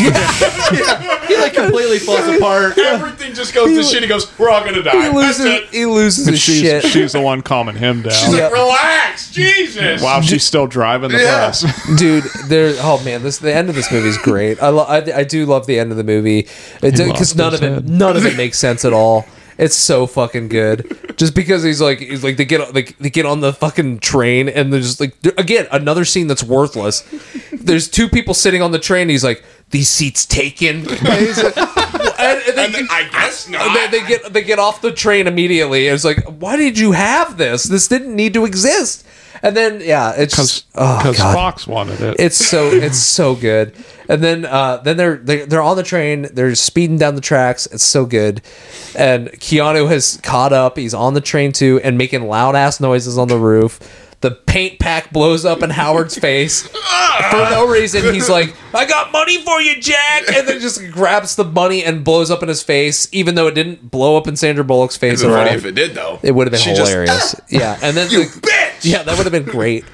He like completely falls apart. Everything just goes to shit. He goes, "We're all gonna die." he loses it. he loses his she's, shit. she's the one calming him down. She's Yeah. like, "Relax, Jesus." Wow, she's still driving the Yeah. bus. *laughs* dude there oh man this the end of this movie is great i lo- I, I do love the end of the movie because none of it head. none of it *laughs* makes sense at all it's so fucking good just because he's like he's like they get like they get on the fucking train and there's like again another scene that's worthless there's two people sitting on the train he's like these seats taken *laughs* and, he's and, and they, And then, I guess not. they, they get they get off the train immediately. It's like, why did you have this? This didn't need to exist. And then yeah, it's Because oh Fox wanted it. it's so *laughs* it's so good. And then uh, then they're they, they're on the train. They're speeding down the tracks. It's so good. And Keanu has caught up. He's on the train too and making loud ass noises on the roof. The paint pack blows up in Howard's face for no reason. He's like, "I got money for you, Jack," and then just grabs the money and blows up in his face, even though it didn't blow up in Sandra Bullock's face. It'd at be funny if it did though. It would have been She just- hilarious. *laughs* yeah, and then You like, bitch! yeah, that would have been great.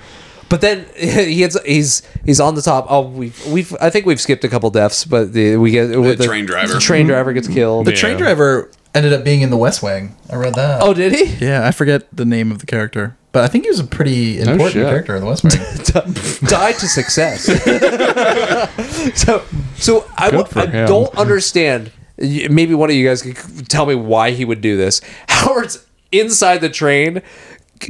But then *laughs* he gets, he's he's on the top. Oh, we've we've I think we've skipped a couple deaths, but the, we get the, train driver. The train driver gets killed. The train driver ended up being in the West Wing. I read that. oh, did he? yeah, I forget the name of the character, but I think he was a pretty important shit. character in the West Wing. *laughs* died to success. *laughs* so, so I, Good w- for I him. don't understand. Maybe one of you guys could tell me why he would do this. *laughs* Howard's inside the train.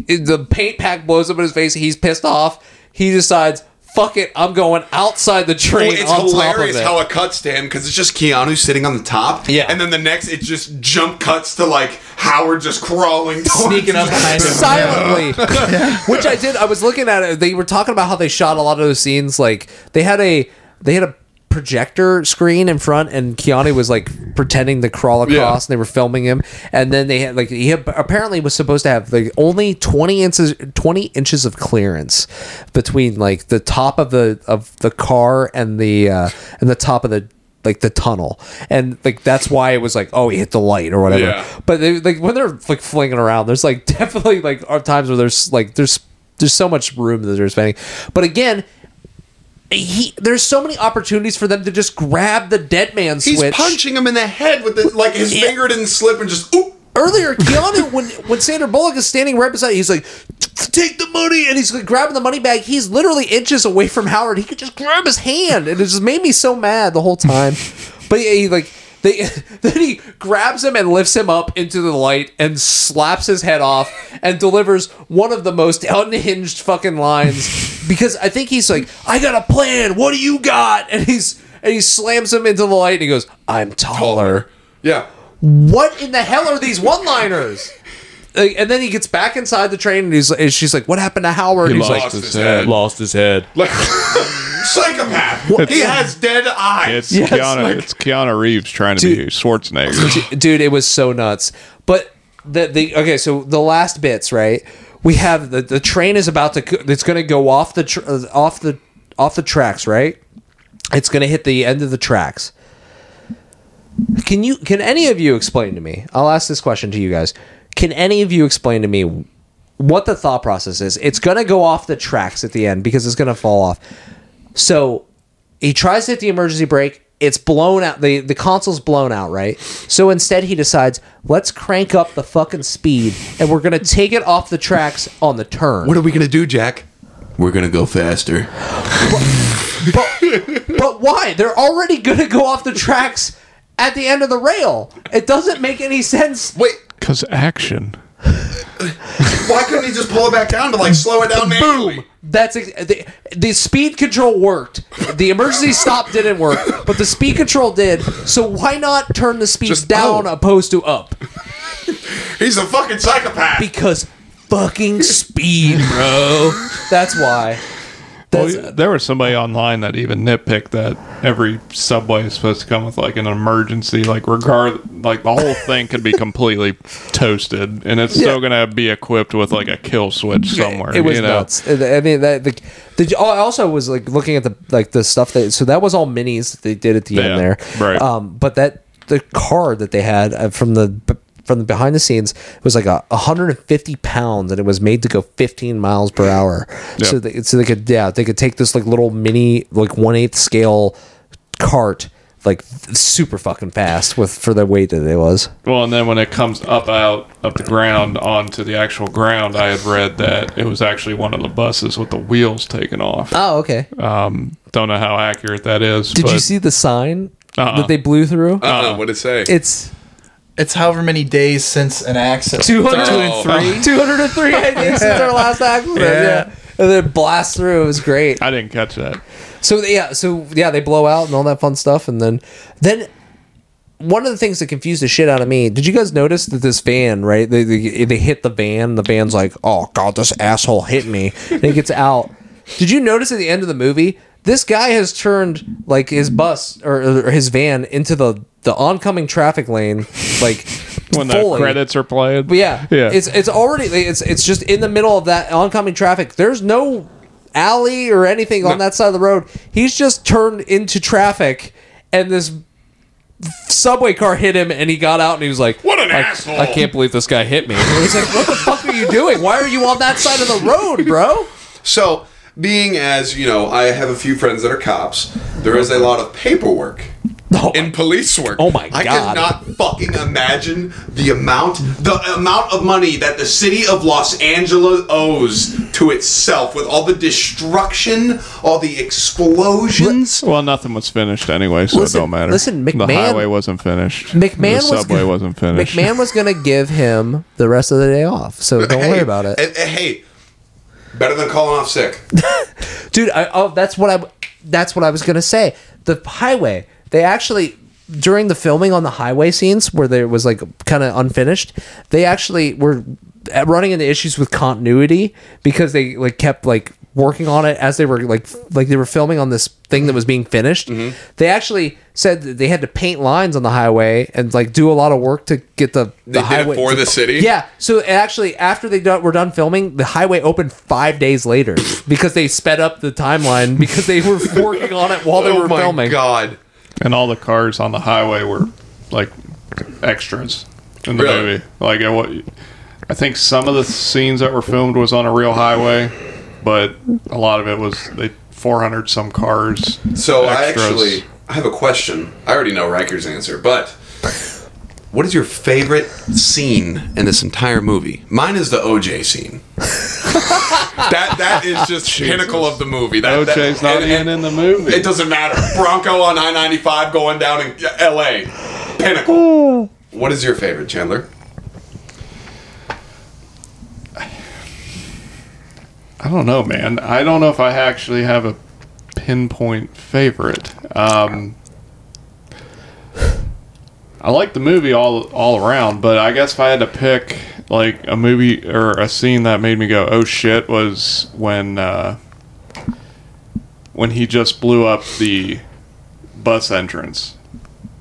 The paint pack blows up in his face. He's pissed off. He decides, "Fuck it, I'm going outside the train." Well, it's on top of hilarious it. how it cuts to him because it's just Keanu sitting on the top. Yeah. And then the next, it just jump cuts to like Howard just crawling, Sneaking up behind him. silently *laughs* which i did i was looking at it they were talking about how they shot a lot of those scenes like they had a they had a projector screen in front and Keanu was like pretending to crawl across Yeah. and they were filming him and then they had like he had, apparently was supposed to have like only 20 inches 20 inches of clearance between like the top of the of the car and the uh and the top of the like the tunnel and like that's why it was like oh he hit the light or whatever Yeah. but they, like when they're like flinging around there's like *laughs* definitely like are times where there's like there's there's so much room that they're spending but again he there's so many opportunities for them to just grab the dead man switch. He's punching him in the head with the like his Yeah. finger didn't slip and just oop. earlier *laughs* Keanu when when Sandra Bullock is standing right beside he's like take the money and he's like grabbing the money bag he's literally inches away from Howard he could just grab his hand and it just made me so mad the whole time *laughs* but yeah, he like they *laughs* then he grabs him and lifts him up into the light and slaps his head off and delivers one of the most unhinged fucking lines because I think he's like I got a plan what do you got and he's and he slams him into the light and he goes I'm taller Yeah. what in the hell are these one-liners? And then he gets back inside the train and he's and she's like, "What happened to Howard?" And he's lost like, his head. Lost his head. Like *laughs* psychopath. he has dead eyes. It's Yes, Keanu. like- it's Keanu Reeves trying to be Schwarzenegger. dude, it was so nuts. But the the okay, so the last bits, right? We have the the train is about to it's going to go off the tr- uh, off the off the tracks, right? It's going to hit the end of the tracks. Can you can any of you explain to me? I'll ask this question to you guys. Can any of you explain to me what the thought process is? It's going to go off the tracks at the end because it's going to fall off. So he tries to hit the emergency brake. It's blown out. The the console's blown out, right? So instead, he decides, let's crank up the fucking speed, and we're gonna take it off the tracks on the turn. What are we gonna do, Jack? We're gonna go faster. but, but why? They're already gonna go off the tracks at the end of the rail. It doesn't make any sense. Wait, Because action. Why couldn't he just pull it back down to like slow it down manually? That's ex- the, the speed control worked. The emergency stop didn't work, but the speed control did. So why not turn the speed Just- down oh. opposed to up? *laughs* He's a fucking psychopath. Because fucking speed, bro. That's why. Well, there was somebody online that even nitpicked that every subway is supposed to come with like an emergency, like regard, like the whole thing could be completely toasted, and it's still gonna be equipped with like a kill switch somewhere. It was you know? nuts. I mean, that, the, the, I also was like looking at the like the stuff that so that was all minis that they did at the Yeah, end there, right. Um, but that the card that they had uh, from the from the behind the scenes it was like a 150 pounds, and it was made to go 15 miles per hour. So Yeah. they, so they could yeah they could take this like little mini like one eighth scale cart like super fucking fast with for the weight that it was. Well, and then when it comes up out of the ground onto the actual ground, I had read that it was actually one of the buses with the wheels taken off. Oh, okay. Um, don't know how accurate that is. Did you see the sign Uh-uh. that they blew through? Uh, what'd it say? it's It's however many days since an accident. 203 *laughs* 203 I think since our last accident yeah. Yeah. and then blast through it was great I didn't catch that. so yeah so yeah they blow out and all that fun stuff and then then one of the things that confused the shit out of me did you guys notice that this van right they, they, they hit the van the van's like oh god this asshole hit me and it gets out did you notice at the end of the movie this guy has turned like his bus or, or his van into the the oncoming traffic lane like *laughs* When the fully. credits are playing. But yeah, Yeah. It's it's already it's it's just in the middle of that oncoming traffic. There's no alley or anything on that side of the road. He's just turned into traffic, and this subway car hit him, and he got out, and he was like, What an I, asshole." I can't believe this guy hit me." And he's like, "What the fuck are you doing? Why are you on that side of the road, bro?" *laughs* So, being as you know, I have a few friends that are cops. There is a lot of paperwork *laughs* Oh, in police work. Oh my god! I cannot fucking imagine the amount, the amount of money that the city of Los Angeles owes to itself with all the destruction, all the explosions. Well, nothing was finished anyway, so Listen- it don't matter. listen, the McMahon- highway wasn't finished. McMahon the was subway gonna- wasn't finished. McMahon was gonna give him the rest of the day off, so don't worry about it. eh, Hey, better than calling off sick. *laughs* dude I, oh that's what i that's what i was gonna say the highway they actually during the filming on the highway scenes where there was like kind of unfinished they actually were uh, running into issues with continuity because they like kept like working on it as they were like like they were filming on this thing that was being finished mm-hmm. they actually said that they had to paint lines on the highway and like do a lot of work to get the, the They did it highway for the city? yeah so actually after they done, were done filming the highway opened five days later *laughs* because they sped up the timeline because they were *laughs* working on it while they oh were my filming god. and all the cars on the highway were like extras in the Really? movie. Like, it, wa- I think some of the scenes that were filmed was on a real highway, but a lot of it was they 400 some cars. So I actually I have a question. I already know Riker's answer, but what is your favorite scene in this entire movie? Mine is the OJ scene. *laughs* that that is just pinnacle of the movie. That, that- OJ's not and- even and in the movie. It doesn't matter. Bronco on I ninety five going down in L.A. Pinnacle. What is your favorite, Chandler? I don't know, man. I don't know if I actually have a pinpoint favorite. Um, I like the movie all all around, but I guess if I had to pick like a movie or a scene that made me go, "Oh shit," was when uh, when he just blew up the bus entrance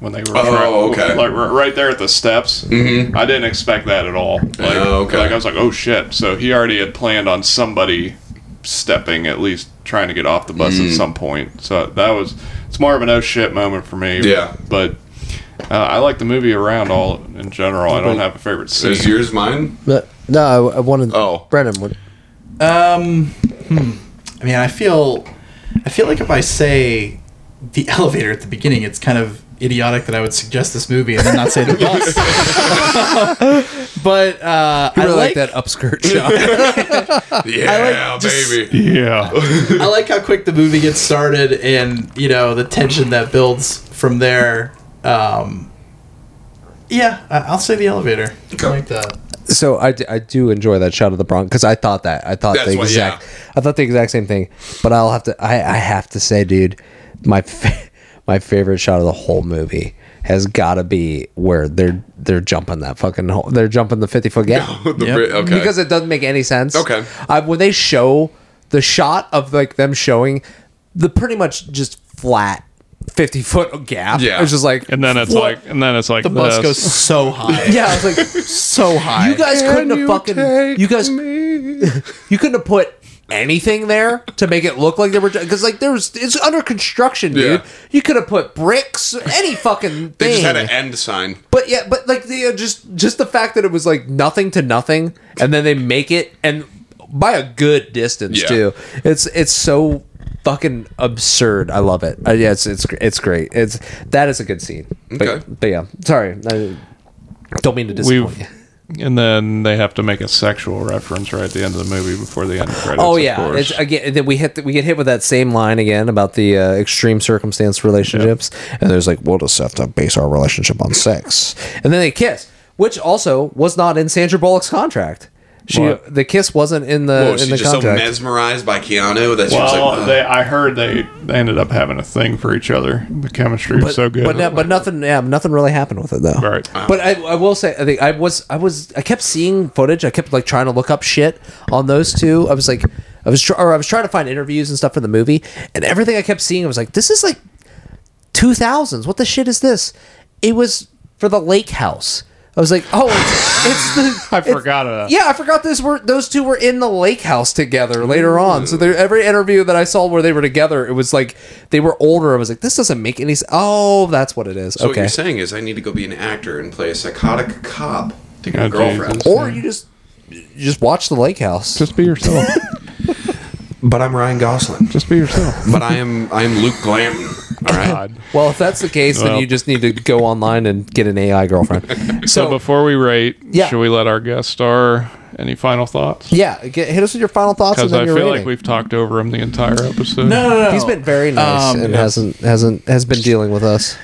when they were Oh, okay. like right there at the steps. Mm-hmm. I didn't expect that at all. Like, Oh, okay. like I was like, "Oh shit!" So he already had planned on somebody stepping at least trying to get off the bus Mm. at some point. So that was it's more of an oh shit moment for me. Yeah. but uh, I like the movie around all in general. I don't have a favorite scene. Is yours mine? But no, I, I wanted. Oh. Brendan would. Um, hmm. I mean, I feel, I feel like if I say the *laughs* elevator at the beginning, it's kind of idiotic that I would suggest this movie and then not say the bus. *laughs* but uh, I I really like, like that upskirt *laughs* shot. Yeah, just- baby. yeah, I like how quick the movie gets started and you know the tension that builds from there. Um, yeah, I- I'll say the elevator. I like that. so I, d- I do enjoy that shot of the Bronco because I thought that I thought That's the what- exact yeah. I thought the exact same thing. But I'll have to I, I have to say, dude, my fa- my favorite shot of the whole movie has got to be where they're they're jumping that fucking hole. They're jumping the fifty foot gap *laughs* The Brit- okay. because it doesn't make any sense. Okay. I, when they show the shot of like them showing the pretty much just flat. 50 foot gap. Yeah. It's just like, And then it's what? like, and then it's like The bus this. goes so high. *laughs* yeah, I was like, so high. you guys couldn't have fucking, take you guys, *laughs* you couldn't have put anything there to make it look like they were, because like there was, it's under construction, dude. Yeah. You could have put bricks, any fucking thing. *laughs* They just had an end sign. But yeah, but like the uh, just just the fact that it was like nothing to nothing, and then they make it and by a good distance Yeah. too. It's it's so fucking absurd. I love it. Uh, yeah, it's it's it's great. It's that is a good scene. But, Okay. but yeah, sorry, I don't mean to disappoint We've, you. And then they have to make a sexual reference right at the end of the movie before the end credits. Oh of yeah, it's again. Then we hit the, we get hit with that same line again about the uh, extreme circumstance relationships, and there's like we'll just have to base our relationship on sex, and then they kiss, which also was not in Sandra Bullock's contract. She What? the kiss wasn't in the Whoa, in she's the just contract. so mesmerized by Keanu that she was well, like, "Ugh." they, I heard they, they ended up having a thing for each other. The chemistry was so good. But no, but nothing. Yeah, nothing really happened with it though. Right. But I, I will say, I think I was, I was, I kept seeing footage. I kept like trying to look up shit on those two. I was like, I was, try, or I was trying to find interviews and stuff for the movie, and everything I kept seeing, I was like, this is like two thousands. What the shit is this? It was for the Lake House. I was like, oh, it's, it's the. *laughs* I it's- forgot of that. Yeah, I forgot this. Were those two were in the lake house together later on? So there, every interview that I saw where they were together, it was like they were older. I was like, this doesn't make any. sense. Oh, that's what it is. So what okay. you're saying is I need to go be an actor and play a psychotic cop to get Oh, a girlfriend. Jesus. Or you just you just watch the lake house. Just be yourself. *laughs* But I'm Ryan Gosling. Just be yourself. *laughs* But I am I am Luke Glanton. All right. God. well, if that's the case, then Well. you just need to go online and get an AI girlfriend. *laughs* So So, before we rate, Yeah. should we let our guest star? Any final thoughts? yeah, get, hit us with your final thoughts and Because then I your feel rating. like we've talked over him the entire episode. no, no, no. He's been very nice Um, and yeah. hasn't hasn't has been dealing with us.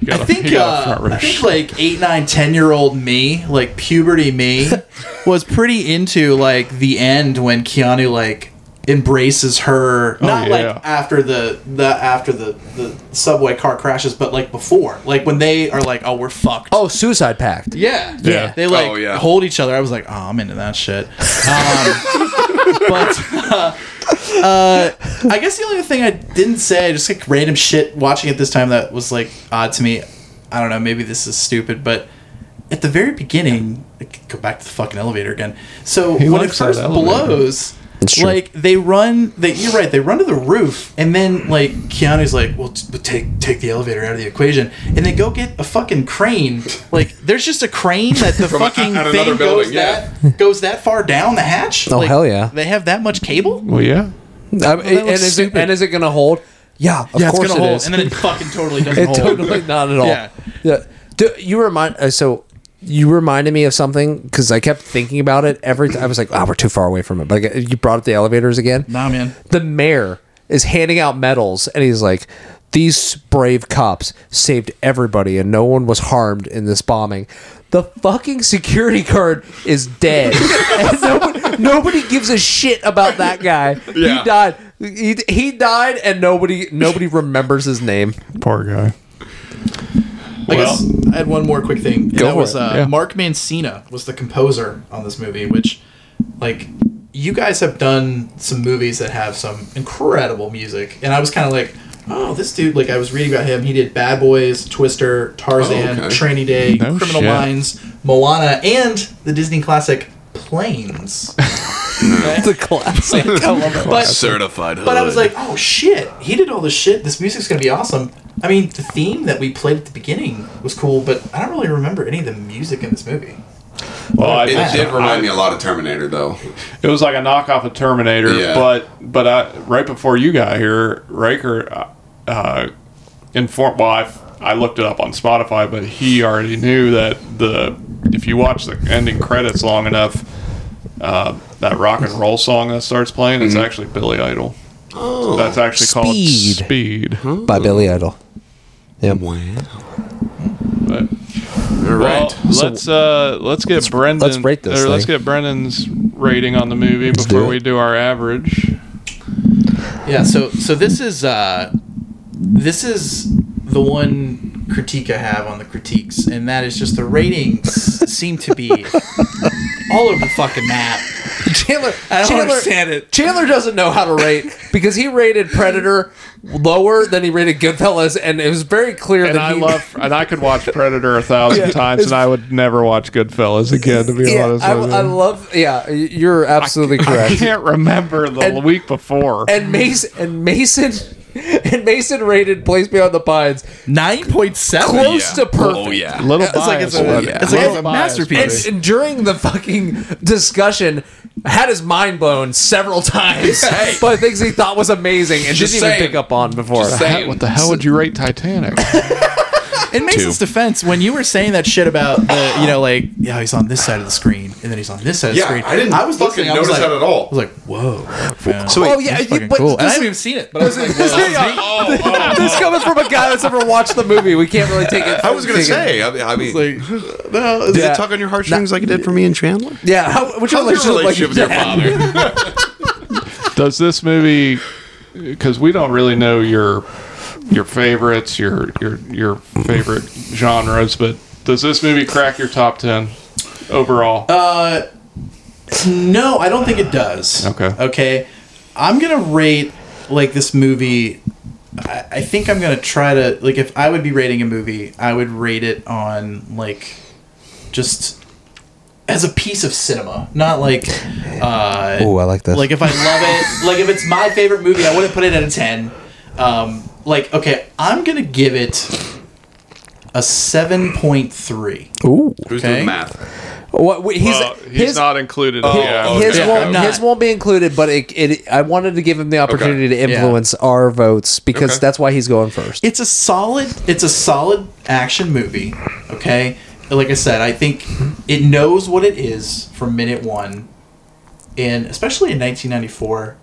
You got I a- think got a uh, front row I think seat. like eight, nine, ten year old me, like puberty me, *laughs* was pretty into like the end when Keanu like embraces her. Not yeah. like after the the after the the subway car crashes, but like before, like when they are like, oh, we're fucked. Oh, Suicide Pact. Yeah, Yeah. They like Oh, yeah. hold each other. I was like, oh, I'm into that shit. Um, *laughs* but uh, uh, I guess the only thing I didn't say, just like random shit watching it this time that was like odd to me. I don't know. Maybe this is stupid, but at the very beginning, like, go back to the fucking elevator again. So He when it likes that first elevator. blows. It's true. Like they run, they you're right. They run to the roof, and then like Keanu's like, "Well, t- take take the elevator out of the equation," and they go get a fucking crane. Like there's just a crane that the *laughs* fucking *laughs* out- out thing another goes building, yeah. that goes that far down the hatch. Oh, Like, hell yeah. They have that much cable. Well, yeah. I mean, and, is it, stupid. and is it going to hold? Yeah, of yeah, it's course gonna it hold, is. and then it fucking totally *laughs* doesn't It hold. totally not at all. Yeah. Yeah. Do, you remind uh, so you reminded me of something because I kept thinking about it every time. I was like, "Oh, we're too far away from it." But I, you brought up the elevators again. Nah, man. The mayor is handing out medals, and he's like, "These brave cops saved everybody, and no one was harmed in this bombing." The fucking security guard is dead, *laughs* and nobody, nobody gives a shit about that guy. Yeah. He died. He, he died, and nobody nobody remembers his name. Poor guy. I Well- guess I had one more quick thing. And Go that for was it. uh, Yeah. Mark Mancina was the composer on this movie, which like you guys have done some movies that have some incredible music, and I was kind of like, oh, this dude. Like I was reading about him. He did Bad Boys, Twister, Tarzan, Oh, okay. Training Day, No Criminal shit. Minds, Moana, and the Disney classic Planes. *laughs* It's a classic. I love it. but Certified. but I was like, oh shit, he did all this shit. This music's gonna be awesome. I mean, the theme that we played at the beginning was cool, but I don't really remember any of the music in this movie. Well, I, it just- did I- remind me a lot of Terminator, though. It was like a knockoff of Terminator, Yeah. but but I, right before you got here, Riker uh, uh, informed. Well, I, I looked it up on Spotify, but he already knew that the if you watch the ending credits long enough, uh, that rock and roll song that starts playing is actually Billy Idol. Oh, that's actually Speed. called Speed. by Billy Idol. Yep. Wow. But All right. well, let's uh let's get Brendan. let's rate this or let's thing. get Brendan's rating on the movie do before it. we do our average. Yeah, so so this is uh this is the one critique I have on the critiques, and that is just the ratings *laughs* seem to be all over the fucking map. Chandler, I don't Chandler, understand it. Chandler doesn't know how to rate because he rated Predator lower than he rated Goodfellas, and it was very clear And that I he love, and I could watch Predator a thousand times, and I would never watch Goodfellas again. To be Yeah, honest I, with you, I love. Yeah, you're absolutely I correct. I can't remember the And- week before. And Mason and Mason *laughs* and Mason rated Place Beyond the Pines Nine point seven. close oh, Yeah. to perfect. Oh yeah. little It's like it's bias, a, buddy. it's like it's a masterpiece. And, and during the fucking discussion, had his mind blown several *laughs* times Hey. by things he thought was amazing and Just didn't even pick up on before. Just saying. What the hell would you rate Titanic? *laughs* In Mason's defense, when you were saying that shit about the, you know, like, yeah, he's on this side of the screen, and then he's on this side of the screen. I didn't I was fucking listening, I was notice like, that at all. I was like, whoa. Man. So wait, Oh yeah, That's you- fucking but cool. And I this, haven't even seen it, but I was like, whoa. *laughs* this oh, oh, oh. coming from a guy that's never watched the movie. We can't really take it. *laughs* I was gonna take it- say. I, I mean, no, does *sighs* Yeah. it tug on your heartstrings like it did for me and Chandler? Yeah, how, what's your How's your relationship, relationship with your father? *laughs* Does this movie? Because we don't really know your your favorites, your your your favorite genres, but does this movie crack your top ten overall? Uh, no, I don't think it does. Okay. Okay. I'm gonna rate like this movie. I, I think I'm gonna try to like if I would be rating a movie, I would rate it on like just as a piece of cinema, not like. Uh, Ooh, I like this. Like if I love it, like if it's my favorite movie, I wouldn't put it at a ten. Um, like okay, I'm gonna give it a seven point three. Ooh, Who's Okay. doing math? what? wait, He's Well, he's his, not included. in Oh, the uh, oh, his Yeah, won't I'm not. his won't be included, but it, it I wanted to give him the opportunity to influence our votes because Okay. that's why he's going first. it's a solid it's a solid action movie okay like i said i think it knows what it is from minute one and especially in 1994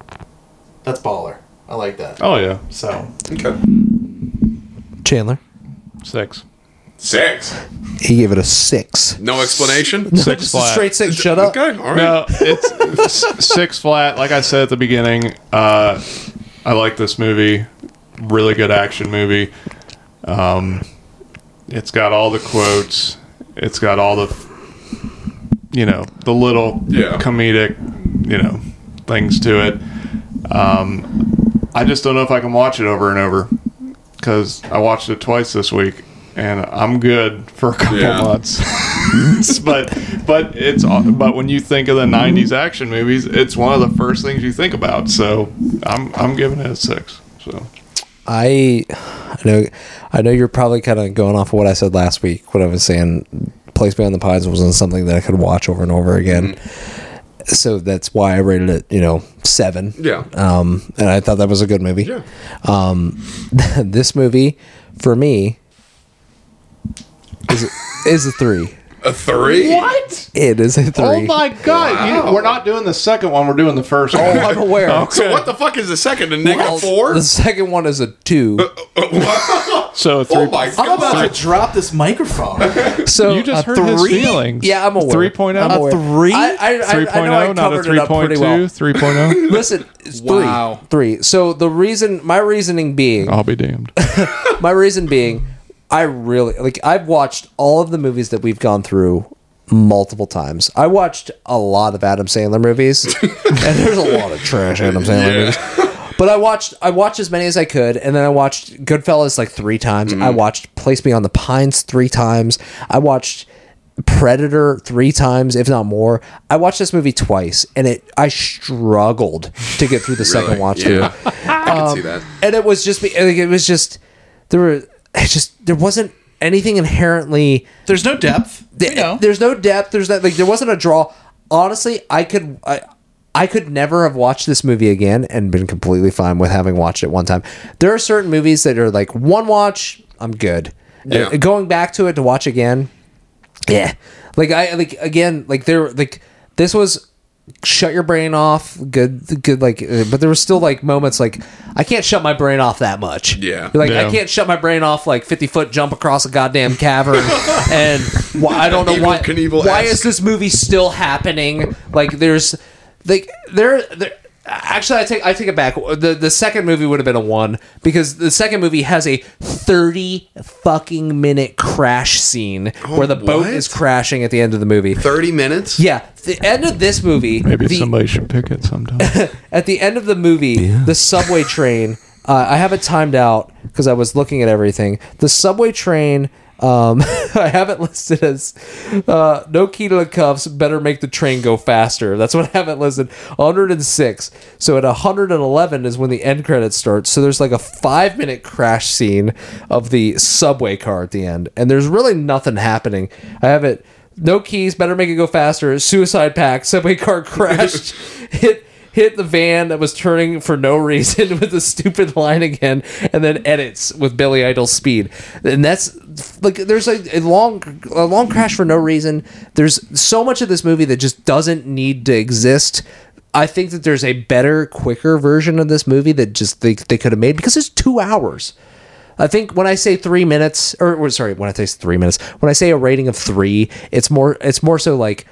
that's baller i like that Oh yeah, so Okay. Chandler, six. Six. he gave it a six. No explanation. Six Just a flat. straight six. Shut up. Okay. All right. No, it's s- six flat. Like I said at the beginning, uh, I like this movie. Really good action movie. Um, it's got all the quotes. It's got all the, you know, the little Yeah. comedic, you know, things to it. Um, I just don't know if I can watch it over and over because I watched it twice this week. And I'm good for a couple Yeah. *laughs* months, *laughs* but but it's but when you think of the '90s action movies, it's one of the first things you think about. So I'm I'm giving it a six. So I, I know, I know you're probably kind of going off of what I said last week What I was saying Place Beyond the Pines wasn't something that I could watch over and over again. Mm-hmm. So that's why I rated it, you know, seven. Yeah. Um, and I thought that was a good movie. Yeah. Um, *laughs* this movie for me is is a three. A three. what? It is a three. Oh my god! You- Wow. we're not doing the second one. We're doing the first one. Oh, I'm aware. okay. *laughs* So what the fuck is the second? A negative Well, four? The second one is a two. *laughs* So oh three. oh my i'm about to drop this microphone *laughs* So You just a heard his three? feelings. Yeah, I'm aware. 3.0? I'm A three? I, I, I, I know I 3.0, not a covered it up pretty 3.2, well. 3.0. *laughs* *laughs* Listen, it's Wow. three, three. So the reason, my reasoning being, I'll be damned. my reason being, I really like. I've watched all of the movies that we've gone through multiple times. I watched a lot of Adam Sandler movies, and there's a lot of trash Adam Sandler Yeah. movies. But I watched I watched as many as I could, and then I watched Goodfellas like three times. I mm-hmm. watched Place Beyond the Pines three times. I watched Predator three times, if not more. I watched this movie twice, and it I struggled to get through the *laughs* second watch. Yeah. *laughs* I can see um, that. and it was just like, it was just there were it just there wasn't anything inherently there's no depth you know. there's no depth there's that like there wasn't a draw honestly i could i I could never have watched this movie again and been completely fine with having watched it one time. There are certain movies that are like one watch, I'm good. Yeah. Uh, going back to it to watch again, yeah. Like I like again, like there like this was shut your brain off. Good, good. Like, uh, but there was still like moments like I can't shut my brain off that much. Yeah. like Yeah. I can't shut my brain off like fifty foot jump across a goddamn cavern, *laughs* and why, I don't know Evel why. Knievel-esque. Why is this movie still happening? Like, there's like there there. Actually, I take I take it back. the The second movie would have been a one because the second movie has a thirty fucking minute crash scene where the boat what? is crashing at the end of the movie. Thirty minutes. Yeah, the end of this movie. Maybe the, somebody should pick it sometime. *laughs* at the end of the movie, the subway train. Uh, I have it timed out because I was looking at everything. The subway train. Um, *laughs* I have it listed as uh, no key to the cuffs. Better make the train go faster. That's what I have it listed. 106. So at 111 is when the end credits start. So there's like a five minute crash scene of the subway car at the end, and there's really nothing happening. I have it. No keys. Better make it go faster. Suicide pack. *laughs* Subway car crashed. *laughs* hit hit the van that was turning for no reason *laughs* with a stupid line again, and then edits with Billy Idol's speed. And that's like there's a, a long a long crash for no reason. There's so much of this movie that just doesn't need to exist. I think that there's a better, quicker version of this movie that just they, they could have made because it's two hours. I think when I say three minutes, or, or sorry, when I say three minutes, when I say a rating of three, it's more it's more so like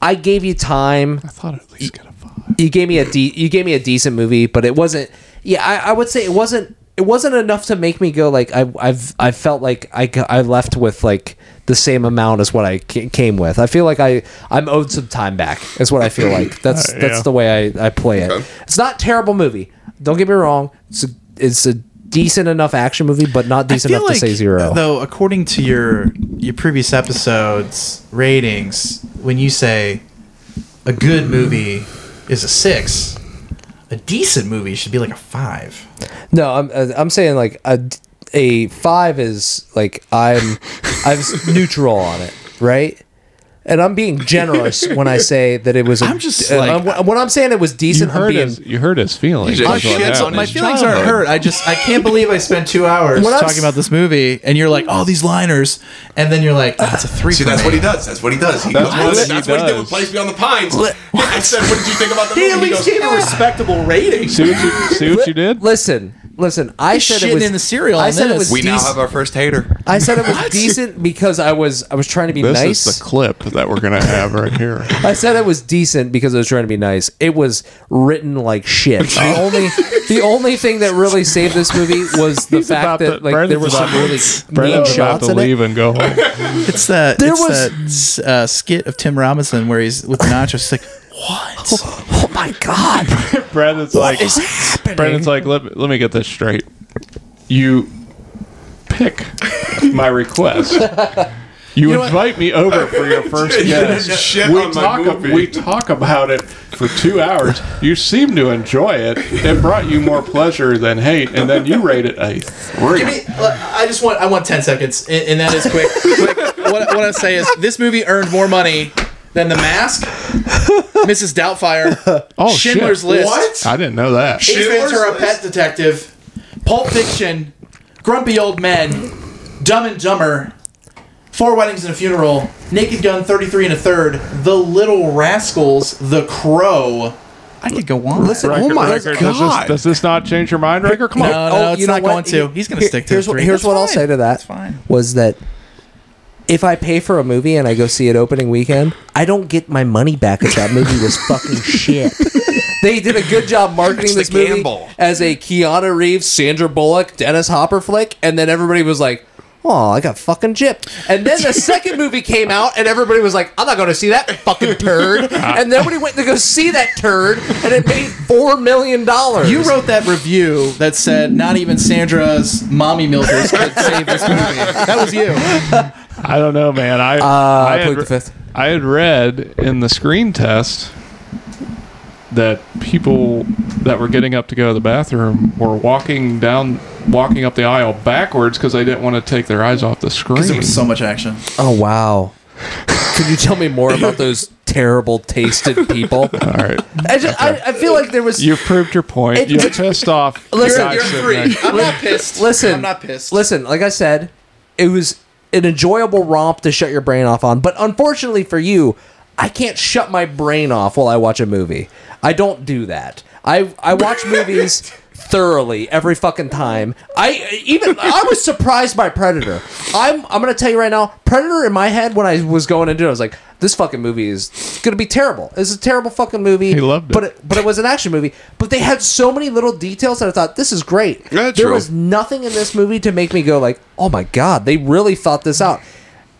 I gave you time I thought at least get. You gave me a de- you gave me a decent movie, but it wasn't. Yeah, I, I would say it wasn't. It wasn't enough to make me go like I I've I felt like I, I left with like the same amount as what I came with. I feel like I I'm owed some time back. Is what I feel *laughs* like. That's Uh, that's yeah. the way I I play it. Okay. It's not a terrible movie. Don't get me wrong. It's a, it's a decent enough action movie, but not decent enough to say zero. Though, according to your your previous episodes ratings, when you say a good movie is a six, a decent movie should be like a five. No, I'm uh, I'm saying like a a five is like I'm I'm neutral on it, right? And I'm being generous *laughs* when I say that it was. A, I'm just uh, like- when I'm saying it was You decent, I'm heard being. his. You heard his feelings. He's That's just what shits happened. on my his feelings aren't hurt. I just I can't believe I spent two hours When I'm talking s- about this movie, and you're like, "Oh, these liners," and then you're like, oh, "It's a three. See, for that's me." what he does. That's what he does. He That's goes, what that's, he that's what he did does. with Place Beyond the Pines. I *laughs* said, "What did you think about the He movie?" at He least goes, gave a respectable rating. See what you see what you did? Listen, listen. I He's said it shitting was in the cereal I on said it this. was. "We now dec- have our first hater." I said it was decent because I was I was trying to be This nice. is the clip that we're gonna have right here. *laughs* I said it was decent because I was trying to be nice. It was written like shit. The *laughs* only the only thing that really saved this movie was the He's about fact that to- like there Brendan's were some about- really mean Brendan's about shots to in it. leave and go home. *laughs* It's that There it's was- that uh, skit of Tim Robinson where he's with the nachos. It's like, what? My god! *laughs* Brendan's like, is happening? Brendan's like, let me, let me get this straight. You pick my request. *laughs* You, invite me over *laughs* for your first You guest. we talk. movie. we talk about it for two hours. You seem to enjoy it. It brought you more pleasure than hate, and then you rate it a three. Give me, I just want I want ten seconds, and, and that is quick. quick. What, what I say is this movie earned more money than The Mask, *laughs* Mrs. Doubtfire, Oh, Schindler's shit. List, What? I didn't know that. Ace Schindler's Ventura: List? Pet Detective, Pulp Fiction, Grumpy Old Men, Dumb and Dumber, Four Weddings and a Funeral, Naked Gun 33 and a Third, The Little Rascals, The Crow. I could go on. Listen, Riker, Oh my Riker, Does God. this, does this not change your mind, Riker? Come on. No, no, Oh, it's you know not what? going to. He's going to stick to here's the what, three. here's That's what I'll fine. say to that. That's fine. Was that if I pay for a movie and I go see it opening weekend, I don't get my money back if that movie was fucking *laughs* shit. They did a good job marketing It's this the movie gamble. as a Keanu Reeves, Sandra Bullock, Dennis Hopper flick, and then everybody was like, "Oh, I got fucking gypped." And then the *laughs* second movie came out, and everybody was like, "I'm not going to see that fucking turd." *laughs* And nobody went to go see that turd, and it made four million dollars. You wrote that review that said not even Sandra's mommy milkers could save this movie. That was you. I don't know, man. I Uh, I, I had, the fifth. I had read in the screen test that people that were getting up to go to the bathroom were walking down, walking up the aisle backwards because they didn't want to take their eyes off the screen. Because there was so much action. Oh wow! Could you tell me more about those terrible tasted people? *laughs* All right, I, just, I, I feel like there was. you've proved your point. It- You're pissed off. Listen, guy you're free. I'm not pissed. listen, I'm not pissed. Listen, like I said, it was an enjoyable romp to shut your brain off on. But unfortunately for you, I can't shut my brain off while I watch a movie. I don't do that. I I watch *laughs* movies thoroughly every fucking time. I even I was surprised by Predator. I'm I'm gonna tell you right now, Predator in my head when I was going into it, I was like, this fucking movie is gonna be terrible. It's a terrible fucking movie. He loved it. but it, but it was an action movie. But they had so many little details that I thought this is great. There true. was nothing in this movie to make me go like, oh my god, they really thought this out.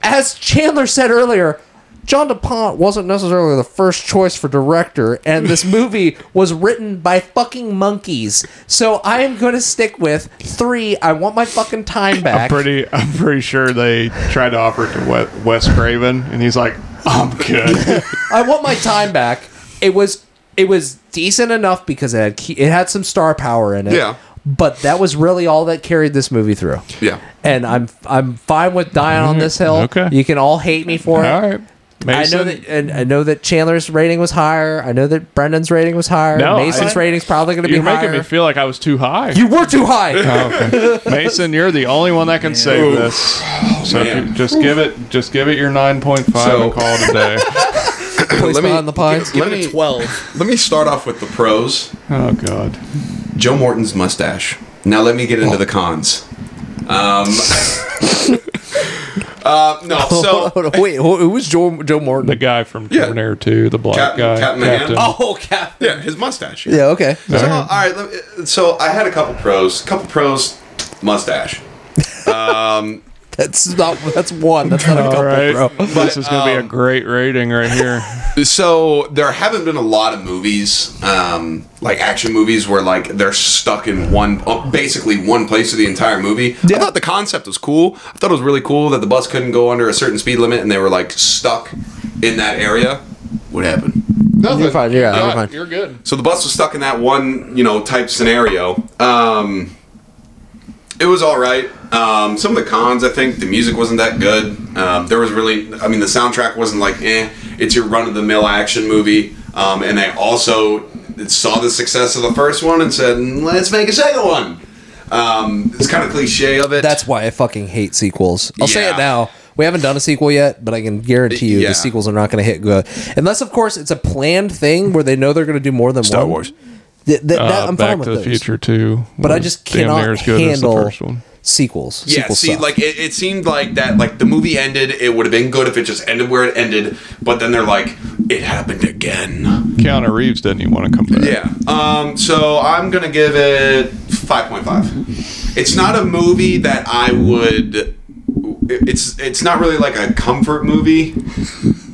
As Chandler said earlier. Jan de Bont wasn't necessarily the first choice for director, and this *laughs* movie was written by fucking monkeys. So I am going to stick with three. I want my fucking time back. I'm pretty. I'm pretty sure they tried to offer it to Wes, Wes Craven, and he's like, "I'm good." *laughs* I want my time back. It was it was decent enough because it had key- it had some star power in it. Yeah. But that was really all that carried this movie through. Yeah. And I'm I'm fine with dying on this hill. Mm-hmm. Okay. You can all hate me for it. All right, I know that, and I know that Chandler's rating was higher. I know that Brendan's rating was higher. No, Mason's I- rating's probably going to be higher. You're making me feel like I was too high. you were too high. Oh, okay. *laughs* Mason, you're the only one that can save this. So if man. you just give it, just give it your nine point five So- and call today. a day. *laughs* Let me- behind the pines. give- Give it a twelve. Let me start off with the pros. Oh God. Joe Morton's mustache. Now let me get into the cons. Um, *laughs* uh, no, *laughs* so Wait, who, who was Joe Joe Morton? The guy from Yeah. Terminator 2, the black Captain- guy. Captain Man. oh, Cap. yeah, his mustache. Yeah. Okay. So, all right. let me- So I had a couple pros. Couple pros. Mustache. *laughs* *laughs* That's not. That's one. That's not a couple, right. bro. this is going to be a um, great rating right here. *laughs* So there haven't been a lot of movies, um, like action movies, where like they're stuck in one, oh, basically one place for the entire movie. I thought the concept was cool. I thought it was really cool that the bus couldn't go under a certain speed limit, and they were like stuck in that area. What happened? Nothing. You're fine, yeah, You're you're fine. You're good. So the bus was stuck in that one, you know, type scenario. Um, it was all right. Um, some of the cons, I think, the music wasn't that good. Um, there was really, I mean, the soundtrack wasn't like, eh, it's your run of the mill action movie. Um, and they also saw the success of the first one and said, let's make a second one. Um, it's kind of cliche of it. That's why I fucking hate sequels. I'll say it now. We haven't done a sequel yet, but I can guarantee you Yeah. the sequels are not going to hit good, unless, of course, it's a planned thing where they know they're going to do more than one. Star one. Wars. Th- th- that- Uh, I'm Back fine with to the those. Future too, but I was just damn cannot near as good as the handle first one. sequels. Yeah, sequel see, stuff. like it, it seemed like that. Like the movie ended, it would have been good if it just ended where it ended. But then they're like, it happened again. Keanu Reeves didn't even want to come back. Yeah. Um. So I'm gonna give it five point five. It's not a movie that I would. It's it's not really like a comfort movie.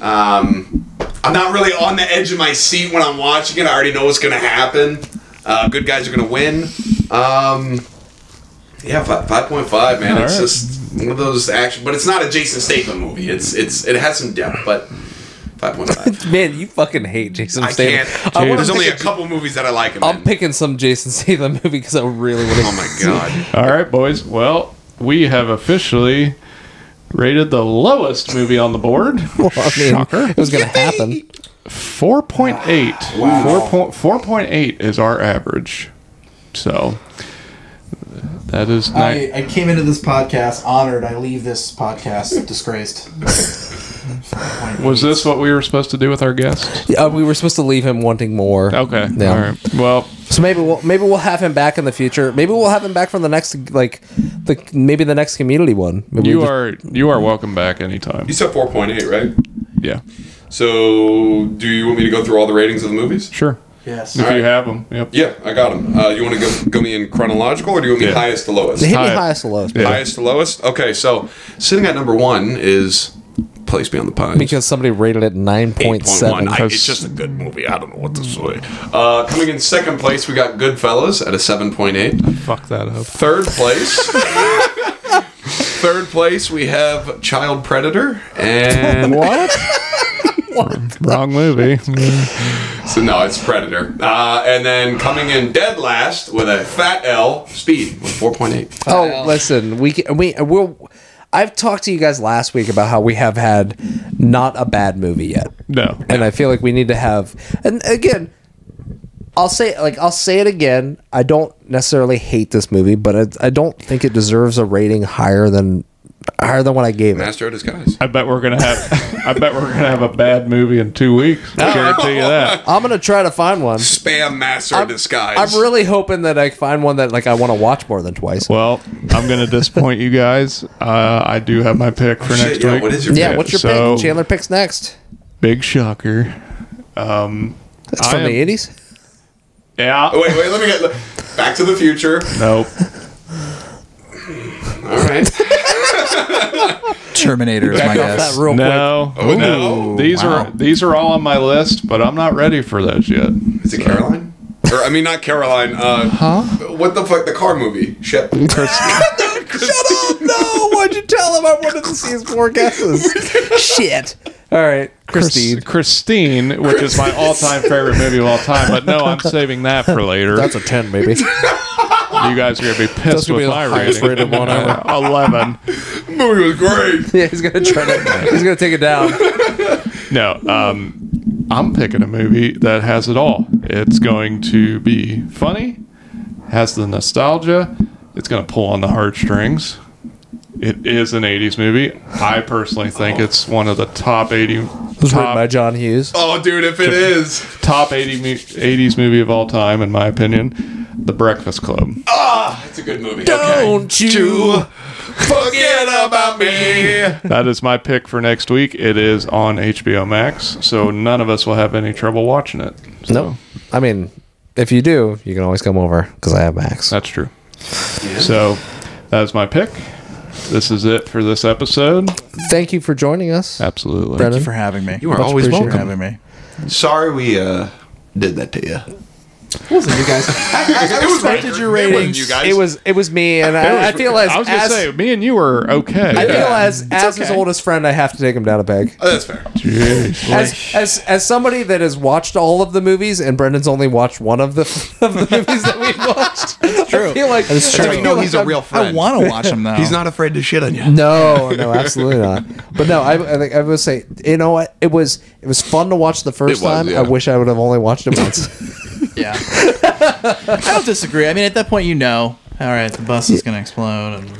Um, I'm not really on the edge of my seat when I'm watching it. I already know what's gonna happen. Uh, good guys are gonna win. Um. Yeah, five point five, man. All it's right. just one of those action, but it's not a Jason Statham movie. It's it's it has some depth, but five point five. *laughs* man, you fucking hate Jason I Statham. can't. I wanna There's only a pick couple movies that I like him I'm in. picking some Jason *laughs* Statham movie because I really want to. Oh my god. All right, boys. Well, we have officially rated the lowest movie on the board. *laughs* I mean, Shocker. it was going to happen. 4.8. Wow. 4.8 is our average. So that is nice. I, I came into this podcast honored. I leave this podcast disgraced. *laughs* Was this what we were supposed to do with our guest? Uh, we were supposed to leave him wanting more. Okay. Yeah. All right. Well, So maybe we'll maybe we'll have him back in the future. Maybe we'll have him back from the next like the maybe the next community one. Maybe you we just- are you are welcome back anytime. You said 4.8, right? Yeah. So, do you want me to go through all the ratings of the movies? Sure. Yes. If you have them. Yep. Yeah, I got them. Uh, you want to go, go me in chronological, or do you want me Yeah. highest to lowest? hit me Hi- highest to lowest Yeah. Highest to lowest? Okay, so sitting at number one is Place Beyond the Pines. because somebody rated it 9.7. I- It's just a good movie. I don't know what to say. Uh, coming in second place, we got Goodfellas at a 7.8. Fuck that up. Third place. *laughs* Third place, we have Child Predator. And *laughs* What? Wrong movie. So no, it's Predator. Uh, and then coming in dead last with a fat L, Speed with 4.8. Oh, listen, we can, we will. I've talked to you guys last week about how we have had not a bad movie yet, No. and I feel like we need to have. And again, I'll say like I'll say it again. I don't necessarily hate this movie, but I, I don't think it deserves a rating higher than higher than what I gave it. Master of Disguise. I bet we're gonna have. I bet we're gonna have a bad movie in two weeks. I guarantee you that. *laughs* I'm gonna try to find one. Spam Master of Disguise. I'm really hoping that I find one that like I want to watch more than twice. Well, I'm gonna disappoint you guys. Uh, I do have my pick for Shit, next yeah, week. what is your yeah, pick? what's your so- pick? Chandler picks next. Big shocker. Um, That's I from am- the '80s. yeah. Oh, wait, wait, let me get Back to the Future. Nope. All right. Terminator is my Back off guess. that real No. Oh, no. These wow. are these are all on my list, but I'm not ready for those yet. Is it Caroline? Or I mean, not Caroline. Uh, huh? What the fuck? The car movie. Shit. *laughs* Shut up! No, why'd you tell him I wanted to see his four guesses? Shit. All right, Christine. Christine, which is my all-time favorite movie of all time. But no, I'm *laughs* saving that for later. That's a ten, baby. *laughs* you guys are gonna be That's pissed gonna be with the my highest rating. rated one ever. *laughs* Eleven. movie was great. *laughs* yeah, he's gonna try to. He's gonna take it down. No, um, I'm picking a movie that has it all. It's going to be funny, has the nostalgia, it's going to pull on the heartstrings. It is an 80s movie. I personally think it's one of the top 80 It was written by top, John Hughes. Oh, dude, if it is. top 80 mu- 80s movie of all time in my opinion. The Breakfast Club. Ah, it's a good movie. Don't you forget about me. That is my pick for next week. It is on HBO Max, so none of us will have any trouble watching it. So No, I mean, if you do, you can always come over because I have Max. That's true. So that's my pick. This is it for this episode. Thank you for joining us, Absolutely. Brendan. Thank you for having me. You are Much always appreciated. for welcome. having me. Sorry we uh, did that to you. Wasn't you guys? *laughs* I, I It was respected your It wasn't ratings. you guys. It was it was me, and I, I feel as I was gonna as, say me and you were okay. I feel Yeah. as as his oldest friend, I have to take him down a peg. Oh, that's fair. Jeez. As, as as somebody that has watched all of the movies, and Brendan's only watched one of the *laughs* of the movies that we've watched. *laughs* That's true. I feel like That's I true. feel No, like he's a I'm- real I want to watch him now. He's not afraid to shit on you. No, no, absolutely not. But no, I, I think I would say, you know what? It was it was fun to watch the first It was, time. yeah. I wish I would have only watched it once. Yeah. *laughs* I don't disagree. I mean, at that point, you know, all right, the bus is going to explode and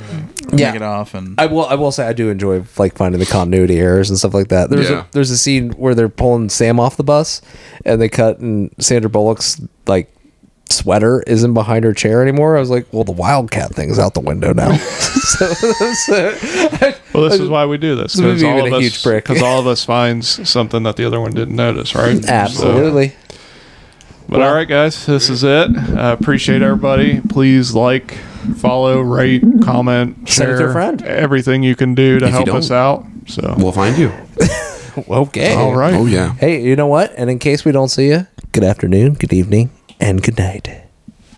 Yeah. take it off, and I will. I will say I do enjoy like finding the continuity errors and stuff like that. There's Yeah. a there's a scene where they're pulling Sam off the bus, and they cut and Sandra Bullock's like sweater isn't behind her chair anymore. I was like, well, the Wildcat thing's out the window now. *laughs* so, so- Well, this is why we do this This movie because all been of a us huge prick. because all of us finds something that the other one didn't notice, right? *laughs* So- absolutely. But all right, guys, this is it. Uh, appreciate everybody. Please like, follow, rate, comment, share to a friend. everything you can do to If help us out. So, We'll find you. *laughs* Okay. all right. Oh, yeah. Hey, you know what? And in case we don't see you, good afternoon, good evening, and good night.